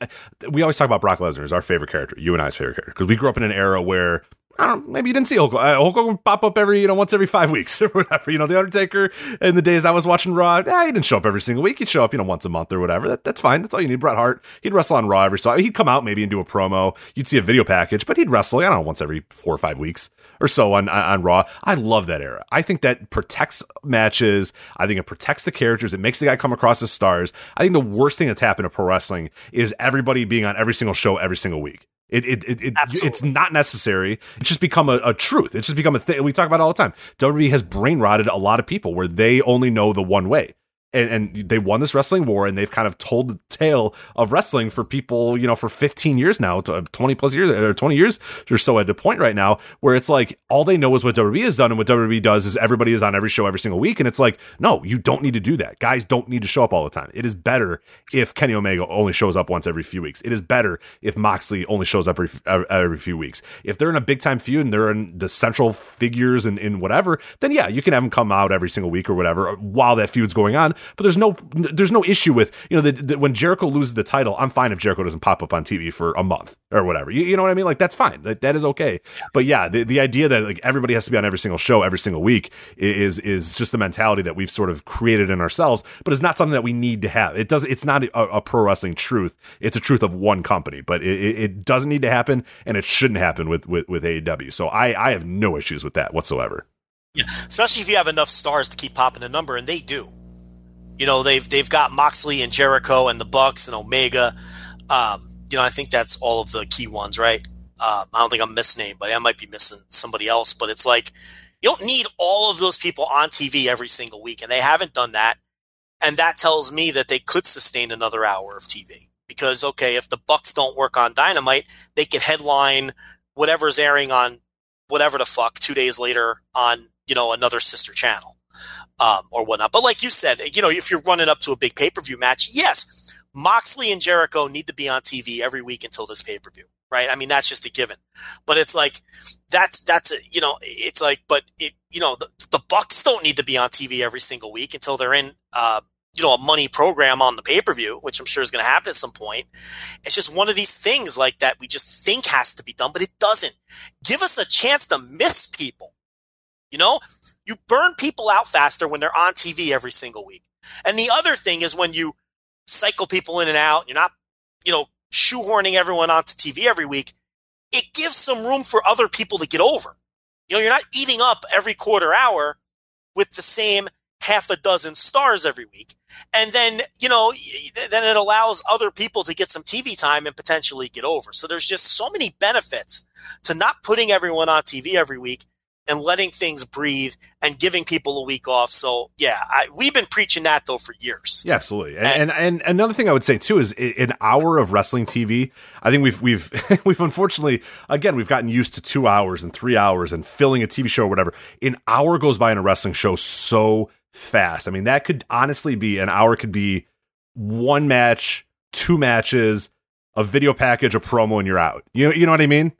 We always talk about Brock Lesnar as our favorite character, you and I's favorite character, because we grew up in an era where. I don't. Maybe you didn't see Hulk. Uh, Hulk Hogan pop up every, you know, once every five <laughs> weeks or whatever. You know, the Undertaker. In the days I was watching Raw, eh, he didn't show up every single week. He'd show up, you know, once a month or whatever. That, that's fine. That's all you need. Bret Hart. He'd wrestle on Raw every so. He'd come out maybe and do a promo. You'd see a video package, but he'd wrestle. I don't know, once every four or five weeks or so on, on Raw. I love that era. I think that protects matches. I think it protects the characters. It makes the guy come across as stars. I think the worst thing that's happened to pro wrestling is everybody being on every single show every single week. It, it, it, it it's not necessary. It's just become a, a truth. It's just become a thing. We talk about it all the time. WWE has brain rotted a lot of people where they only know the one way. And, and they won this wrestling war and they've kind of told the tale of wrestling for people, you know, for 15 years now, to uh, 20 plus years or 20 years or so at the point right now where it's like all they know is what WWE has done. And what WWE does is everybody is on every show every single week. And it's like, no, you don't need to do that. Guys don't need to show up all the time. It is better if Kenny Omega only shows up once every few weeks. It is better if Moxley only shows up every, uh, every few weeks. If they're in a big time feud and they're in the central figures and in whatever, then yeah, you can have them come out every single week or whatever while that feud's going on. But there's no there's no issue with you know the, the, when Jericho loses the title. I'm fine if Jericho doesn't pop up on TV for a month or whatever. You, you know what I mean? Like that's fine. That, that is okay. But yeah, the, the idea that like everybody has to be on every single show every single week is is just the mentality that we've sort of created in ourselves. But it's not something that we need to have. It does. It's not a, a pro wrestling truth. It's a truth of one company. But it, it, it doesn't need to happen, and it shouldn't happen with with, with AEW. So I I have no issues with that whatsoever. Yeah, especially if you have enough stars to keep popping a number, and they do. You know, they've they've got Moxley and Jericho and the Bucks and Omega. Um, you know, I think that's all of the key ones, right? Um, I don't think I'm missing but I might be missing somebody else. But it's like you don't need all of those people on TV every single week, and they haven't done that. And that tells me that they could sustain another hour of TV because okay, if the Bucks don't work on Dynamite, they could headline whatever's airing on whatever the fuck two days later on you know another sister channel um, or whatnot. But like you said, you know, if you're running up to a big pay per view match, yes, Moxley and Jericho need to be on TV every week until this pay per view, right? I mean, that's just a given. But it's like that's that's a, you know, it's like, but it, you know, the, the Bucks don't need to be on TV every single week until they're in, uh, you know a money program on the pay per view, which I'm sure is going to happen at some point. It's just one of these things like that we just think has to be done, but it doesn't. Give us a chance to miss people. You know, you burn people out faster when they're on TV every single week. And the other thing is when you cycle people in and out, you're not, you know, shoehorning everyone onto TV every week. It gives some room for other people to get over. You know, you're not eating up every quarter hour with the same half a dozen stars every week. And then, you know, then it allows other people to get some TV time and potentially get over. So there's just so many benefits to not putting everyone on TV every week and letting things breathe and giving people a week off. So yeah, I, we've been preaching that though for years. Yeah, absolutely. And, and, and another thing I would say too is an hour of wrestling TV. I think we've we've <laughs> we've unfortunately again we've gotten used to two hours and three hours and filling a TV show or whatever. An hour goes by in a wrestling show so fast. I mean, that could honestly be an hour could be one match, two matches, a video package, a promo, and you're out. You you know what I mean?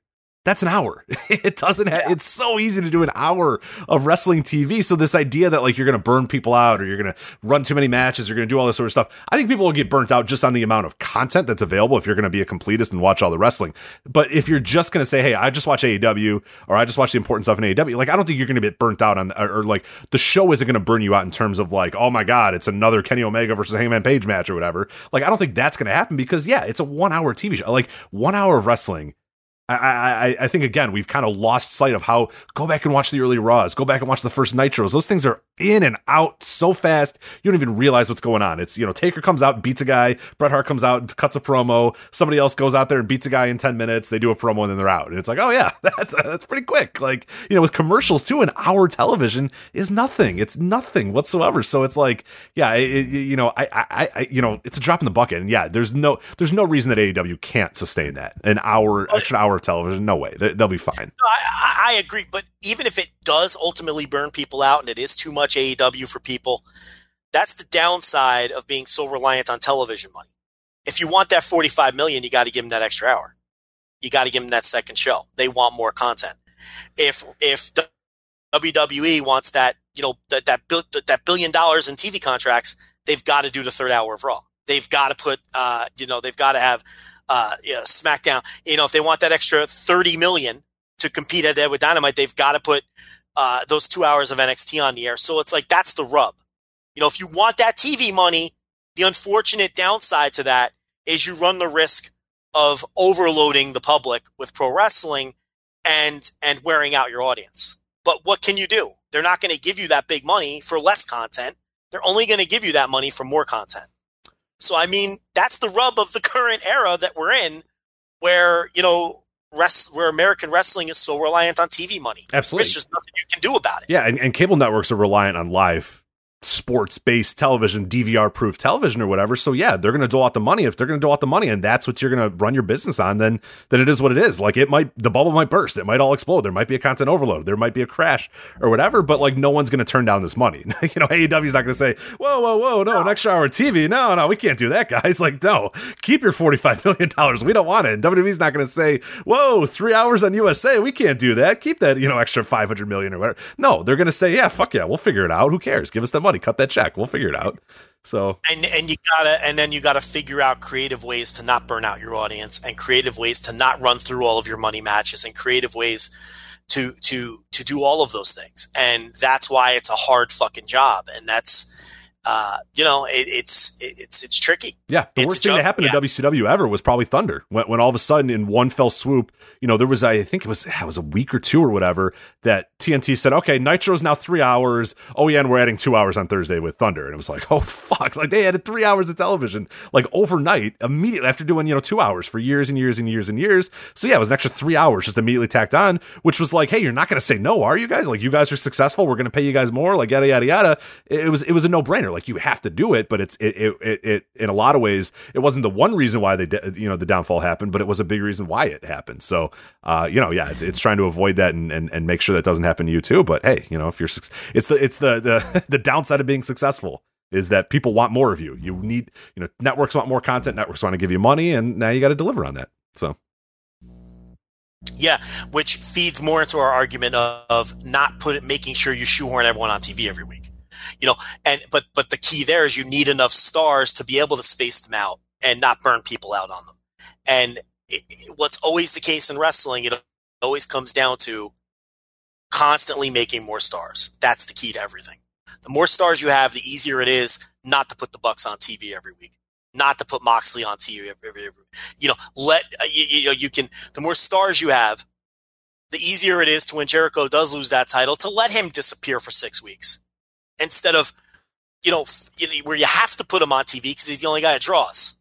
That's an hour. <laughs> It doesn't have, it's so easy to do an hour of wrestling TV. So this idea that like you're going to burn people out or you're going to run too many matches, you're going to do all this sort of stuff. I think people will get burnt out just on the amount of content that's available if you're going to be a completist and watch all the wrestling. But if you're just going to say, "Hey, I just watch AEW or I just watch the important stuff in AEW," like I don't think you're going to get burnt out on or, or like the show isn't going to burn you out in terms of like, "Oh my god, it's another Kenny Omega versus Hangman Page match or whatever." Like I don't think that's going to happen because yeah, it's a 1-hour TV show. Like 1 hour of wrestling I, I, I think again we've kind of lost sight of how go back and watch the early Raws, go back and watch the first Nitros. Those things are in and out so fast you don't even realize what's going on. It's you know Taker comes out, beats a guy, Bret Hart comes out, cuts a promo, somebody else goes out there and beats a guy in ten minutes. They do a promo and then they're out, and it's like oh yeah, <laughs> that's that's pretty quick. Like you know with commercials too, an hour television is nothing. It's nothing whatsoever. So it's like yeah, it, you know I, I I you know it's a drop in the bucket, and yeah, there's no there's no reason that AEW can't sustain that an hour oh, extra hour television. No way. They, will be fine. No, I, I agree. But even if it does ultimately burn people out and it is too much AEW for people, that's the downside of being so reliant on television money. If you want that 45 million, you got to give them that extra hour. You got to give them that second show. They want more content. If, if WWE wants that, you know, that, that, that billion dollars in TV contracts, they've got to do the third hour of Raw. They've got to put, uh, you know, they've got to have uh, you know, SmackDown. You know, if they want that extra thirty million to compete at that with Dynamite, they've got to put uh, those two hours of NXT on the air. So it's like that's the rub. You know, if you want that TV money, the unfortunate downside to that is you run the risk of overloading the public with pro wrestling and and wearing out your audience. But what can you do? They're not going to give you that big money for less content. They're only going to give you that money for more content. So I mean, that's the rub of the current era that we're in, where you know, rest, where American wrestling is so reliant on TV money. Absolutely, there's just nothing you can do about it. Yeah, and, and cable networks are reliant on live sports based television, DVR proof television or whatever. So yeah, they're going to dole out the money. If they're going to dole out the money and that's what you're going to run your business on, then then it is what it is. Like it might the bubble might burst, it might all explode. There might be a content overload, there might be a crash or whatever. But like no one's going to turn down this money. <laughs> you know, AEW's not going to say, whoa, whoa, whoa, no, an extra hour TV. No, no, we can't do that, guys. <laughs> Like no, keep your forty five million dollars. We don't want it. And WWE's not going to say, whoa, three hours on USA. We can't do that. Keep that you know extra five hundred million or whatever. No, they're going to say, yeah, fuck yeah, we'll figure it out. Who cares? Give us the money. Cut that check. We'll figure it out. So and and you gotta and then you gotta figure out creative ways to not burn out your audience and creative ways to not run through all of your money matches and creative ways to to to do all of those things. And that's why it's a hard fucking job. And that's uh, you know, it, it's it's it's tricky. Yeah, the it's worst thing that happened yeah. to WCW ever was probably Thunder. When, when all of a sudden, in one fell swoop, you know, there was I think it was it was a week or two or whatever that TNT said, okay, Nitro is now three hours. Oh yeah, and we're adding two hours on Thursday with Thunder, and it was like, <laughs> oh fuck, like they added three hours of television like overnight, immediately after doing you know two hours for years and years and years and years. So yeah, it was an extra three hours just immediately tacked on, which was like, hey, you're not going to say no, are you guys? Like you guys are successful, we're going to pay you guys more, like yada yada yada. It was it was a no brainer. Like you have to do it, but it's it, it it, it in a lot of ways it wasn't the one reason why they you know the downfall happened, but it was a big reason why it happened. So uh, you know, yeah, it's, it's trying to avoid that and, and and make sure that doesn't happen to you too. But hey, you know, if you're it's the it's the the <laughs> the downside of being successful is that people want more of you. You need you know networks want more content, networks want to give you money, and now you got to deliver on that. So. Yeah, which feeds more into our argument of, of not put making sure you shoehorn everyone on TV every week You know, and but but the key there is you need enough stars to be able to space them out and not burn people out on them. And it, it, what's always the case in wrestling, it always comes down to constantly making more stars. That's the key to everything. The more stars you have, the easier it is not to put the Bucks on TV every week, not to put Moxley on TV every, every, every you know, let uh, you, you know you can. The more stars you have, the easier it is to when Jericho does lose that title to let him disappear for six weeks instead of you know, you know where you have to put him on TV because he's the only guy that draws.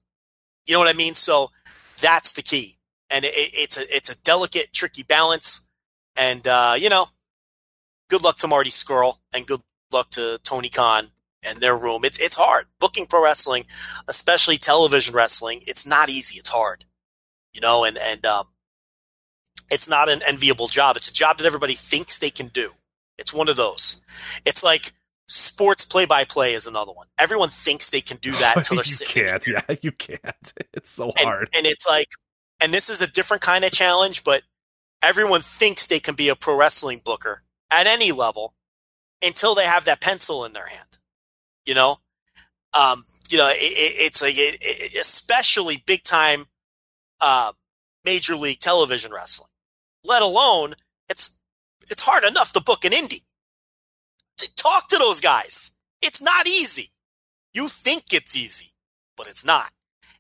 You know what I mean? So that's the key, and it, it's a it's a delicate, tricky balance. And uh, you know, good luck to Marty Scurll, and good luck to Tony Khan and their room. It's it's hard booking pro wrestling, especially television wrestling. It's not easy. It's hard, you know, and and um, it's not an enviable job. It's a job that everybody thinks they can do. It's one of those. It's like sports play by play is another one. Everyone thinks they can do that until <laughs> they're you sitting. can't. Yeah, <laughs> you can't. It's so and, hard. and it's like, and this is a different kind of challenge, but everyone thinks they can be a pro wrestling booker at any level until they have that pencil in their hand. You know, um, you know, it, it, it's like it- especially big time uh, major league television wrestling. Let alone it's it's hard enough to book an indie. Talk to those guys. It's not easy. You think it's easy, but it's not.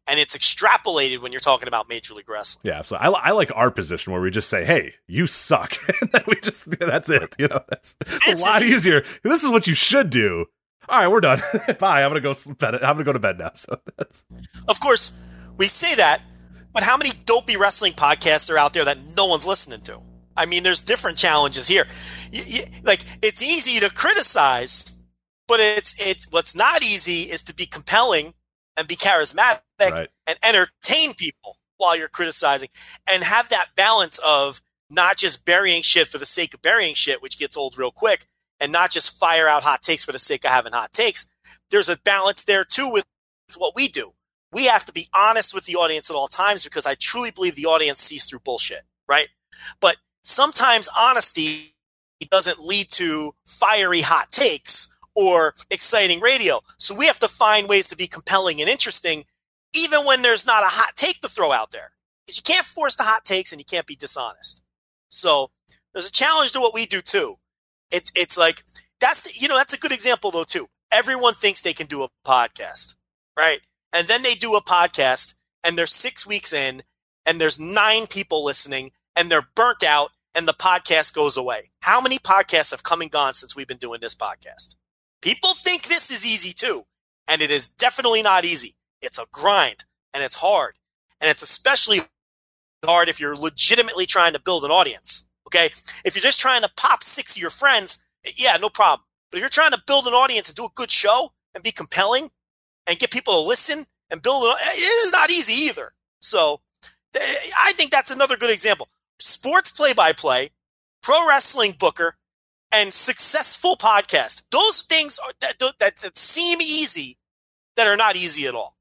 And it's extrapolated when you're talking about Major League Wrestling. Yeah, so I, I like our position where we just say, "Hey, you suck," <laughs> and we just <laughs> that's it. You know, that's a lot is- easier. This is what you should do. All right, we're done. <laughs> Bye. I'm gonna go bed. I'm gonna go to bed now. So that's Of course, we say that, but how many dopey wrestling podcasts are out there that no one's listening to? I mean, there's different challenges here. Y- y- like it's easy to criticize, but it's it's what's not easy is to be compelling and be charismatic right. and entertain people while you're criticizing and have that balance of not just burying shit for the sake of burying shit, which gets old real quick, and not just fire out hot takes for the sake of having hot takes. There's a balance there too with what we do. We have to be honest with the audience at all times because I truly believe the audience sees through bullshit, right? But sometimes honesty doesn't lead to fiery hot takes or exciting radio. So we have to find ways to be compelling and interesting even when there's not a hot take to throw out there. Because you can't force the hot takes and you can't be dishonest. So there's a challenge to what we do too. It's it's like that's the, you know that's a good example though too. Everyone thinks they can do a podcast, right? And then they do a podcast and they're 6 weeks in and there's 9 people listening and they're burnt out and the podcast goes away. How many podcasts have come and gone since we've been doing this podcast? People think this is easy too, and it is definitely not easy. It's a grind and it's hard. And it's especially hard if you're legitimately trying to build an audience. Okay. If you're just trying to pop six of your friends, yeah, no problem. But if you're trying to build an audience and do a good show and be compelling and get people to listen and build it, eh, it is not easy either. So eh, I think that's another good example. Sports play by play, pro wrestling booker, and successful podcast. Those things are, that, that, that seem easy that are not easy at all.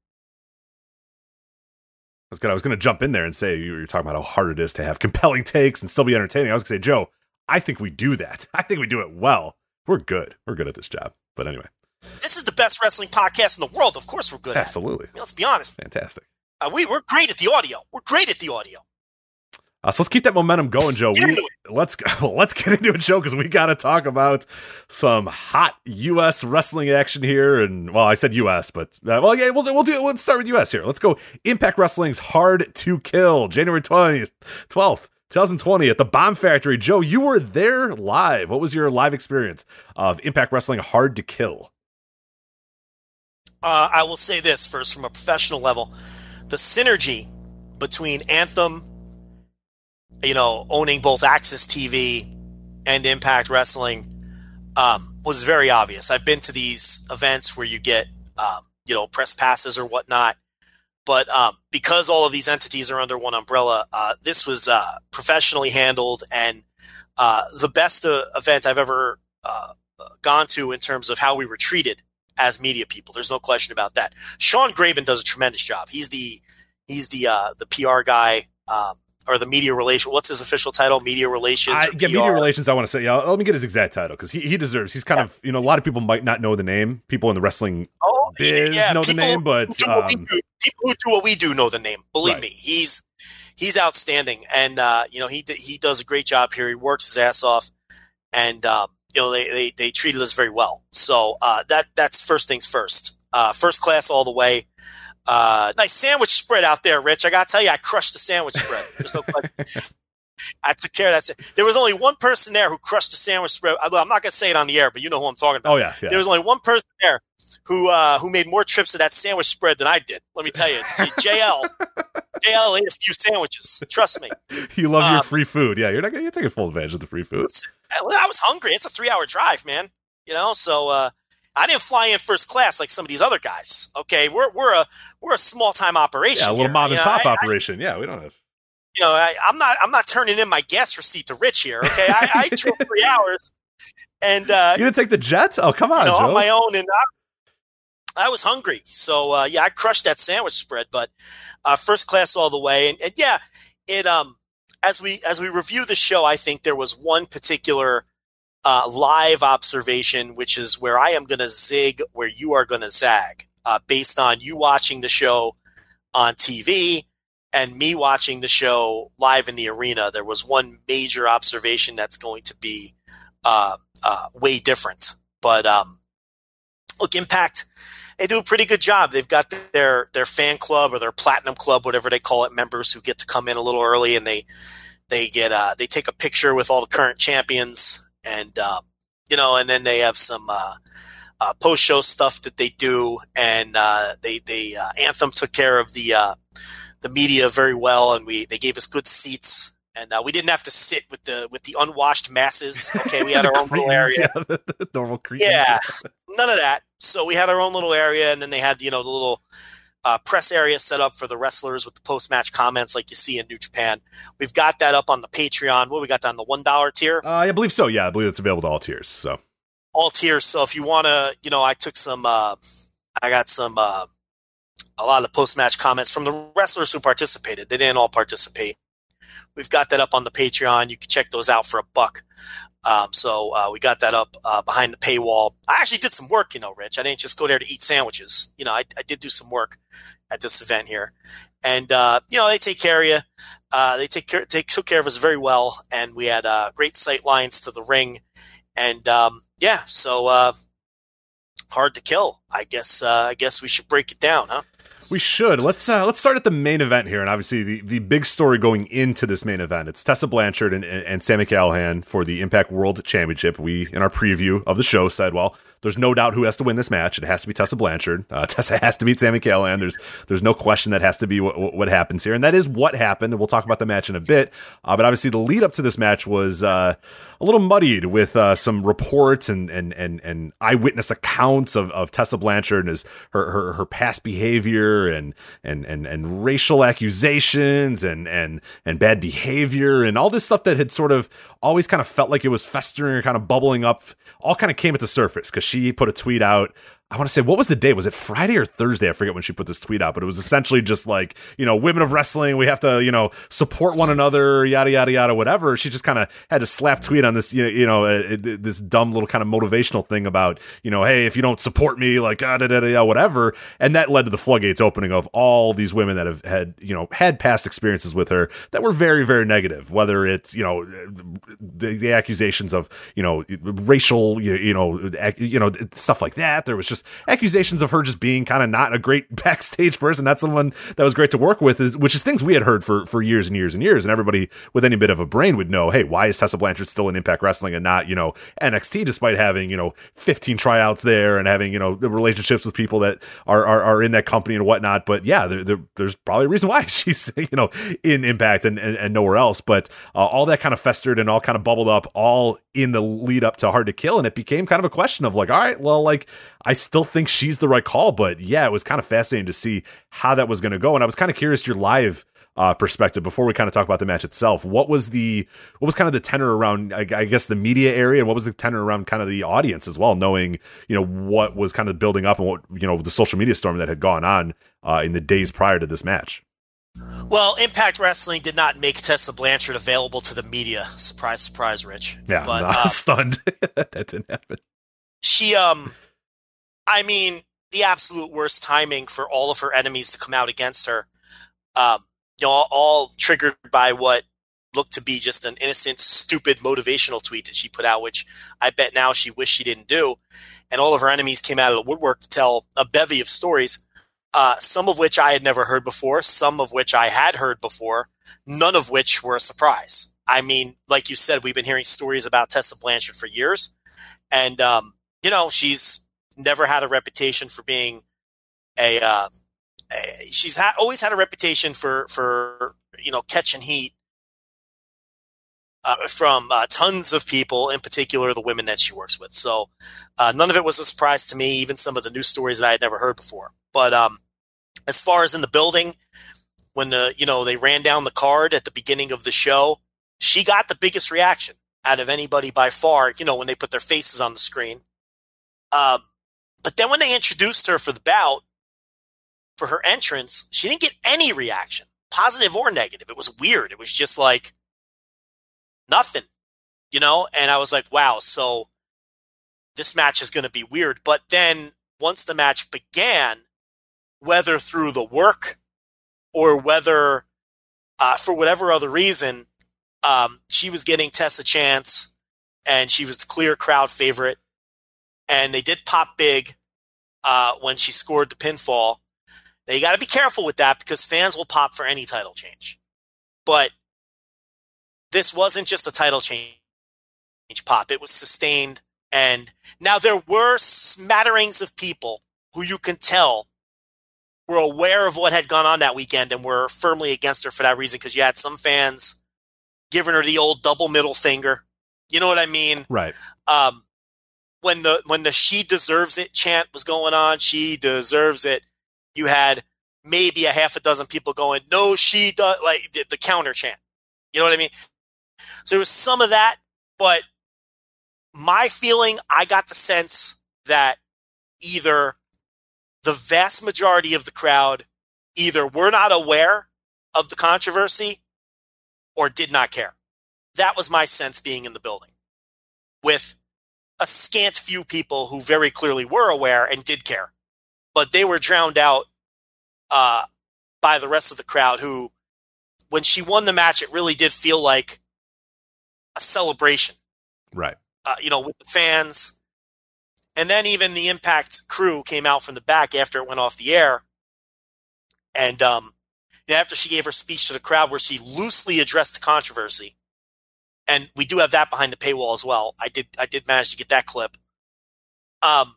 I was gonna I was gonna jump in there and say you were talking about how hard it is to have compelling takes and still be entertaining. I was gonna say, Joe, I think we do that. <laughs> I think we do it well. We're good. We're good at this job. But anyway, This is the best wrestling podcast in the world. Of course, we're good at it. absolutely I mean, let's be honest. fantastic. Uh, we, we're great at the audio. We're great at the audio. Uh, so let's keep that momentum going, Joe. We, let's well, <laughs> let's get into it, Joe, because we got to talk about some hot U.S. wrestling action here. And well, I said U.S., but uh, well, yeah, we'll do we'll do. Let's start with U.S. here. Let's go. Impact Wrestling's Hard to Kill, January twentieth, twelfth. 2020 at the Bomb Factory. Joe, you were there live. What was your live experience of Impact Wrestling Hard to Kill? Uh, I will say this first from a professional level the synergy between Anthem, you know, owning both AXS TV and Impact Wrestling um, was very obvious. I've been to these events where you get, um, you know, press passes or whatnot. But um, because all of these entities are under one umbrella, uh, this was uh, professionally handled and uh, the best uh, event I've ever uh, gone to in terms of how we were treated as media people. There's no question about that. Sean Graven does a tremendous job. He's the he's the uh, the PR guy um, or the media relation. What's his official title? Media relations. I, yeah, media relations. I want to say, yeah. Let me get his exact title because he, he deserves. He's kind of you know a lot of people might not know the name. People in the wrestling Oh, biz know the name, but, who do what we um, people who do what we do know the name. Believe Right. me, he's he's outstanding, and uh, you know he he does a great job here. He works his ass off, and um, you know they, they they treated us very well. So uh, that that's first things first. Uh, first class all the way. Uh, nice sandwich spread out there, Rich. I gotta tell you, I crushed the sandwich spread. There's no question. <laughs> I took care of that. There was only one person there who crushed the sandwich spread. I'm not gonna say it on the air, but you know who I'm talking about. oh yeah, yeah. There was only one person there who uh, who made more trips to that sandwich spread than I did. Let me tell you, JL <laughs> JL ate a few sandwiches. Trust me. you love your um, free food. Yeah, you're not gonna you're taking full advantage of the free food. I I was hungry. It's a three hour drive, man. You know, so uh, I didn't fly in first class like some of these other guys. Okay, we're we're a we're a small time operation. Yeah, a little here. mom You and know, pop I- I- operation. yeah, we don't have. you know, I, I'm not I'm not turning in my gas receipt to Rich here. Okay, I, I drove <laughs> three hours, and uh, You didn't take the jet? Oh come on, you know, Joe. on my own, and I, I was hungry. So uh, yeah, I crushed that sandwich spread, but uh, first class all the way. And, and yeah, it um as we as we review the show, I think there was one particular uh, live observation, which is where I am going to zig, where you are going to zag, uh, based on you watching the show on TV and me watching the show live in the arena. There was one major observation that's going to be uh, uh, way different, but um, look, Impact they do a pretty good job. They've got their their fan club or their platinum club, whatever they call it, members who get to come in a little early and they they get uh, they take a picture with all the current champions and um, you know, and then they have some uh, uh, post show stuff that they do, and uh, they they uh, Anthem took care of the uh, the media very well, and we they gave us good seats. And uh, we didn't have to sit with the with the unwashed masses. Okay, we had our <laughs> own little area. Yeah, the, normal cretins. Yeah, none of that. So we had our own little area, and then they had you know the little uh, press area set up for the wrestlers with the post match comments, like you see in New Japan. We've got that up on the Patreon. What we got on the one dollar tier, Uh, I believe so. Yeah, I believe it's available to all tiers. So all tiers. So if you want to, you know, I took some, uh, I got some, uh, a lot of the post match comments from the wrestlers who participated. They didn't all participate. We've got that up on the Patreon. You can check those out for a buck. Um, so uh, we got that up uh, behind the paywall. I actually did some work, you know, Rich. I didn't just go there to eat sandwiches. You know, I, I did do some work at this event here, and uh, you know, they take care of you. Uh, they take care, they took care of us very well, and we had uh, great sight lines to the ring, and um, yeah, so uh, hard to kill. I guess I guess we should break it down, huh? We should let's uh, let's start at the main event here, and obviously the, the big story going into this main event. It's Tessa Blanchard and, and, Sami Callihan for the Impact World Championship. We in our preview of the show said, well, there's no doubt who has to win this match. It has to be Tessa Blanchard. Uh, <laughs> Tessa has to beat Sami Callihan. There's there's no question that has to be what, what, what happens here, and that is what happened. And we'll talk about the match in a bit. Uh, but obviously, the lead up to this match was uh, a little muddied with uh, some reports and and and and eyewitness accounts of, of Tessa Blanchard and his her, her her past behavior and and and and racial accusations and and and bad behavior and all this stuff that had sort of always kind of felt like it was festering or kind of bubbling up. All kind of came at the surface because she put a tweet out. I want to say, what was the day? Was it Friday or Thursday? I forget when she put this tweet out, but it was essentially just like, you know, women of wrestling, we have to, you know, support one another, yada, yada, yada, whatever. She just kind of had to slap tweet on this, you know, uh, this dumb little kind of motivational thing about, you know, hey, if you don't support me, like, ah, da, da, da, whatever. And that led to the floodgates opening of all these women that have had, you know, had past experiences with her that were very, very negative, whether it's, you know, the, the accusations of, you know, racial, you, you know, ac- you know, stuff like that. There was just accusations of her just being kind of not a great <laughs> backstage person. That's someone that was great to work with, is, which is things we had heard for, for years and years and years. And everybody with any bit of a brain would know, hey, why is Tessa Blanchard still in Impact Wrestling and not, you know, NXT, despite having, you know, 15 tryouts there and having, you know, the relationships with people that are, are, are in that company and whatnot. But yeah, there, there, there's probably a reason why <laughs> she's, you know, in Impact and, and, and nowhere else. But uh, all that kind of festered and all kind of bubbled up all in the lead up to Hard to Kill. And it became kind of a question of like, all right, well, like, I still think she's the right call. But yeah, it was kind of fascinating to see how that was going to go. And I was kind of curious your live uh, perspective before we kind of talk about the match itself. What was the what was kind of the tenor around? I, I guess the media area, and what was the tenor around kind of the audience as well, knowing you know what was kind of building up and what you know the social media storm that had gone on uh, in the days prior to this match. Well, Impact Wrestling did not make Tessa Blanchard available to the media. Surprise, surprise, Rich. Yeah, but no, <laughs> uh, I'm stunned. <laughs> that didn't happen. she, um, I mean, the absolute worst timing for all of her enemies to come out against her. Um, you know, all, triggered by what looked to be just an innocent, stupid motivational tweet that she put out, which I bet now she wished she didn't do. And all of her enemies came out of the woodwork to tell a bevy of stories, uh, some of which I had never heard before, some of which I had heard before, none of which were a surprise. I mean, like you said, we've been hearing stories about Tessa Blanchard for years. And, um, you know, she's never had a reputation for being a, uh, a she's ha- always had a reputation for, for, you know, catching heat uh, from uh, tons of people, in particular the women that she works with. So uh, none of it was a surprise to me, even some of the news stories that I had never heard before. But um, as far as in the building, when the you know they ran down the card at the beginning of the show, she got the biggest reaction out of anybody by far. You know when they put their faces on the screen. Um, but then when they introduced her for the bout, for her entrance, she didn't get any reaction, positive or negative. It was weird. It was just like nothing, you know? And I was like, wow, so this match is going to be weird. But then once the match began, whether through the work or whether uh, for whatever other reason, um, she was getting Tess a chance and she was the clear crowd favorite. And they did pop big uh, when she scored the pinfall. Now you got to be careful with that because fans will pop for any title change. But this wasn't just a title change pop, it was sustained. And now there were smatterings of people who you can tell were aware of what had gone on that weekend and were firmly against her for that reason because you had some fans giving her the old double middle finger. You know what I mean? Right. Um, when the when the she deserves it chant was going on, she deserves it. You had maybe a half a dozen people going, no, she does like the, the counter chant. You know what I mean? So there was some of that, but my feeling, I got the sense that either the vast majority of the crowd either were not aware of the controversy or did not care. That was my sense being in the building with a scant few people who very clearly were aware and did care, but they were drowned out uh, by the rest of the crowd who, when she won the match, it really did feel like a celebration Right. uh, you know, with the fans. And then even the Impact crew came out from the back after it went off the air. And um, after she gave her speech to the crowd, where she loosely addressed the controversy, and we do have that behind the paywall as well. I did I did manage to get that clip. Um,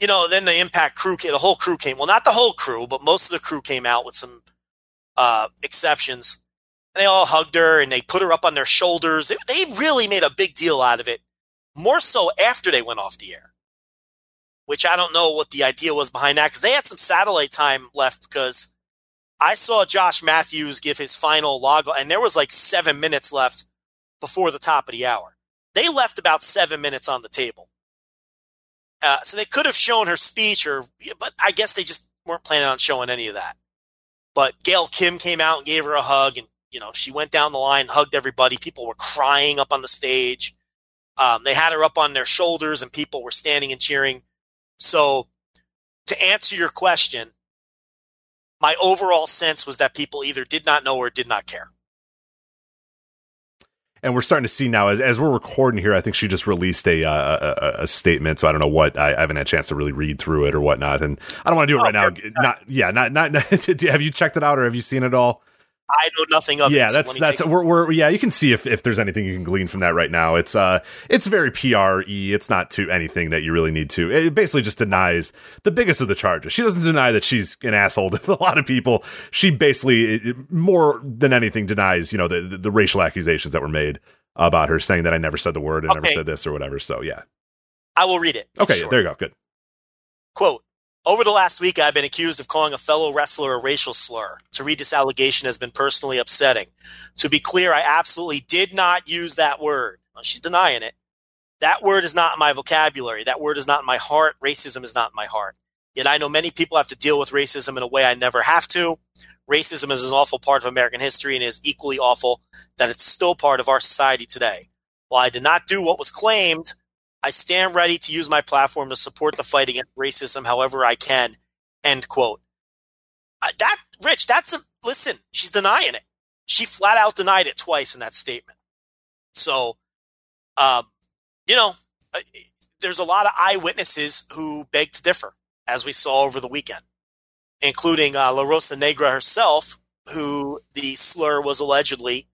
you know, then the Impact crew, the whole crew came. Well, not the whole crew, but most of the crew came out with some uh, exceptions and they all hugged her and they put her up on their shoulders. They, they really made a big deal out of it, more so after they went off the air, which I don't know what the idea was behind that because they had some satellite time left because I saw Josh Matthews give his final log and there was like seven minutes left before the top of the hour. They left about seven minutes on the table. Uh, so they could have shown her speech or, but I guess they just weren't planning on showing any of that. But Gail Kim came out and gave her a hug and you know, she went down the line, hugged everybody. People were crying up on the stage. Um, they had her up on their shoulders, and people were standing and cheering. So, to answer your question, my overall sense was that people either did not know or did not care. And we're starting to see now, as, as we're recording here, I think she just released a uh, a, a statement. So I don't know what I, I haven't had a chance to really read through it or whatnot, and I don't want to do it Oh, right now. Not yeah, not not. <laughs> have you checked it out or have you seen it all? I know nothing of it. yeah, so that's let that's we're, we're yeah. You can see if, if there's anything you can glean from that right now. It's uh it's very pre. It's not to anything that you really need to. It basically just denies the biggest of the charges. She doesn't deny that she's an asshole <laughs> to a lot of people. She basically more than anything denies you know the, the the racial accusations that were made about her, saying that I never said the word and never said this or whatever. So yeah, I will read it. okay, Sure. there you go. Good. Quote Over the last week, I've been accused of calling a fellow wrestler a racial slur. To read this allegation has been personally upsetting. To be clear, I absolutely did not use that word. Well, she's denying it. That word is not in my vocabulary. That word is not in my heart. Racism is not in my heart. Yet I know many people have to deal with racism in a way I never have to. racism is an awful part of American history and is equally awful that it's still part of our society today. While I did not do what was claimed, I stand ready to use my platform to support the fight against racism however I can. End quote. That, Rich, that's a, listen, she's denying it. She flat out denied it twice in that statement. So, um, you know, uh, there's a lot of eyewitnesses who beg to differ, as we saw over the weekend, including uh, La Rosa Negra herself, who the slur was allegedly,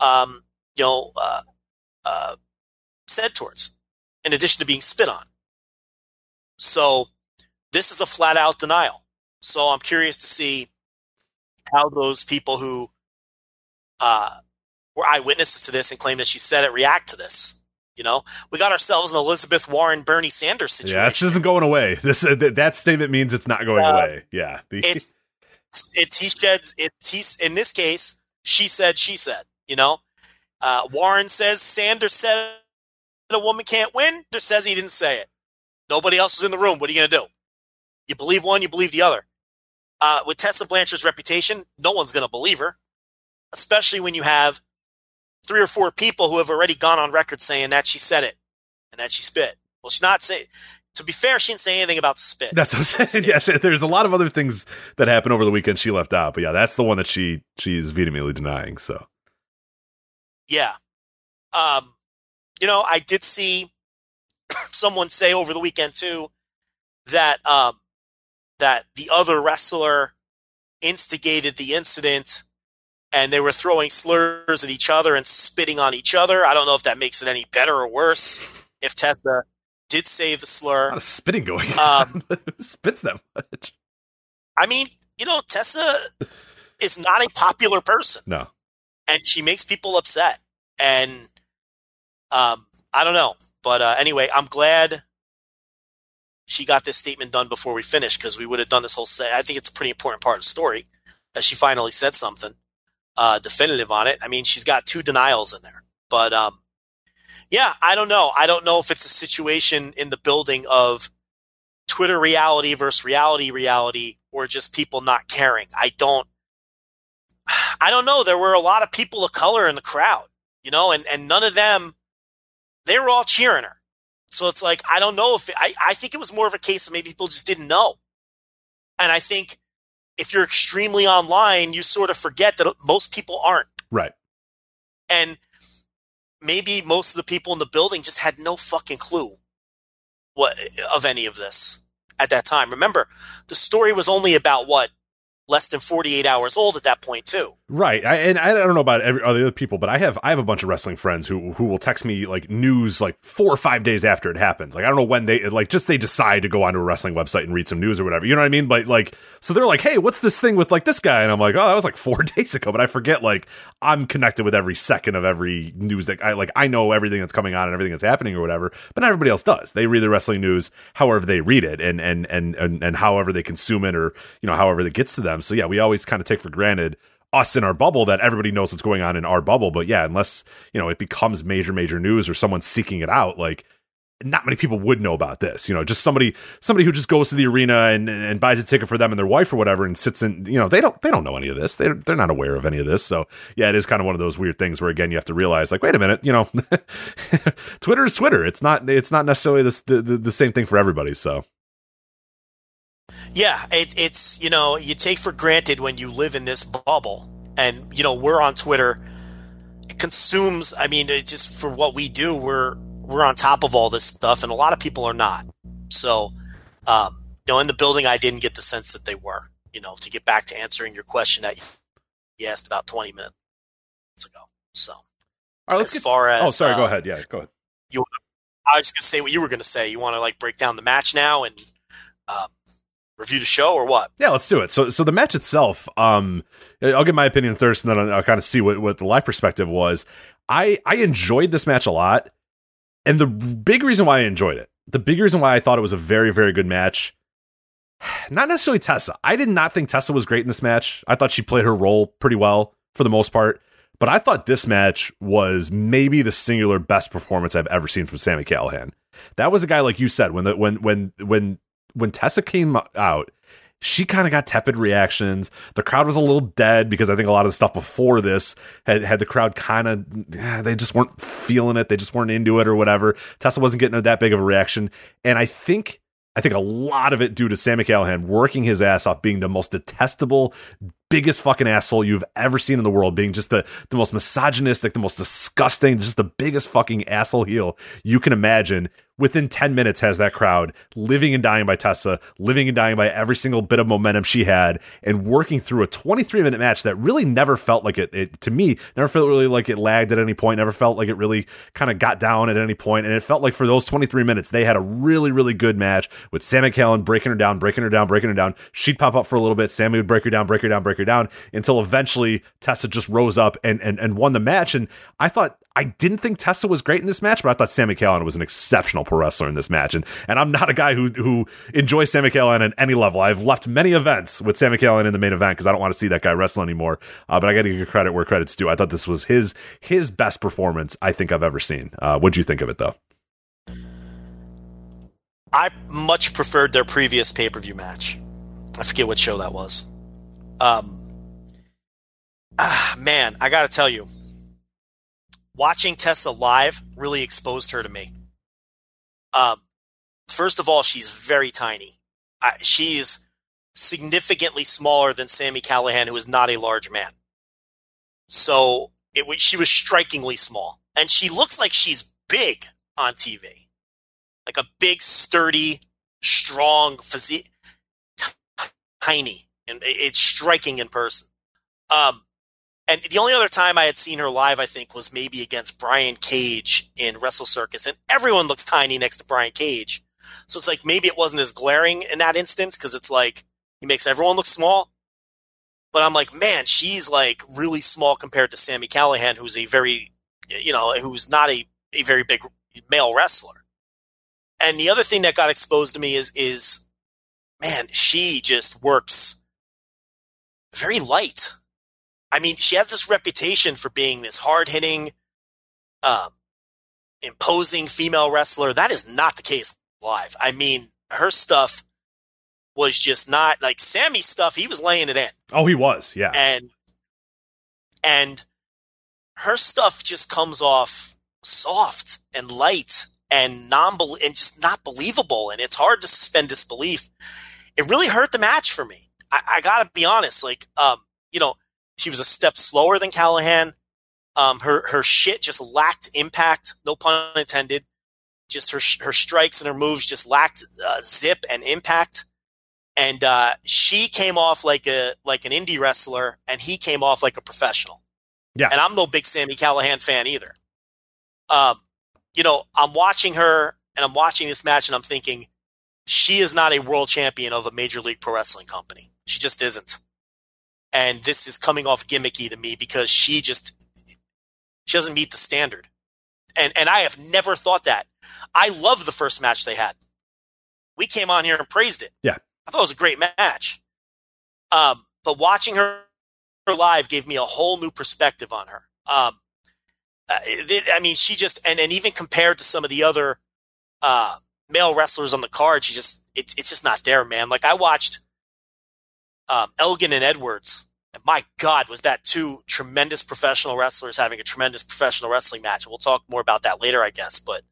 um, you know, uh, uh, said towards, in addition to being spit on. So this is a flat out denial. So I'm curious to see how those people who uh, were eyewitnesses to this and claim that she said it react to this. You know, we got ourselves an Elizabeth Warren, Bernie Sanders situation. Yeah, this isn't going away. <laughs> This uh, th- that statement means it's not going Uh, away. Yeah, <laughs> it's it's he sheds it's he's in this case she said she said you know uh, warren says sanders said a woman can't win just says he didn't say it. Nobody else is in the room. What are you going to do? You believe one you believe the other. Uh, with tessa blanchard's reputation no one's going to believe her. Especially when you have three or four people who have already gone on record saying that she said it and that she spit. Well she's not saying to be fair she didn't say anything about the spit. That's what I'm saying. Yeah, there's a lot of other things that happened over the weekend she left out, but yeah, that's the one that she she's vehemently denying. So. Yeah. Um, you know, I did see someone say over the weekend too that um that the other wrestler instigated the incident and they were throwing slurs at each other and spitting on each other. I don't know if that makes it any better or worse. If Tessa did say the a slur. lot of spitting going Um, on. <laughs> Spits that much? I mean, you know, Tessa is not a popular person. No. and she makes people upset. And um, I don't know, but uh, anyway, I'm glad she got this statement done before we finished because we would have done this whole set. I think it's a pretty important part of the story that she finally said something uh, definitive on it. I mean, she's got two denials in there, but um, yeah, I don't know. I don't know if it's a situation in the building of Twitter reality versus reality reality or just people not caring. I don't. <sighs> I don't know. There were a lot of people of color in the crowd, you know, and, and none of them, they were all cheering her. So it's like, I don't know if, I, I think it was more of a case of maybe people just didn't know. And I think if you're extremely online, you sort of forget that most people aren't. Right. And maybe most of the people in the building just had no fucking clue what of any of this at that time. Remember, the story was only about what less than 48 hours old at that point too. Right, I, and I don't know about every other people, but I have I have a bunch of wrestling friends who who will text me like news like four or five days after it happens. Like I don't know when they like just they decide to go onto a wrestling website and read some news or whatever. You know what I mean? But like so they're like, hey, what's this thing with like this guy? And I'm like, oh, that was like <laughs> four days ago. But I forget like I'm connected with every second of every news that I like. I know everything that's coming on and everything that's happening or whatever. But not everybody else does. They read the wrestling news however they read it and and and and, and however they consume it or you know however it gets to them. So yeah, we always kind of take for granted us in our bubble that everybody knows what's going on in our bubble. But yeah, unless, you know, it becomes major, major news or someone's seeking it out, like not many people would know about this. You know, just somebody somebody who just goes to the arena and, and buys a ticket for them and their wife or whatever and sits in, you know, they don't they don't know any of this. They they're not aware of any of this. So yeah, it is kind of one of those weird things where again you have to realize like, wait a minute, you know, <laughs> Twitter is Twitter. It's not it's not necessarily this, the, the the same thing for everybody. So Yeah, it, it's you know you take for granted when you live in this bubble, and you know we're on Twitter. It consumes. I mean, it just for what we do, we're we're on top of all this stuff, and a lot of people are not. So, um, you know, in the building, I didn't get the sense that they were. You know, to get back to answering your question that you asked about twenty minutes ago. So, all right, let's as get. far as Oh, sorry. uh, go ahead. Yeah, go ahead. You, I was just gonna say what you were gonna say. You want to like break down the match now and um, review the show, or what? Yeah, let's do it. So, so the match itself, um, I'll give my opinion first, and then I'll, I'll kind of see what, what the live perspective was. I I enjoyed this match a lot, and the big reason why I enjoyed it, the big reason why I thought it was a very very good match, <sighs> not necessarily Tessa. I did not think Tessa was great in this match. I thought she played her role pretty well for the most part. But I thought this match was maybe the singular best performance I've ever seen from Sami Callihan. That was a guy like you said when the when when when when Tessa came out, she kind of got tepid reactions. The crowd was a little dead because I think a lot of the stuff before this had had the crowd kind of they just weren't feeling it. They just weren't into it or whatever. Tessa wasn't getting that big of a reaction, and I think I think a lot of it due to Sami Callihan working his ass off, being the most detestable, biggest fucking asshole you've ever seen in the world, being just the, the most misogynistic, the most disgusting, just the biggest fucking asshole heel you can imagine within 10 minutes has that crowd living and dying by Tessa, living and dying by every single bit of momentum she had, and working through a 23 minute match that really never felt like it, it to me, never felt really like it lagged at any point, never felt like it really kind of got down at any point. And it felt like for those 23 minutes, they had a really, really good match with Sami Callihan breaking her down, breaking her down, breaking her down. She'd pop up for a little bit. Sami would break her down, break her down, break her down until eventually Tessa just rose up and, and, and won the match. And I thought, I didn't think Tessa was great in this match, but I thought Sami Callihan was an exceptional pro wrestler in this match. And and I'm not a guy who who enjoys Sami Callihan at any level. I've left many events with Sami Callihan in the main event because I don't want to see that guy wrestle anymore. Uh, but I got to give credit where credit's due. I thought this was his his best performance I think I've ever seen. Uh, what'd you think of it though? I much preferred their previous pay per view match. I forget what show that was. Um, ah, man, I got to tell you, watching Tessa live really exposed her to me. Um, first of all, she's very tiny. I, she's significantly smaller than Sami Callihan, who is not a large man. So it was, she was strikingly small, and she looks like she's big on TV, like a big, sturdy, strong physique, tiny, and it's striking in person. Um, and the only other time I had seen her live, I think, was maybe against Brian Cage in Wrestle Circus, and everyone looks tiny next to Brian Cage. So it's like maybe it wasn't as glaring in that instance because it's like he makes everyone look small. But I'm like, man, she's like really small compared to Sami Callihan, who's a very, you know, who's not a, a very big male wrestler. And the other thing that got exposed to me is is, man, she just works very light I mean, she has this reputation for being this hard hitting, um, imposing female wrestler. That is not the case live. I mean, her stuff was just not like Sami's stuff. He was laying it in. Oh, he was, yeah. And and her stuff just comes off soft and light and non and just not believable. And it's hard to suspend disbelief. It really hurt the match for me. I, I gotta be honest. Like, um, you know, she was a step slower than Callihan. Um, her her shit just lacked impact. No pun intended. Just her her strikes and her moves just lacked uh, zip and impact. And uh, she came off like a like an indie wrestler, and he came off like a professional. Yeah. And I'm no big Sami Callihan fan either. Um, you know, I'm watching her and I'm watching this match, and I'm thinking, she is not a world champion of a major league pro wrestling company. She just isn't and this is coming off gimmicky to me because she just she doesn't meet the standard. And and I have never thought that. I love the first match they had. We came on here and praised it. Yeah. I thought it was a great match. Um, but watching her live gave me a whole new perspective on her. Um, uh, I mean, she just and and even compared to some of the other uh, male wrestlers on the card, she just it's it's just not there, man. Like I watched um, Elgin and Edwards. And my God, was that two tremendous professional wrestlers having a tremendous professional wrestling match? We'll talk more about that later, I guess. But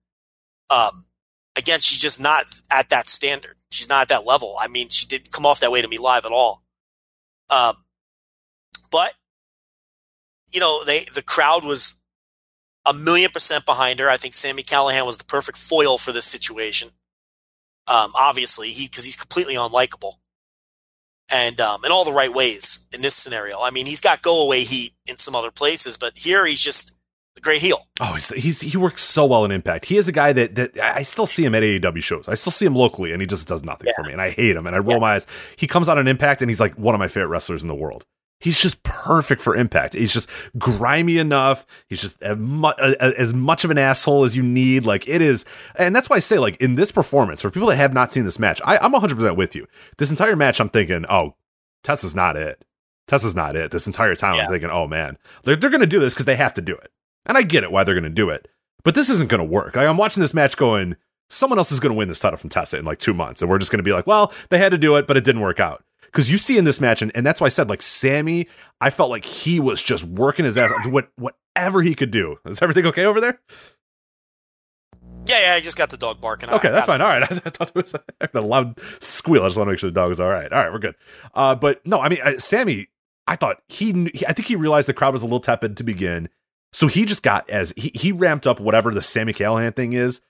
um, again, she's just not at that standard. She's not at that level. I mean, she didn't come off that way to me live at all. Um, but you know, they the crowd was a million percent behind her. I think Sami Callihan was the perfect foil for this situation. Um, obviously, he because he's completely unlikable and um, in all the right ways in this scenario. I mean, he's got go away heat in some other places, but here he's just a great heel. Oh, he's, he's he works so well in Impact. He is a guy that that I still see him at AEW shows. I still see him locally, and he just does nothing yeah. for me, and I hate him. And I roll yeah. my eyes. He comes out on Impact, and he's like one of my favorite wrestlers in the world. He's just perfect for impact. He's just grimy enough. He's just as much, of an asshole as you need. Like it is, and that's why I say, like in this performance, for people that have not seen this match, I, I'm 100 percent with you. This entire match, I'm thinking, oh, Tessa's not it. Tessa's not it. This entire time, yeah. I'm thinking, oh man, they're, they're going to do this because they have to do it, and I get it why they're going to do it. But this isn't going to work. Like, I'm watching this match going, someone else is going to win this title from Tessa in like two months, and we're just going to be like, well, they had to do it, but it didn't work out. Because you see in this match, and, and that's why I said like Sami, I felt like he was just working his ass what whatever he could do. Is everything okay over there? Yeah, yeah, I just got the dog barking. Okay, I that's fine. All right, <laughs> I thought it was a <laughs> loud squeal. I just want to make sure the dog is all right. All right, we're good. Uh, but no, I mean, uh, Sami, I thought he, he, I think he realized the crowd was a little tepid to begin, so he just got as he he ramped up whatever the Sami Callihan thing is.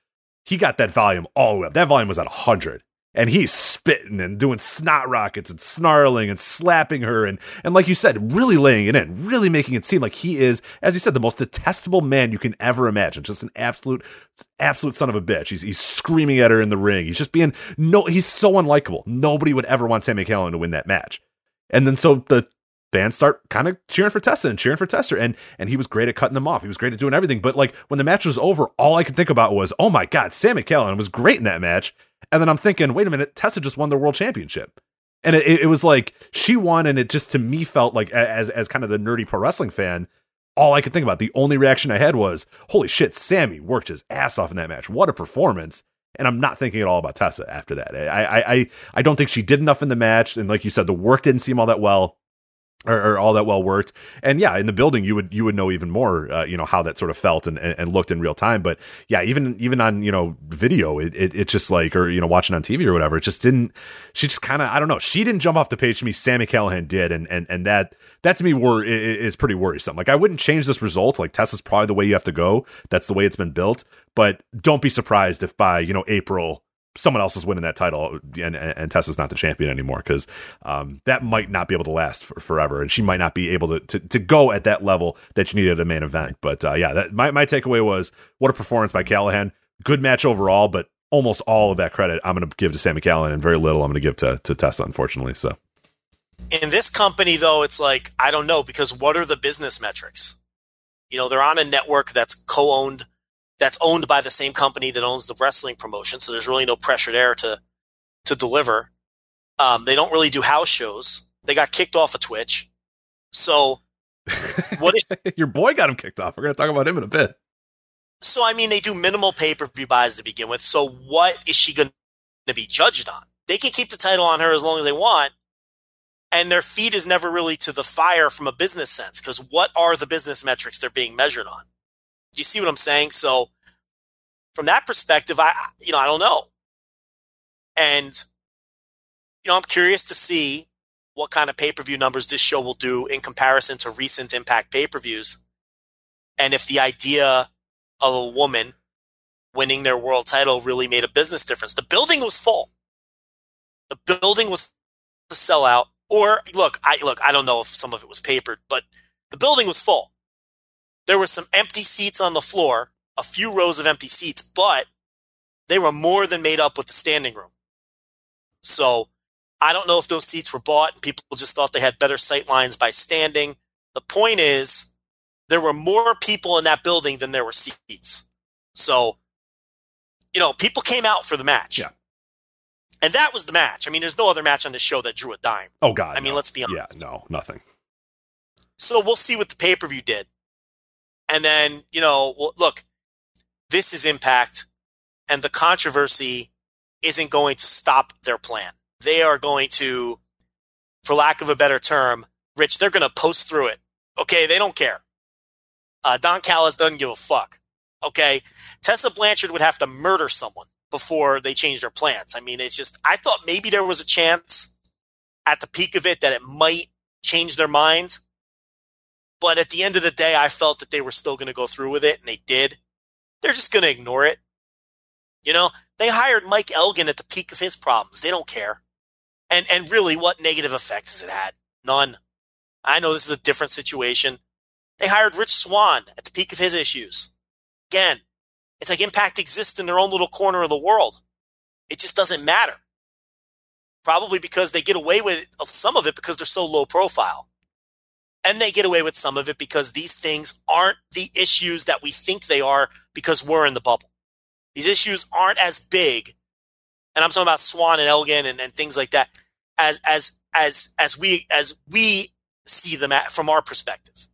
He got that volume all the way up. That volume was at hundred, and he's spitting and doing snot rockets and snarling and slapping her and and like you said, really laying it in, really making it seem like he is, as you said, the most detestable man you can ever imagine. Just an absolute, absolute son of a bitch. He's he's screaming at her in the ring. He's just being no. He's so unlikable. Nobody would ever want Sami Callihan to win that match. And then so the fans start kind of cheering for Tessa and cheering for Tessa, and and he was great at cutting them off. He was great at doing everything. But like when the match was over, all I could think about was, oh my god, Sami Callihan was great in that match. And then I'm thinking, wait a minute, Tessa just won the world championship. And it, it was like she won, and it just to me felt like as as kind of the nerdy pro wrestling fan, all I could think about, the only reaction I had was, holy shit, Sami worked his ass off in that match. What a performance. And I'm not thinking at all about Tessa after that. I, I I I don't think she did enough in the match. And like you said, the work didn't seem all that well or, all that well worked. And yeah, in the building, you would you would know even more, uh, you know, how that sort of felt and, and looked in real time. But yeah, even even on you know video, it it, it just like or you know watching on TV or whatever, it just didn't. She just kind of I don't know. She didn't jump off the page to me. Sami Callihan did, and and and that that to me were is pretty worrisome. Like I wouldn't change this result. Like Tessa's probably the way you have to go. That's the way it's been built. But don't be surprised if by you know April someone else is winning that title and, and, Tessa's not the champion anymore because um, that might not be able to last for, forever and she might not be able to, to, to go at that level that you needed at a main event. But uh, yeah, that, my, my takeaway was what a performance by Callihan. Good match overall, but almost all of that credit I'm going to give to Sami Callihan and very little I'm going to give to, to Tessa, unfortunately. So in this company, though, it's like, I don't know, because what are the business metrics? You know, they're on a network that's co owned that's owned by the same company that owns the wrestling promotion. So there's really no pressure there to to deliver. Um, they don't really do house shows. They got kicked off of Twitch. So <laughs> what is your boy got him kicked off? We're going to talk about him in a bit. So I mean, they do minimal pay per view buys to begin with. So what is she going to be judged on? They can keep the title on her as long as they want, and their feet is never really to the fire from a business sense. Because what are the business metrics they're being measured on? Do you see what I'm saying? So from that perspective, I you know I don't know, and you know I'm curious to see what kind of pay per view numbers this show will do in comparison to recent Impact pay per views, and if the idea of a woman winning their world title really made a business difference. The building was full. The building was the sellout. Or look, I look, I don't know if some of it was papered, but the building was full. There were some empty seats on the floor, a few rows of empty seats, but they were more than made up with the standing room. So I don't know if those seats were bought and people just thought they had better sight lines by standing. The point is, there were more people in that building than there were seats. So, you know, people came out for the match. Yeah. And that was the match. I mean, there's no other match on this show that drew a dime. Oh God! I mean, no. let's be honest. Yeah, no, nothing. So we'll see what the pay per view did. And then, you know, well, look, this is Impact, and the controversy isn't going to stop their plan. They are going to, for lack of a better term, Rich, they're going to post through it. Okay, they don't care. Uh, Don Callis doesn't give a fuck. Okay, Tessa Blanchard would have to murder someone before they change their plans. I mean, it's just, I thought maybe there was a chance at the peak of it that it might change their minds. But at the end of the day, I felt that they were still going to go through with it, and they did. They're just going to ignore it. You know, they hired Mike Elgin at the peak of his problems. They don't care. And and really, what negative effect has it had? None. I know this is a different situation. They hired Rich Swann at the peak of his issues. Again, it's like Impact exists in their own little corner of the world. It just doesn't matter. Probably because they get away with some of it because they're so low profile. And they get away with some of it because these things aren't the issues that we think they are because we're in the bubble. These issues aren't as big, and I'm talking about Swann and Elgin and, and things like that, as as as as we as we see them at, from our perspective.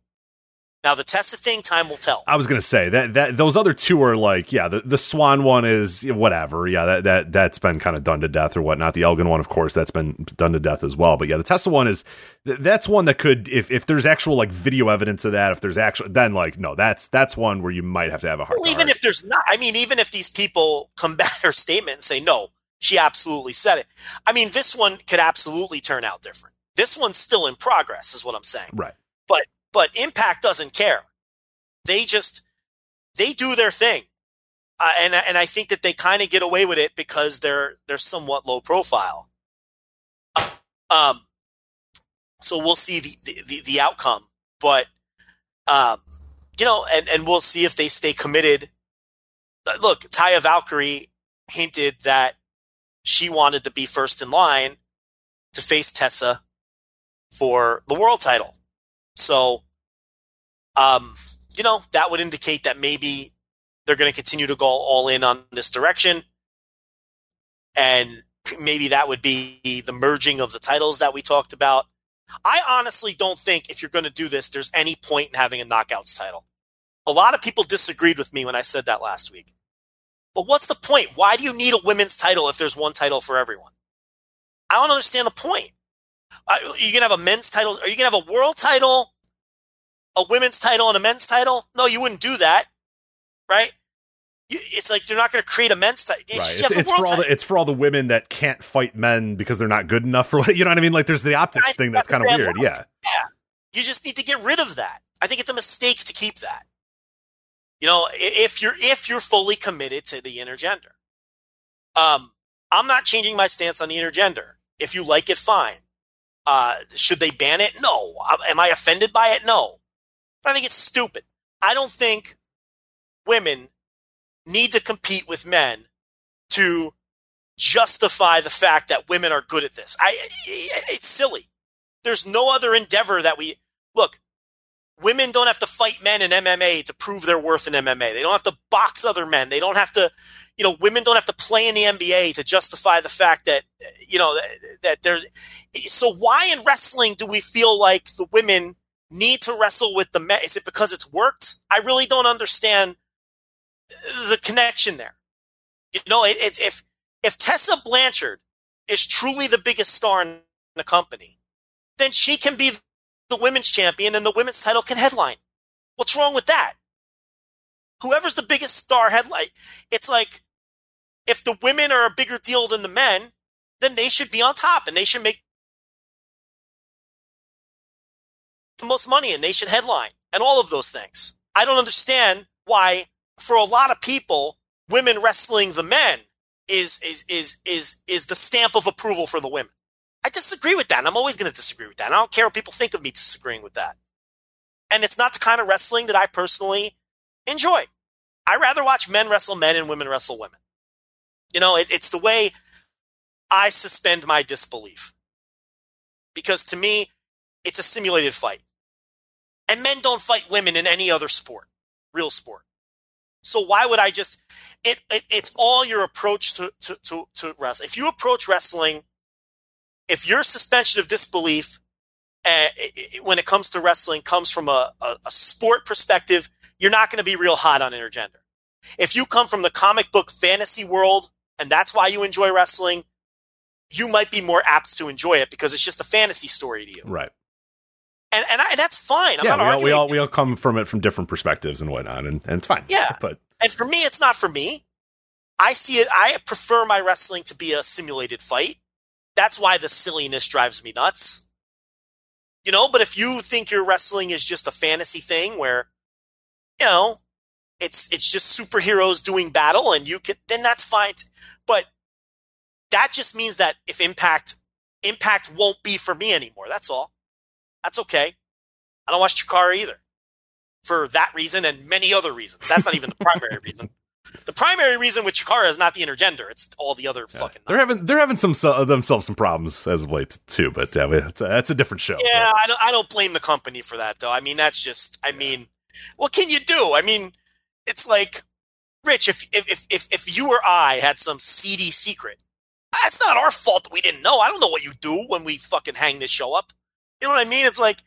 Now the Tessa thing, time will tell. I was gonna say that that those other two are like, yeah, the, the Swann one is whatever. Yeah, that that that's been kind of done to death or whatnot. The Elgin one, of course, that's been done to death as well. But yeah, the Tessa one is that's one that could, if if there's actual like video evidence of that, if there's actual, then like no, that's that's one where you might have to have a hard. Well, even if there's not, I mean, even if these people combat <laughs> her statement and say no, she absolutely said it. I mean, this one could absolutely turn out different. This one's still in progress, is what I'm saying. right. But Impact doesn't care. They just they do their thing, uh, and and I think that they kind of get away with it because they're they're somewhat low profile. Um, so we'll see the the, the outcome, but um, you know, and and we'll see if they stay committed. Look, Taya Valkyrie hinted that she wanted to be first in line to face Tessa for the world title. So, um, you know, that would indicate that maybe they're going to continue to go all in on this direction. And maybe that would be the merging of the titles that we talked about. I honestly don't think if you're going to do this, there's any point in having a knockouts title. A lot of people disagreed with me when I said that last week. But what's the point? Why do you need a women's title if there's one title for everyone? I don't understand the point. Are you going to have a men's title? Are you going to have a world title, a women's title, and a men's title? No, you wouldn't do that, right? You, it's like you're not going to create a men's title. Right. It's, it's for all the it's for all the women that can't fight men because they're not good enough for what <laughs> you know what I mean. Like there's the optics thing that's kind of weird. Yeah. Yeah. You just need to get rid of that. I think it's a mistake to keep that. You know, if you're if you're fully committed to the intergender, um, I'm not changing my stance on the intergender. If you like it, fine. Uh, should they ban it? No. Am I offended by it? No. But I think it's stupid. I don't think women need to compete with men to justify the fact that women are good at this. I it's silly. There's no other endeavor that we look. Women don't have to fight men in MMA to prove their worth in MMA. They don't have to box other men. They don't have to, you know, women don't have to play in the NBA to justify the fact that, you know, that they're. So why in wrestling do we feel like the women need to wrestle with the men? Is it because it's worked? I really don't understand the connection there. You know, it, it's if if Tessa Blanchard is truly the biggest star in the company, then she can be the women's champion and the women's title can headline. What's wrong with that? Whoever's the biggest star headline, it's like if the women are a bigger deal than the men, then they should be on top and they should make the most money and they should headline and all of those things. I don't understand why, for a lot of people, women wrestling the men is is is is is the stamp of approval for the women. I disagree with that, and I'm always going to disagree with that. And I don't care what people think of me disagreeing with that. And it's not the kind of wrestling that I personally enjoy. I rather watch men wrestle men and women wrestle women. You know, it, it's the way I suspend my disbelief. Because to me, it's a simulated fight. And men don't fight women in any other sport, real sport. So why would I just? It, it it's all your approach to to to, to wrestling. If you approach wrestling if your suspension of disbelief uh, when it comes to wrestling comes from a, a, a sport perspective, you're not going to be real hot on intergender. If you come from the comic book fantasy world and that's why you enjoy wrestling, you might be more apt to enjoy it because it's just a fantasy story to you. Right. And and, I, and that's fine. I'm yeah, not we all, arguing. we all we all come from it from different perspectives and whatnot, and, and it's fine. Yeah. but and for me, it's not for me. I see it. I prefer my wrestling to be a simulated fight. That's why the silliness drives me nuts. You know, but if you think your wrestling is just a fantasy thing where, you know, it's it's just superheroes doing battle and you can then that's fine. But that just means that if Impact Impact won't be for me anymore. That's all. That's okay. I don't watch Chikara either. For that reason and many other reasons. That's not even the primary reason. The primary reason with Chikara is not the intergender; it's all the other yeah. fucking. They're having they're having some uh, themselves some problems as of late too, but uh, that's, a, that's a different show. Yeah, I don't I don't blame the company for that though. I mean, that's just I mean, what can you do? I mean, it's like, Rich, if if if if you or I had some seedy secret, that's not our fault that we didn't know. I don't know what you do when we fucking hang this show up. You know what I mean? It's like,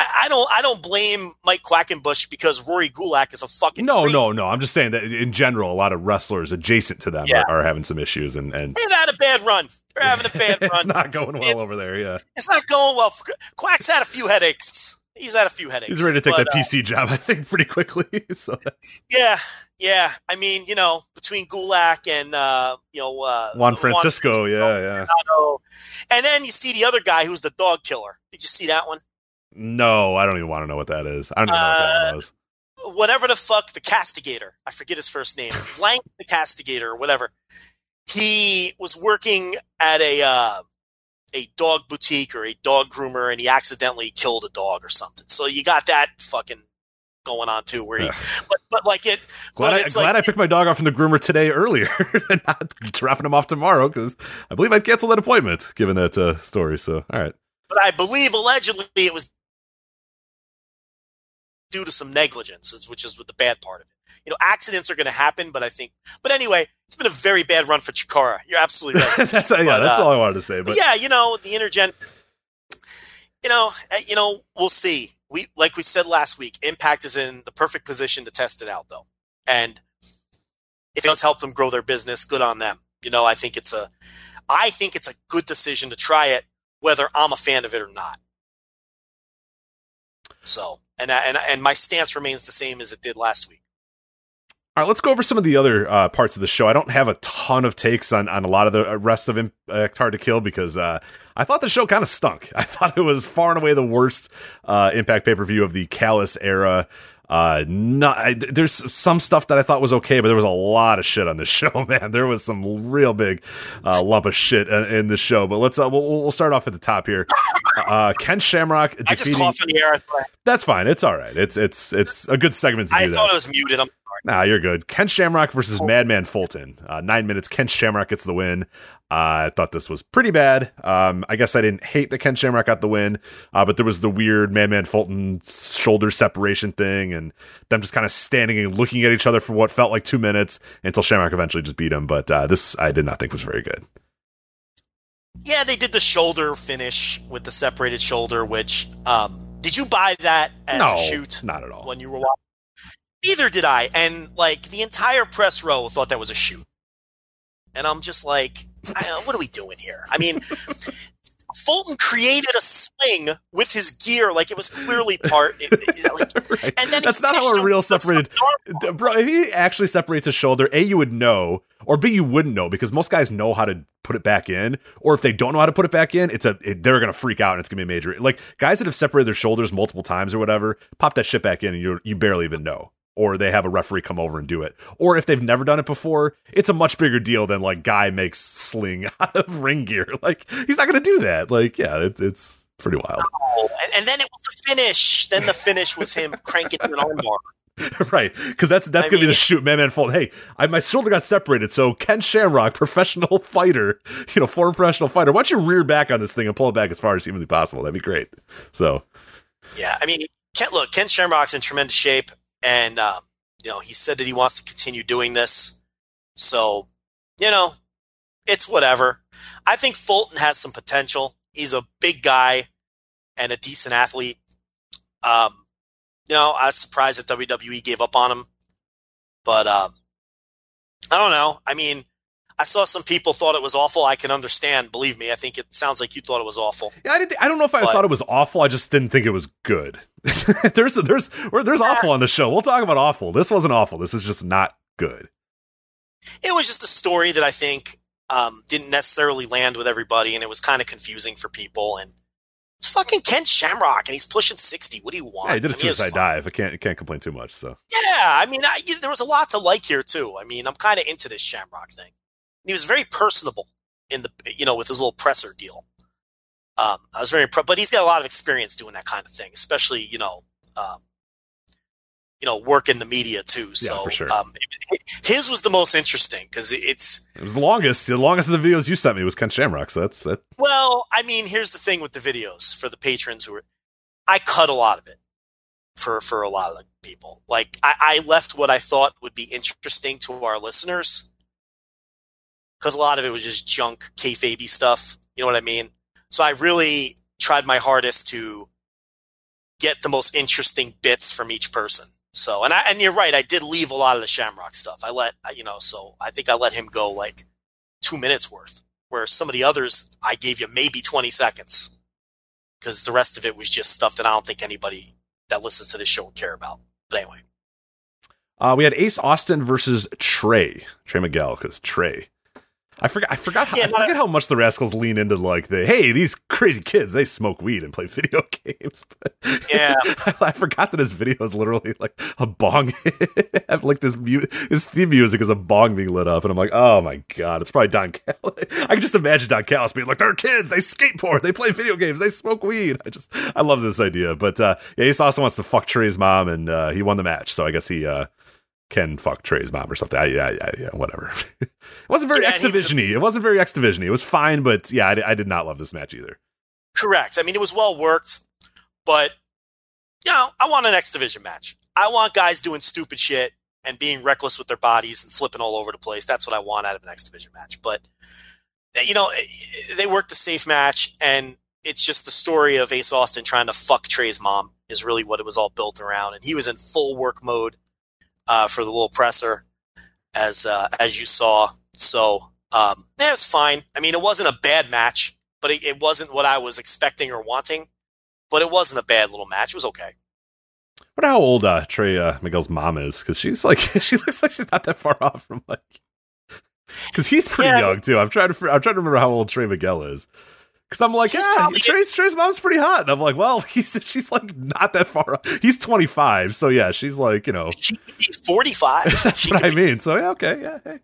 I, I don't I don't blame Mike Quackenbush because Rory Gulak is a fucking No, freak. no, no. I'm just saying that in general, a lot of wrestlers adjacent to them Yeah. are, are having some issues, and and They've had a bad run. They're having a bad <laughs> run. it's not going well over there. Yeah, It's not going well. For, Quack's had a few headaches. He's had a few headaches. he's ready to take but, that PC job, I think, pretty quickly. <laughs> so that's uh, yeah, yeah. I mean, you know, between Gulak and uh, you know uh, Juan Francisco. Yeah, yeah. And then you see the other guy who's the dog killer. Did you see that one? No, I don't even want to know what that is. I don't even know what that Uh, was. whatever the fuck the castigator i forget his first name <laughs> blank the castigator or whatever he was working at a uh, a dog boutique or a dog groomer and he accidentally killed a dog or something so you got that fucking going on too where he <laughs> but, but like it Glad, I, glad like I picked my dog off from the groomer today earlier <laughs> and not dropping him off tomorrow because I believe I'd cancel that appointment given that uh, story. So, all right. but i believe allegedly it was due to some negligence which is the bad part of it you know accidents are going to happen but i think but anyway it's been a very bad run for chikara you're absolutely right <laughs> that's yeah, that's uh, all I wanted to say. But But yeah, you know, the intergen. You know, uh, you know, we'll see. We like we said last week, Impact is in the perfect position to test it out, though, and if it does help them grow their business, good on them. You know, I think it's a, I think it's a good decision to try it, whether I'm a fan of it or not. So, and and and my stance remains the same as it did last week. All right, let's go over some of the other uh, parts of the show. I don't have a ton of takes on, on a lot of the rest of Impact Hard to Kill because uh, I thought the show kind of stunk. <laughs> I thought it was far and away the worst uh, Impact pay per view of the Callis era. Uh, not, I, there's some stuff that I thought was okay, but there was a lot of shit on this <laughs> show, man. There was some real big uh, lump of shit in, in the show. But let's uh, we'll, we'll start off at the top here. Uh, Ken Shamrock I just defeating. coughed in the air. That's fine. It's all right. It's it's it's a good segment to do I that. thought it was muted. I'm sorry. Nah, you're good. Ken Shamrock versus Madman Fulton. Uh, nine minutes. Ken Shamrock gets the win. Uh, I thought this was pretty bad. Um, I guess I didn't hate that Ken Shamrock got the win, uh, but there was the weird Madman Fulton shoulder separation thing, and them just kind of standing and looking at each other for what felt like two minutes until Shamrock eventually just beat him. But uh, this I did not think was very good. Yeah, they did the shoulder finish with the separated shoulder, which um did you buy that as no, a shoot not at all. when you were watching? Neither did I. And like the entire press row thought that was a shoot. And I'm just like, what are we doing here? I mean, Fulton created a sling with his gear, like it was clearly part. It, it- like, <laughs> Right. and then That's not how a real separated. front D- arm. Bro, if he actually separates a shoulder, A, you would know, or B, you wouldn't know because most guys know how to put it back in. Or if they don't know how to put it back in, it's a it, they're gonna freak out and it's gonna be a major. Like guys that have separated their shoulders multiple times or whatever, pop that shit back in and you you barely even know. Or they have a referee come over and do it. Or if they've never done it before, it's a much bigger deal than like guy makes sling <laughs> out of ring gear. Like he's not gonna do that. Like yeah, it's it's pretty wild. Oh, and, and then it was the finish. Then the finish was him cranking an armbar. <laughs> right, because that's that's I gonna be the shoot, man, man, fault. Hey, I, my shoulder got separated, so Ken Shamrock, <laughs> professional fighter, you know, former professional fighter, why don't you rear back on this thing and pull it back as far as humanly possible? That'd be great. So, Yeah, I mean, Ken, look, Ken Shamrock's in tremendous shape, and um, you know he said that he wants to continue doing this. So, you know, it's whatever. I think Fulton has some potential. He's a big guy and a decent athlete. Um, you know, I was surprised that WWE gave up on him, but um, I don't know. I mean, I saw some people thought it was awful. I can understand. Believe me, I think it sounds like you thought it was awful. yeah, I didn't. I don't know if I But- thought it was awful. I just didn't think it was good. <laughs> there's there's there's awful on the show. We'll talk about awful. This wasn't awful. This was just not good. it was just a story that I think um, didn't necessarily land with everybody, and it was kind of confusing for people. And it's fucking Ken Shamrock, and he's pushing sixty. What do you want? Yeah, he did a mean, it was suicide dive. I can't can't complain too much. So Yeah, I mean, I, you- there was a lot to like here too. I mean, I'm kind of into this Shamrock thing. He was very personable in the you know with his little presser deal. Um, I was very impressed, but he's got a lot of experience doing that kind of thing, especially you know, um, you know, work in the media too. So for sure. um, <laughs> his was the most interesting because it's it was the longest. The longest of the videos you sent me was Ken Shamrock. So that's that. Well, I mean, here's the thing with the videos for the patrons who are, I cut a lot of it for for a lot of people. Like I, I left what I thought would be interesting to our listeners because a lot of it was just junk kayfabe stuff. You know what I mean? So I really tried my hardest to get the most interesting bits from each person. So, and I and you're right, I did leave a lot of the Shamrock stuff. I let you know, so I think I let him go like two minutes worth, where some of the others I gave you maybe 20 seconds because the rest of it was just stuff that I don't think anybody that listens to this show would care about. But anyway, Uh, we had Ace Austin versus Trey Trey Miguel because Trey. I forgot. I forgot. How, Yeah, I forget how much the Rascals lean into like the hey, these crazy kids they smoke weed and play video <laughs> games. But Yeah. <laughs> I forgot that his video is literally like a bong. <laughs> like this, mu- his theme music is a bong being lit up, and I'm like, oh my god, it's probably Don Callis. I can just imagine Don Callis being like, they're kids, they skateboard, they play video games, they smoke weed. I just, I love this idea. But uh, yeah, Ace also wants to fuck Trey's mom, and uh, he won the match, so I guess he. Uh, can fuck Trey's mom or something. I, yeah, yeah, yeah, whatever. <laughs> it wasn't very Yeah, X he was a- Division-y. It wasn't very X Division-y. It was fine, but yeah, I, I did not love this match either. correct. I mean, it was well worked, but you know, I want an X Division match. I want guys doing stupid shit and being reckless with their bodies and flipping all over the place. That's what I want out of an X Division match. But eh, you know, eh, eh, they worked a safe match, and it's just the story of Ace Austin trying to fuck Trey's mom is really what it was all built around. And he was in full work mode uh, for the little presser, as uh, as you saw. So um, yeah, it's fine. I mean, it wasn't a bad match, but it, it wasn't what I was expecting or wanting. But it wasn't a bad little match. It was okay. Wonder how old uh, Trey uh, Miguel's mom is because she's like <laughs> she looks like she's not that far off from like because he's pretty Yeah. young too. I'm trying to I'm trying to remember how old Trey Miguel is because I'm like yeah, Trey's Trey's mom's pretty hot and I'm like well <laughs> he's she's like not that far off. He's 25 so yeah she's like you know <laughs> She could forty five. that's she what I be, mean so yeah okay yeah hey.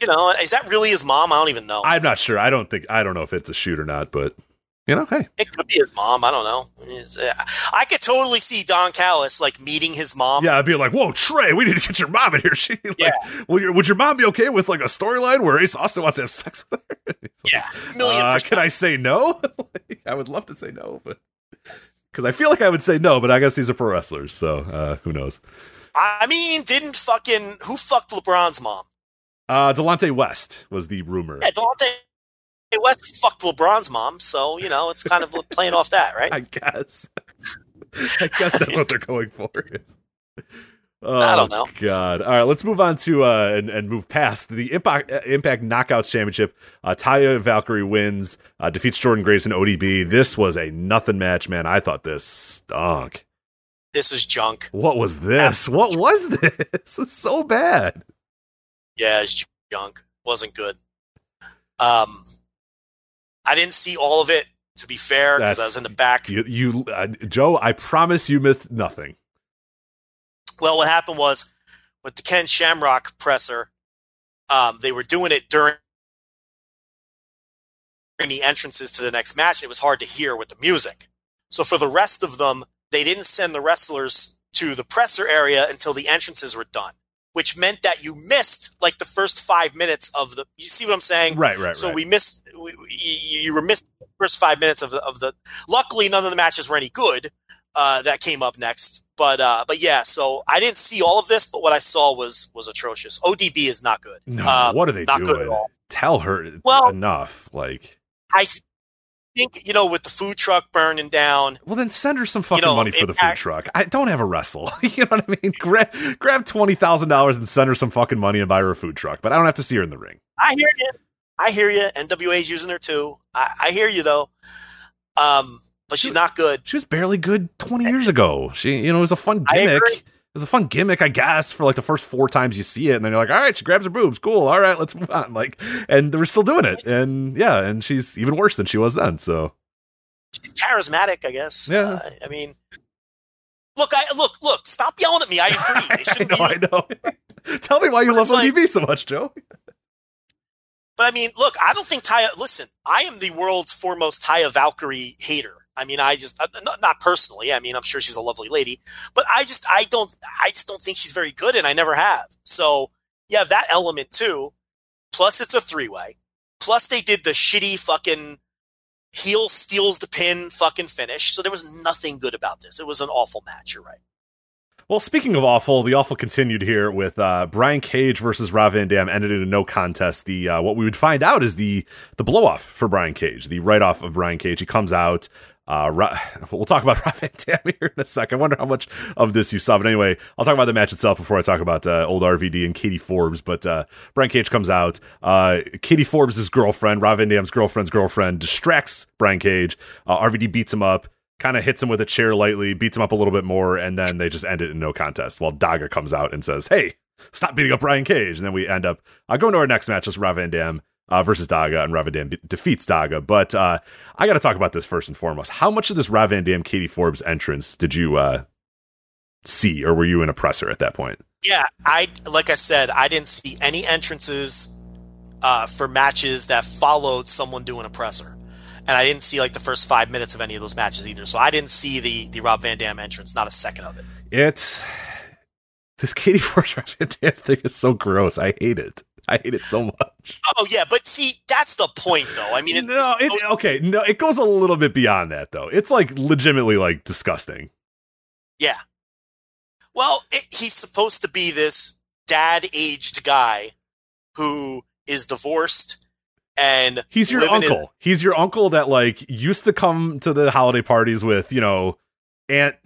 you know, is that really his mom? I don't even know. I'm not sure I don't think I don't know if it's a shoot or not but you know hey it could be his mom. I don't know. Uh, I could totally see Don Callis like meeting his mom. Yeah, I'd be like, "Whoa, Trey, we need to get your mom in here." <laughs> She like, Yeah. will your, would your mom be okay with like a storyline where Ace Austin wants to have sex with her? <laughs> He's like, Yeah, million uh, can I say no? <laughs> Like, I would love to say no, but because I feel like I would say no, but I guess these are pro wrestlers, so uh, who knows? I mean, didn't fucking who fucked LeBron's mom? Uh, Delonte West was the rumor. Yeah, Delonte West fucked LeBron's mom, so you know it's kind of playing off that, right? <laughs> I guess. I guess that's what they're going for. Oh, I don't know. God. All right, let's move on to uh and, and move past the Impact uh, Impact Knockouts Championship. Uh Taya Valkyrie wins, uh, defeats Jordynne Grace and ODB. This was a nothing match, man. I thought this stunk. This was junk. What was this? What was this? <laughs> This was so bad. Yeah, it's junk. Wasn't good. Um, I didn't see all of it. To be fair, because I was in the back. You, you uh, Joe, I promise you missed nothing. Well, what happened was with the Ken Shamrock presser, um, they were doing it during the entrances to the next match. And it was hard to hear with the music. So for the rest of them, they didn't send the wrestlers to the presser area until the entrances were done, which meant that you missed like the first five minutes of the. You see what I'm saying? Right, right, So right. we missed. We, we- you, were missed the first five minutes of the, of the. Luckily, none of the matches were any good. Uh, that came up next, but uh, but yeah. So I didn't see all of this, but what I saw was was atrocious. ODB is not good. no, Um, what are they not good at doing? all. Tell her Well- enough. Like I think you know with the food truck burning down. Well, then send her some fucking know, money for the food truck. I don't have a wrestle. <laughs> you know what I mean? Grab grab twenty thousand dollars and send her some fucking money and buy her a food truck. But I don't have to see her in the ring. I hear you. I hear you. NWA's using her too. I, I hear you though. Um, but she's not good. She was barely good twenty years ago. She, you know, it was a fun I gimmick. Agree. It was a fun gimmick, I guess, for like the first four times you see it, and then you're like, all right, she grabs her boobs, cool, all right, let's <laughs> move on. Like, and we're still doing it, and yeah, and she's even worse than she was then. So She's charismatic, I guess. Yeah. Uh, I mean, look, I look, look. Stop yelling at me. I <laughs> agree. I know, be. I know. <laughs> Tell me why you love It's like- ODB so much, Joe. But I mean, look, I don't think Taya. Listen, I am the world's foremost Taya Valkyrie hater. I mean, I just uh, not, not personally. I mean, I'm sure she's a lovely lady, but I just I don't I just don't think she's very good, and I never have. So yeah, that element too. Plus, it's a three way. Plus, they did the shitty fucking heel steals the pin fucking finish. So there was nothing good about this. It was an awful match. You're right. Well, speaking of awful, the awful continued here with uh, Brian Cage versus Rob Van Dam ended in a no contest. The uh, what we would find out is the the blow off for Brian Cage, the write off of Brian Cage. He comes out. Uh, <laughs> we'll talk about Rob Van Dam here in a second. I wonder how much of this you saw, but anyway, I'll talk about the match itself before I talk about uh, old RVD and Katie Forbes. But uh, Brian Cage comes out. Uh, Katie Forbes' girlfriend, Rob Van Dam's girlfriend's girlfriend, distracts Brian Cage. Uh, RVD beats him up kind of hits him with a chair lightly, beats him up a little bit more, and then they just end it in no contest. While Daga comes out and says, "Hey, stop beating up Brian Cage," and then we end up uh, going to our next match, is Rob Van Dam uh, versus Daga, and Rob be- defeats Daga. But uh, I got to talk about this first and foremost. How much of this Rob Van Dam Katie Forbes entrance did you uh, see, or were you an oppressor at that point? Yeah, I like I said, I didn't see any entrances uh, for matches that followed someone doing a presser. And I didn't see like the first five minutes of any of those matches either. So I didn't see the the Rob Van Dam entrance, not a second of it. It's this Katie <laughs> Forbes Rob Van Dam thing is so gross. I hate it. I hate it so much. Oh yeah, but see, that's the point though. I mean, it, no, it, okay, no, it goes a little bit beyond that though. It's like legitimately like disgusting. yeah. Well, it, he's supposed to be this dad-aged guy who is divorced and He's your living in- uncle. He's your uncle that like used to come to the holiday parties with, you know, Aunt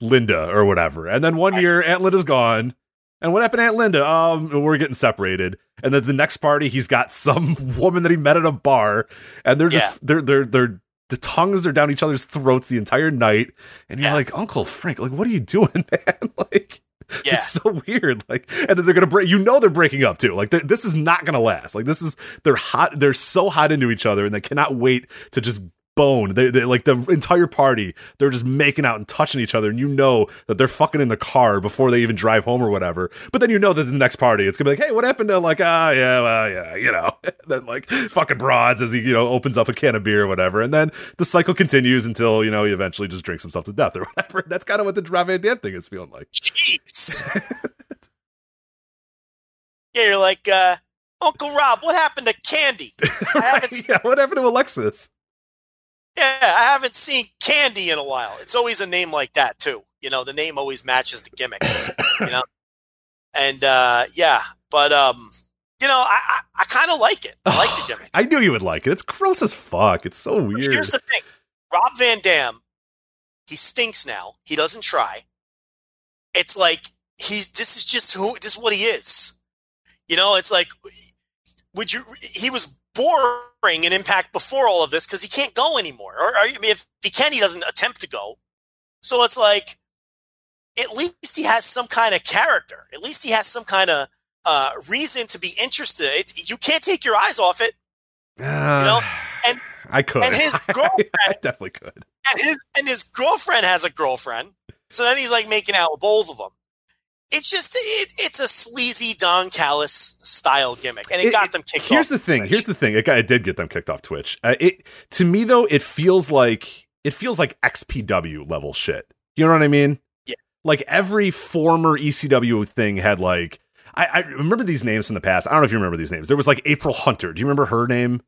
Linda or whatever. And then one year Aunt Linda's gone. And what happened to Aunt Linda? Um, we're getting separated. And then the next party he's got some <laughs> woman that he met at a bar and they're just Yeah. they're they're they're the tongues are down each other's throats the entire night. And you're Yeah. like, Uncle Frank, like, what are you doing, <laughs> man? <laughs> like yeah. it's so weird. Like, and then they're gonna break. You know, they're breaking up too. Like, this is not gonna last. Like, this is they're hot. They're so hot into each other, and they cannot wait to just bone. They, they like the entire party. They're just making out and touching each other, and you know that they're fucking in the car before they even drive home or whatever. But then you know that the next party, it's gonna be like, hey, what happened to like, ah, yeah, well, yeah, you know, <laughs> then like fucking broads as he you know opens up a can of beer or whatever, and then the cycle continues until you know he eventually just drinks himself to death or <laughs> whatever. That's kind of what the Rob Van Dam thing is feeling like. Jeez. <laughs> yeah, you're like, uh, Uncle Rob, what happened to Candy? Right? Yeah, what happened to Alexis? Yeah, I haven't seen Candy in a while. It's always a name like that too. You know, the name always matches the gimmick. you know, and uh, yeah, but um, you know, I I, I kind of like it. I like the <sighs> gimmick. I knew you would like it. It's gross as fuck. It's so weird. Here's the thing: Rob Van Dam, he stinks now. He doesn't try. It's like he's. This is just who. This is what he is. You know, it's like, would you? He was boring in Impact before all of this because he can't go anymore. Or, or, I mean, if he can, he doesn't attempt to go. So it's like, at least he has some kind of character. At least he has some kind of uh, reason to be interested. It, you can't take your eyes off it. Uh, know, and- I could. and his <laughs> girlfriend- I definitely could. and his and his girlfriend has a girlfriend. So then he's like making out with both of them. It's just it, it's a sleazy Don Callis style gimmick, and it, It- got them kicked off. Here's the thing. Here's the thing. It, got, it did get them kicked off Twitch. Uh, it to me though, it feels like it feels like XPW level shit. You know what I mean? Yeah. Like every former ECW thing had like. I, I remember these names from the past. I don't know if you remember these names. There was like April Hunter. Do you remember her name?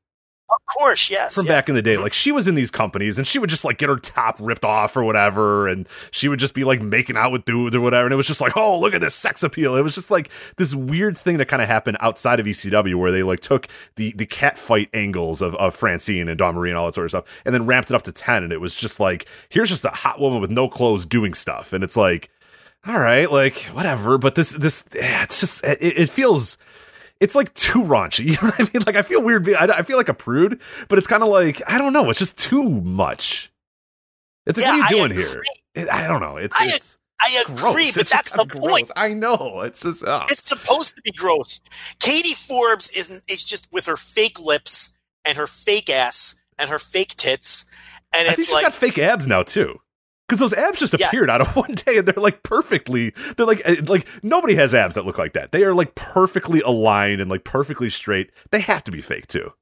Of course, yes. from yeah. back in the day. Like she was in these companies and she would just like get her top ripped off or whatever, and she would just be like making out with dudes or whatever. And it was just like, oh, look at this sex appeal. It was just like this weird thing that kind of happened outside of ECW where they like took the the cat fight angles of, of Francine and Dawn Marie and all that sort of stuff, and then ramped it up to ten. And it was just like, here's just a hot woman with no clothes doing stuff, and it's like. All right, like whatever, but this this it's just it, it feels it's like too raunchy. <laughs> You know what I mean? Like I feel weird. I, I feel like a prude, but it's kind of like I don't know. It's just too much. It's like, Yeah, what are you doing here? It, I don't know. It's, I it's I agree, gross. but It's that's the kinda point. I know. It's just uh, It's supposed to be gross. Katie Forbes isn't. Is just with her fake lips and her fake ass and her fake tits, and I think it's she's like got fake abs now too. Because those abs just Yes. appeared out of <laughs> one day, and they're like perfectly. They're like eh, like nobody has abs that look like that. They are like perfectly aligned and like perfectly straight. They have to be fake too.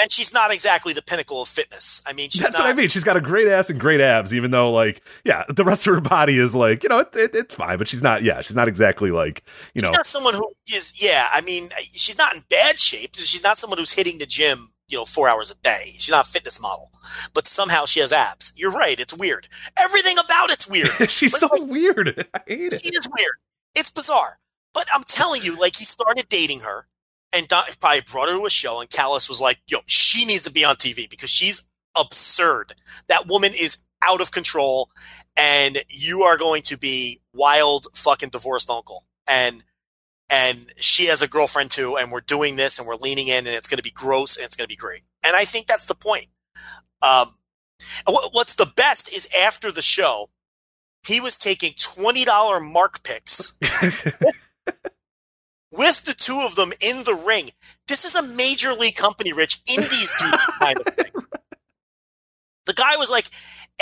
and she's not exactly the pinnacle of fitness. I mean, she's That's not. what I mean. She's got a great ass and great abs, even though, like, yeah, the rest of her body is like, you know, it, it, it's fine, but she's not. Yeah, she's not exactly like, you know, not someone who is. Yeah, I mean, she's not in bad shape. She's not someone who's hitting the gym. You know four hours a day. She's not a fitness model, but somehow she has abs. You're right. It's weird. Everything about it's weird. <laughs> She's so weird. <laughs> I hate it. She is weird. It's bizarre. But I'm telling you, like he started dating her, and Don, probably brought her to a show, and Callis was like, "Yo, she needs to be on TV because she's absurd. That woman is out of control, and you are going to be wild fucking divorced uncle." And and she has a girlfriend too, and we're doing this, and we're leaning in, and it's going to be gross, and it's going to be great. And I think that's the point. Um, what's the best is after the show, he was taking twenty dollar mark picks <laughs> with the two of them in the ring. This is a major league company, Rich. Indies do kind of thing. <laughs> The guy was like,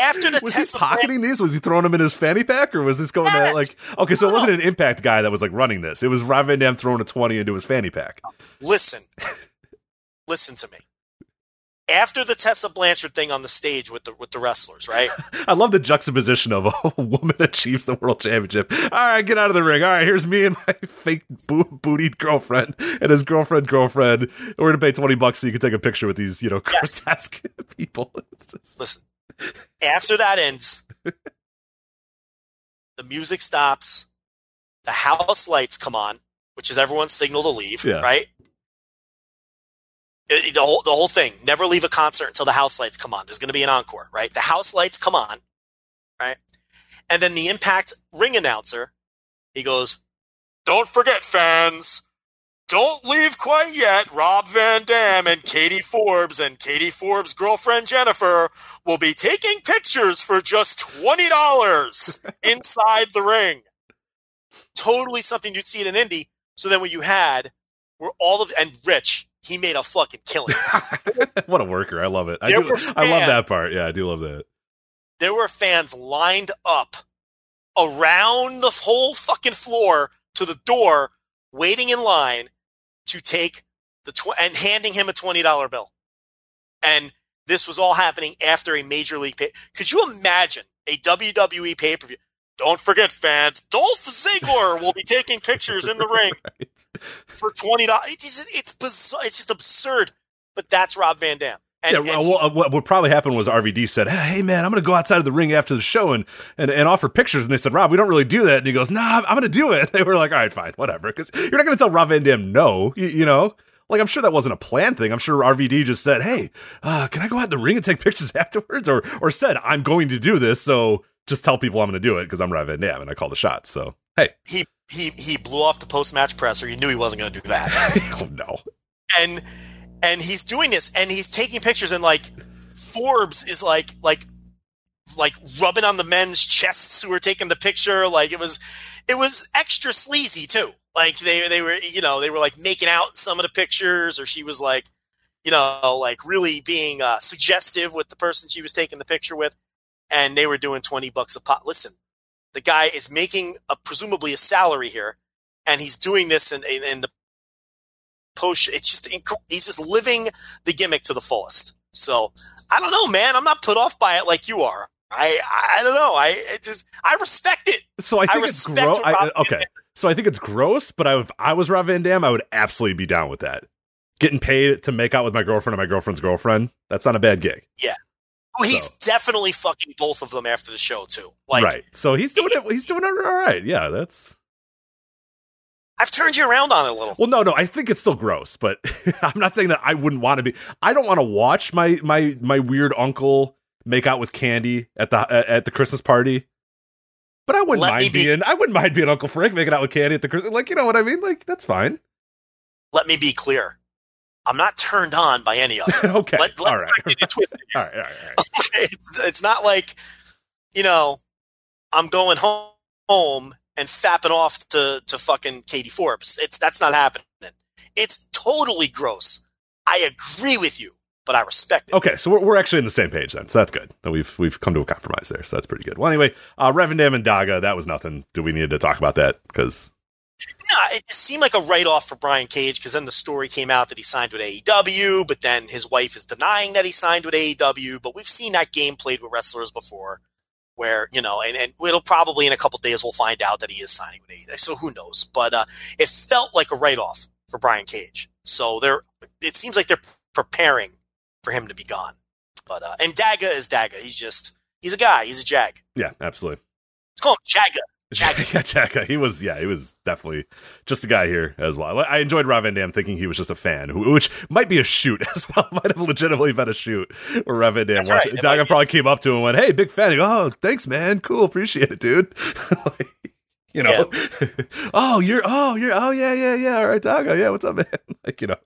after the was he Tessa pocketing these? Was he throwing them in his fanny pack, or was this going Yes! to like? Okay, so it wasn't an Impact guy that was like running this. It was Rob Van Dam throwing a twenty into his fanny pack. listen, <laughs> listen to me. After the Tessa Blanchard thing on the stage with the with the wrestlers, right? <laughs> I love the juxtaposition of a <laughs> woman achieves the world championship. All right, get out of the ring. All right, here's me and my fake bo- bootied girlfriend and his girlfriend girlfriend. We're gonna pay twenty bucks so you can take a picture with these, you know, Yes. grotesque people. It's just Listen, after that ends, <laughs> the music stops, the house lights come on, which is everyone's signal to leave, Yeah. right? It- the whole the whole thing. Never leave a concert until the house lights come on. There's going to be an encore, right? The house lights come on, right? And then the Impact ring announcer, he goes, "Don't forget, fans." Don't leave quite yet. Rob Van Dam and Katie Forbes and Katie Forbes' girlfriend Jennifer will be taking pictures for just $20 <laughs> inside the ring. Totally something you'd see in an indie. So then what you had were all of, and Rich, he made a fucking killing. <laughs> what a worker. I love it. I, do, were I love that part. Yeah, I do love that. There were fans lined up around the whole fucking floor to the door, waiting in line to take the tw- and handing him a $20 bill. And this was all happening after a major league pay. Could you imagine a WWE pay per view? Don't forget, fans, Dolph Ziggler will be taking pictures in the <laughs> ring Right. for twenty dollars. It's it's bizarre. It's just absurd. But that's Rob Van Dam. And, yeah, and well, he- what, what probably happened was RVD said, "Hey, man, I'm going to go outside of the ring after the show and, and and offer pictures." And they said, "Rob, we don't really do that." And he goes, "Nah, I'm, I'm going to do it." <laughs> And they were like, "All right, fine, whatever." Because you're not going to tell Rob Van Dam no, you, you know. Like I'm sure that wasn't a planned thing. I'm sure RVD just said, "Hey, uh, can I go out in the ring and take <laughs> pictures afterwards?" Or or said, "I'm going to do this, so just tell people I'm going to do it because I'm Rob Van Dam and I call the shots." So hey, he he he blew off the post match presser. You knew he wasn't going to do that. oh <laughs> no, and and he's doing this, and he's taking pictures, and like Forbes is like like like rubbing on the men's chests who are taking the picture. Like it was it was extra sleazy too. Like they they were you know they were like making out some of the pictures, or she was like you know like really being uh, suggestive with the person she was taking the picture with, and they were doing twenty bucks a pot. Listen, the guy is making a presumably a salary here, and he's doing this in, in the post. It's just inc- he's just living the gimmick to the fullest. So I don't know, man. I'm not put off by it like you are. I I, don't know. I it just I respect it. So I think I uh, it's gross. Okay, so I think it's gross, but I, if I was Rob Van Dam, I would absolutely be down with that. Getting paid to make out with my girlfriend and my girlfriend's girlfriend—that's not a bad gig, Yeah. Oh, he's definitely fucking both of them after the show too. Like right? So he's doing it. He's doing it all right. Yeah, that's I've turned you around on it a little. well. No, no, I think it's still gross, but <laughs> I'm not saying that I wouldn't want to be. I don't want to watch my my my weird uncle make out with Candy at the at, the Christmas party. But I wouldn't Let mind be- being. I wouldn't mind being Uncle Frank making out with Candy at the Christmas. Like you know what I mean? Like that's fine. Let me be clear. I'm not turned on by any of it. <laughs> okay, Let, let's right, not get it twisted. <laughs> all right, all right, all right. it's, it's not like you know I'm going home and fapping off to to fucking Katie Forbes. It's that's not happening. It's totally gross. I agree with you, but I respect it. Okay, so we're, we're actually on the same page then. So that's good. We've we've come to a compromise there. So that's pretty good. Well, anyway, uh, Rob Van Dam and Daga, that was nothing. Do we need to talk about that? Because Yeah, it seemed like a write off for Brian Cage because then the story came out that he signed with AEW, but then his wife is denying that he signed with AEW. But we've seen that game played with wrestlers before, where you know, and, and it'll probably in a couple days we'll find out that he is signing with AEW. So who knows? But uh, it felt like a write off for Brian Cage. So they're it seems like they're preparing for him to be gone. But uh, and Daga is Daga. He's just he's a guy. He's a jag. Yeah, absolutely. Let's call him Jaga. Jaga. <laughs> yeah, Jaga. He was, yeah, he was definitely just a guy here as well. I enjoyed Rob Van Dam thinking he was just a fan, who, which might be a shoot <laughs> as well. might have legitimately been a shoot where Rob Van Dam That's watched right. it. Daga probably came up to him and went, "Hey, big fan." He go, "Oh, thanks, man. Cool, appreciate it, dude." <laughs> Like, you know, oh, you're, oh, you're, oh, yeah, yeah, yeah. All right, Daga, yeah, what's up, man? Like, you know,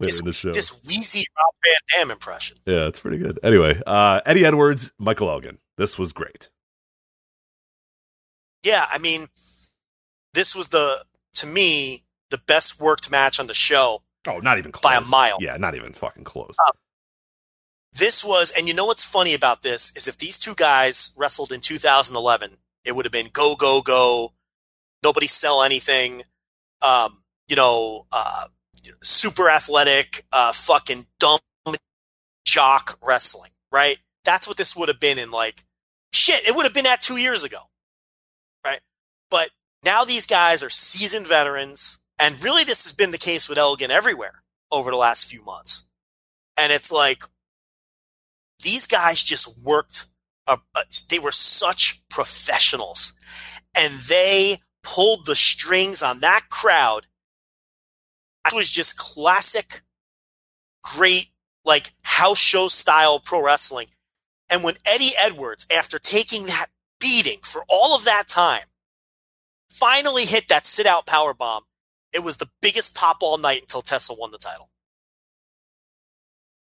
later This, in the show. this wheezy Rob Van Dam impression. Yeah, it's pretty good. Anyway, uh, Eddie Edwards, Michael Elgin. This was great. Yeah, I mean, this was the to me the best worked match on the show. Oh, not even close. By a mile. Yeah, not even fucking close. This was, and you know what's funny about this is if these two guys wrestled in 2011, it would have been go go go, nobody sell anything, um, you know, uh, super athletic, uh, fucking dumb jock wrestling, right? That's what this would have been in like shit. It would have been that two years ago, now these guys are seasoned veterans, and really this has been the case with Elgin everywhere over the last few months, and it's like these guys just worked. Uh, uh, they were such professionals, and they pulled the strings on that crowd. It was just classic, great, like house show style pro wrestling. And when Eddie Edwards, after taking that beating for all of that time, finally hit that sit out power bomb, it was the biggest pop all night until Tessa won the title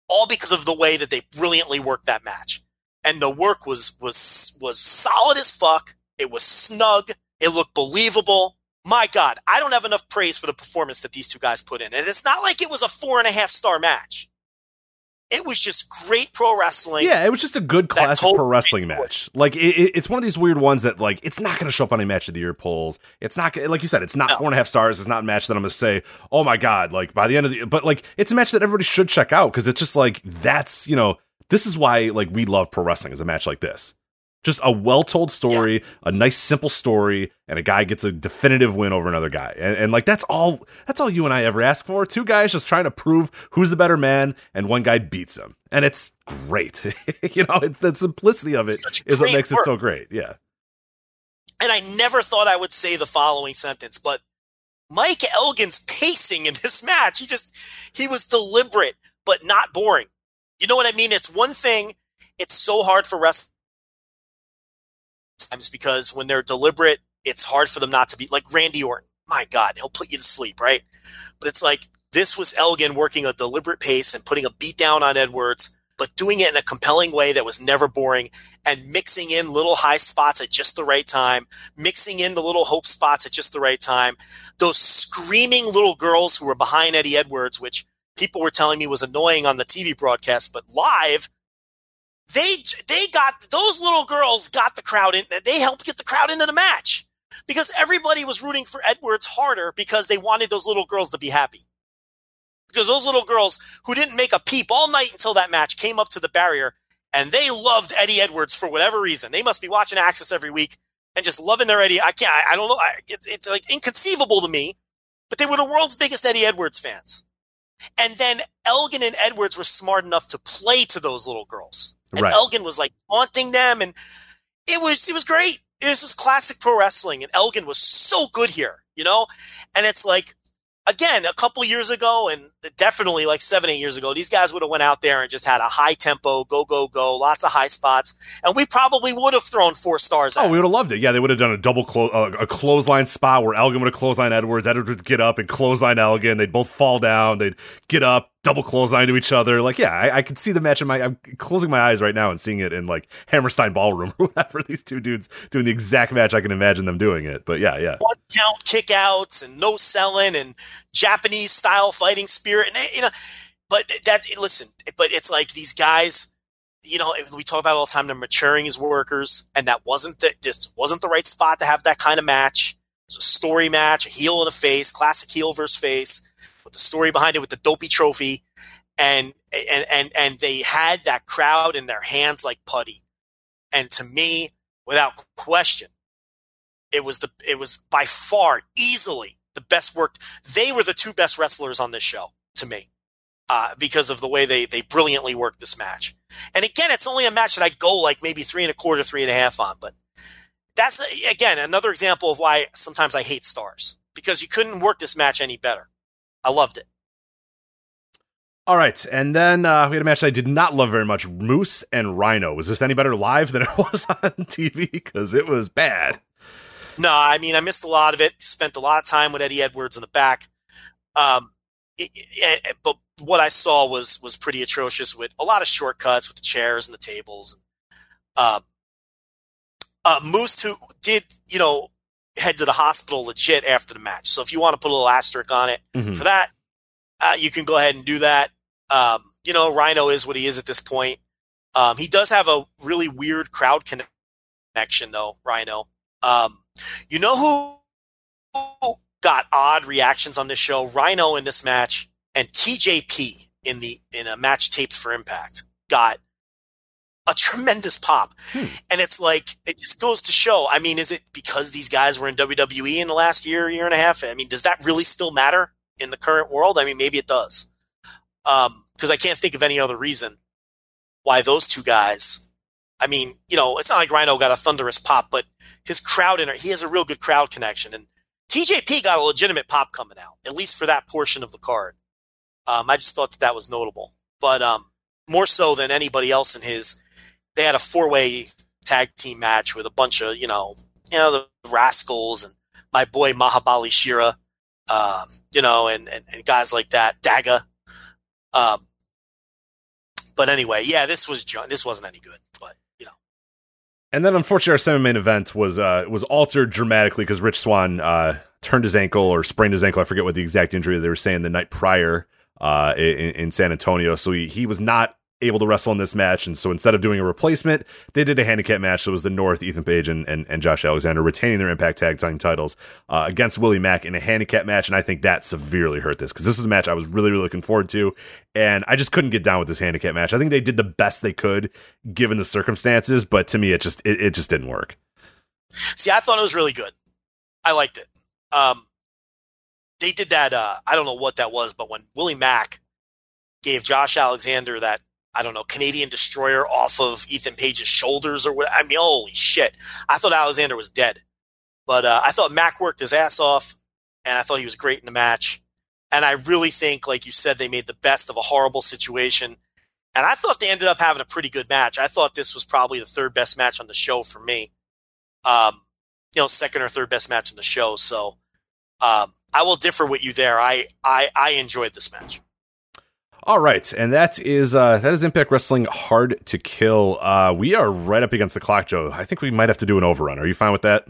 all because of the way that they brilliantly worked that match. And the work was was was solid as fuck. It was snug. It looked believable. My God, I don't have enough praise for the performance that these two guys put in. And it's not like it was a four and a half star match. It was just great pro wrestling. Yeah, it was just a good classic pro wrestling match. Like it, it- it's one of these weird ones that like it's not going to show up on a match of the year polls. It's not like you said. It's not No. four and a half stars. It's not a match that I'm going to say, oh my god, like by the end of the. But like it's a match that everybody should check out because it's just like that's you know this is why like we love pro wrestling is a match like this. Just a well told story, a nice simple story, and a guy gets a definitive win over another guy. And, and like that's all that's all you and I ever ask for. Two guys just trying to prove who's the better man, and one guy beats him. And it's great. <laughs> you know, it's the simplicity of it is what makes it so great. Yeah. And I never thought I would say the following sentence, but Mike Elgin's pacing in this <laughs> match, he just, he was deliberate, but not boring. You know what I mean? It's one thing, it's so hard for wrestlers sometimes because when they're deliberate, it's hard for them not to be like Randy Orton. My God, he'll put you to sleep, right? But it's like this was Elgin working a deliberate pace and putting a beat down on Edwards, but doing it in a compelling way that was never boring and mixing in little high spots at just the right time, mixing in the little hope spots at just the right time. Those screaming little girls who were behind Eddie Edwards, which people were telling me was annoying on the TV broadcast, but live, they they got those little girls got the crowd in. They helped get the crowd into the match because everybody was rooting for Edwards harder because they wanted those little girls to be happy. Because those little girls who didn't make a peep all night until that match came up to the barrier and they loved Eddie Edwards for whatever reason. They must be watching AXS every week and just loving their Eddie. I can't. I, I don't know. I, it's, it's like inconceivable to me, but they were the world's biggest Eddie Edwards fans. And then Elgin and Edwards were smart enough to play to those little girls. And Right. Elgin was like haunting them, and it was it was great. It was just classic pro wrestling, and Elgin was so good here, you know. And it's like again, a couple years ago, and definitely like seven, eight years ago, these guys would have went out there and just had a high tempo, go, go, go, lots of high spots, and we probably would have thrown four stars. Oh, we would have loved it. Yeah, they would have done a double close, uh, a clothesline spot where Elgin would have clothesline Edwards. Edwards would get up and clothesline Elgin. They'd both fall down. They'd get up, double clothesline to each other. Like, yeah, I, I could see the match in my. I'm closing my eyes right now and seeing it in like Hammerstein Ballroom <laughs> or whatever. These two dudes doing the exact match I can imagine them doing it. But yeah, yeah. one count kickouts and no selling and Japanese style fighting spirit and you know but that listen but it's like these guys you know we talk about all the time they're maturing as workers and that wasn't the this wasn't the right spot to have that kind of match it's a story match a heel in the face classic heel versus face with the story behind it with the dopey trophy and and and and they had that crowd in their hands like putty and to me without question it was the it was by far easily the best worked they were the two best wrestlers on this show to me uh, because of the way they they brilliantly worked this match. And again, it's only a match that I go like maybe three and a quarter, three and a half on, but that's again another example of why sometimes I hate stars because you couldn't work this match any better. I loved it. All right, and then uh, we had a match I did not love very much: Moose and Rhino. Was this any better live than it <laughs> was on TV? Because it was bad. No, I mean I missed a lot of it. Spent a lot of time with Eddie Edwards in the back. Um, it, it, but what I saw was was pretty atrocious with a lot of shortcuts with the chairs and the tables. Um, uh, Moose who did you know head to the hospital legit after the match. So if you want to put a little asterisk on it Mhm. for that, uh, you can go ahead and do that. Um, you know, Rhino is what he is at this point. Um, he does have a really weird crowd connection, though. Rhino. Um, you know who got odd reactions on this show? Rhino in this match and TJP in the in a match taped for Impact got a tremendous pop. And it's like it just goes to show. I mean, is it because these guys were in WWE in the last year, year and a half? I mean, does that really still matter in the current world? I mean, maybe it does. Um, because I can't think of any other reason why those two guys. I mean, you know, it's not like Rhino got a thunderous pop, but his crowd in he has a real good crowd connection, and TJP got a legitimate pop coming out, at least for that portion of the card. Um, I just thought that that was notable, but um, more so than anybody else in his, they had a four way tag team match with a bunch of you know, you know, the Rascals and my boy Mahabali Shera, uh, you know, and, and and guys like that, Daga. Um, but anyway, yeah, this was this wasn't any good, but you know, And then, unfortunately, our semi-main event was uh, was altered dramatically because Rich Swann uh, turned his ankle or sprained his ankle. I forget what the exact injury they were saying the night prior uh, in, in San Antonio. So he, he was not able to wrestle in this match. And so instead of doing a replacement, they did a handicap match. So it was the North, Ethan Page and, and, and Josh Alexander retaining their Impact Tag Team titles uh, against Willie Mack in a handicap match. And I think that severely hurt this because this was a match I was really, really looking forward to. And I just couldn't get down with this handicap match. I think they did the best they could given the circumstances. But to me, it just, it, it just didn't work. See, I thought it was really good. I liked it. Um, they did that. Uh, I don't know what that was, but when Willie Mack gave Josh Alexander that, I don't know, Canadian destroyer off of Ethan Page's shoulders or what, I mean, holy shit. I thought Alexander was dead. But uh, I thought Mack worked his ass off, and I thought he was great in the match. And I really think, like you said, they made the best of a horrible situation. And I thought they ended up having a pretty good match. I thought this was probably the third best match on the show for me. Um, you know, second or third best match on the show. So um, I will differ with you there. I, I I enjoyed this match. All right, and that is uh, that is Impact Wrestling Hard to Kill. Uh, we are right up against the clock, Joe. I think we might have to do an overrun. Are you fine with that?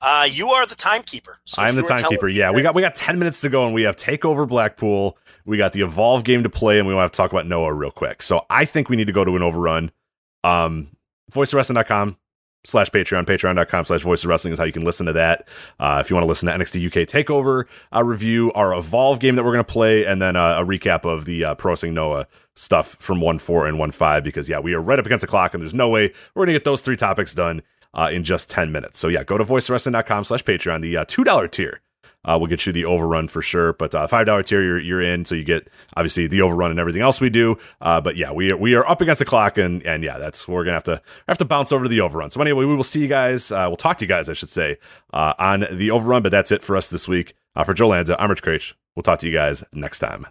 Uh, you are the timekeeper. So I'm the you were telling timekeeper. Yeah, we got we got ten minutes to go, and we have Takeover Blackpool. We got the Evolve game to play, and we want to talk about Noah real quick. So I think we need to go to an overrun. Um, voiceofwrestling.com slash Patreon. Patreon.com slash voice of wrestling is how you can listen to that. Uh, if you want to listen to NXT UK Takeover, uh, review our Evolve game that we're going to play, and then uh, a recap of the uh, Pro Noah stuff from 1 4 and 1 5, because, yeah, we are right up against the clock, and there's no way we're going to get those three topics done uh, in just 10 minutes. So, yeah, go to voice of voicewrestling.com slash Patreon, the uh, $2 tier. Uh, will get you the overrun for sure, but uh, five dollar tier you're, you're in, so you get obviously the overrun and everything else we do. Uh, but yeah, we are, we are up against the clock, and and yeah, that's we're gonna have to have to bounce over to the overrun. So anyway, we will see you guys. Uh, we'll talk to you guys, I should say, uh, on the overrun. But that's it for us this week. Uh, for Joe Lanza, I'm Rich Kraetsch. We'll talk to you guys next time.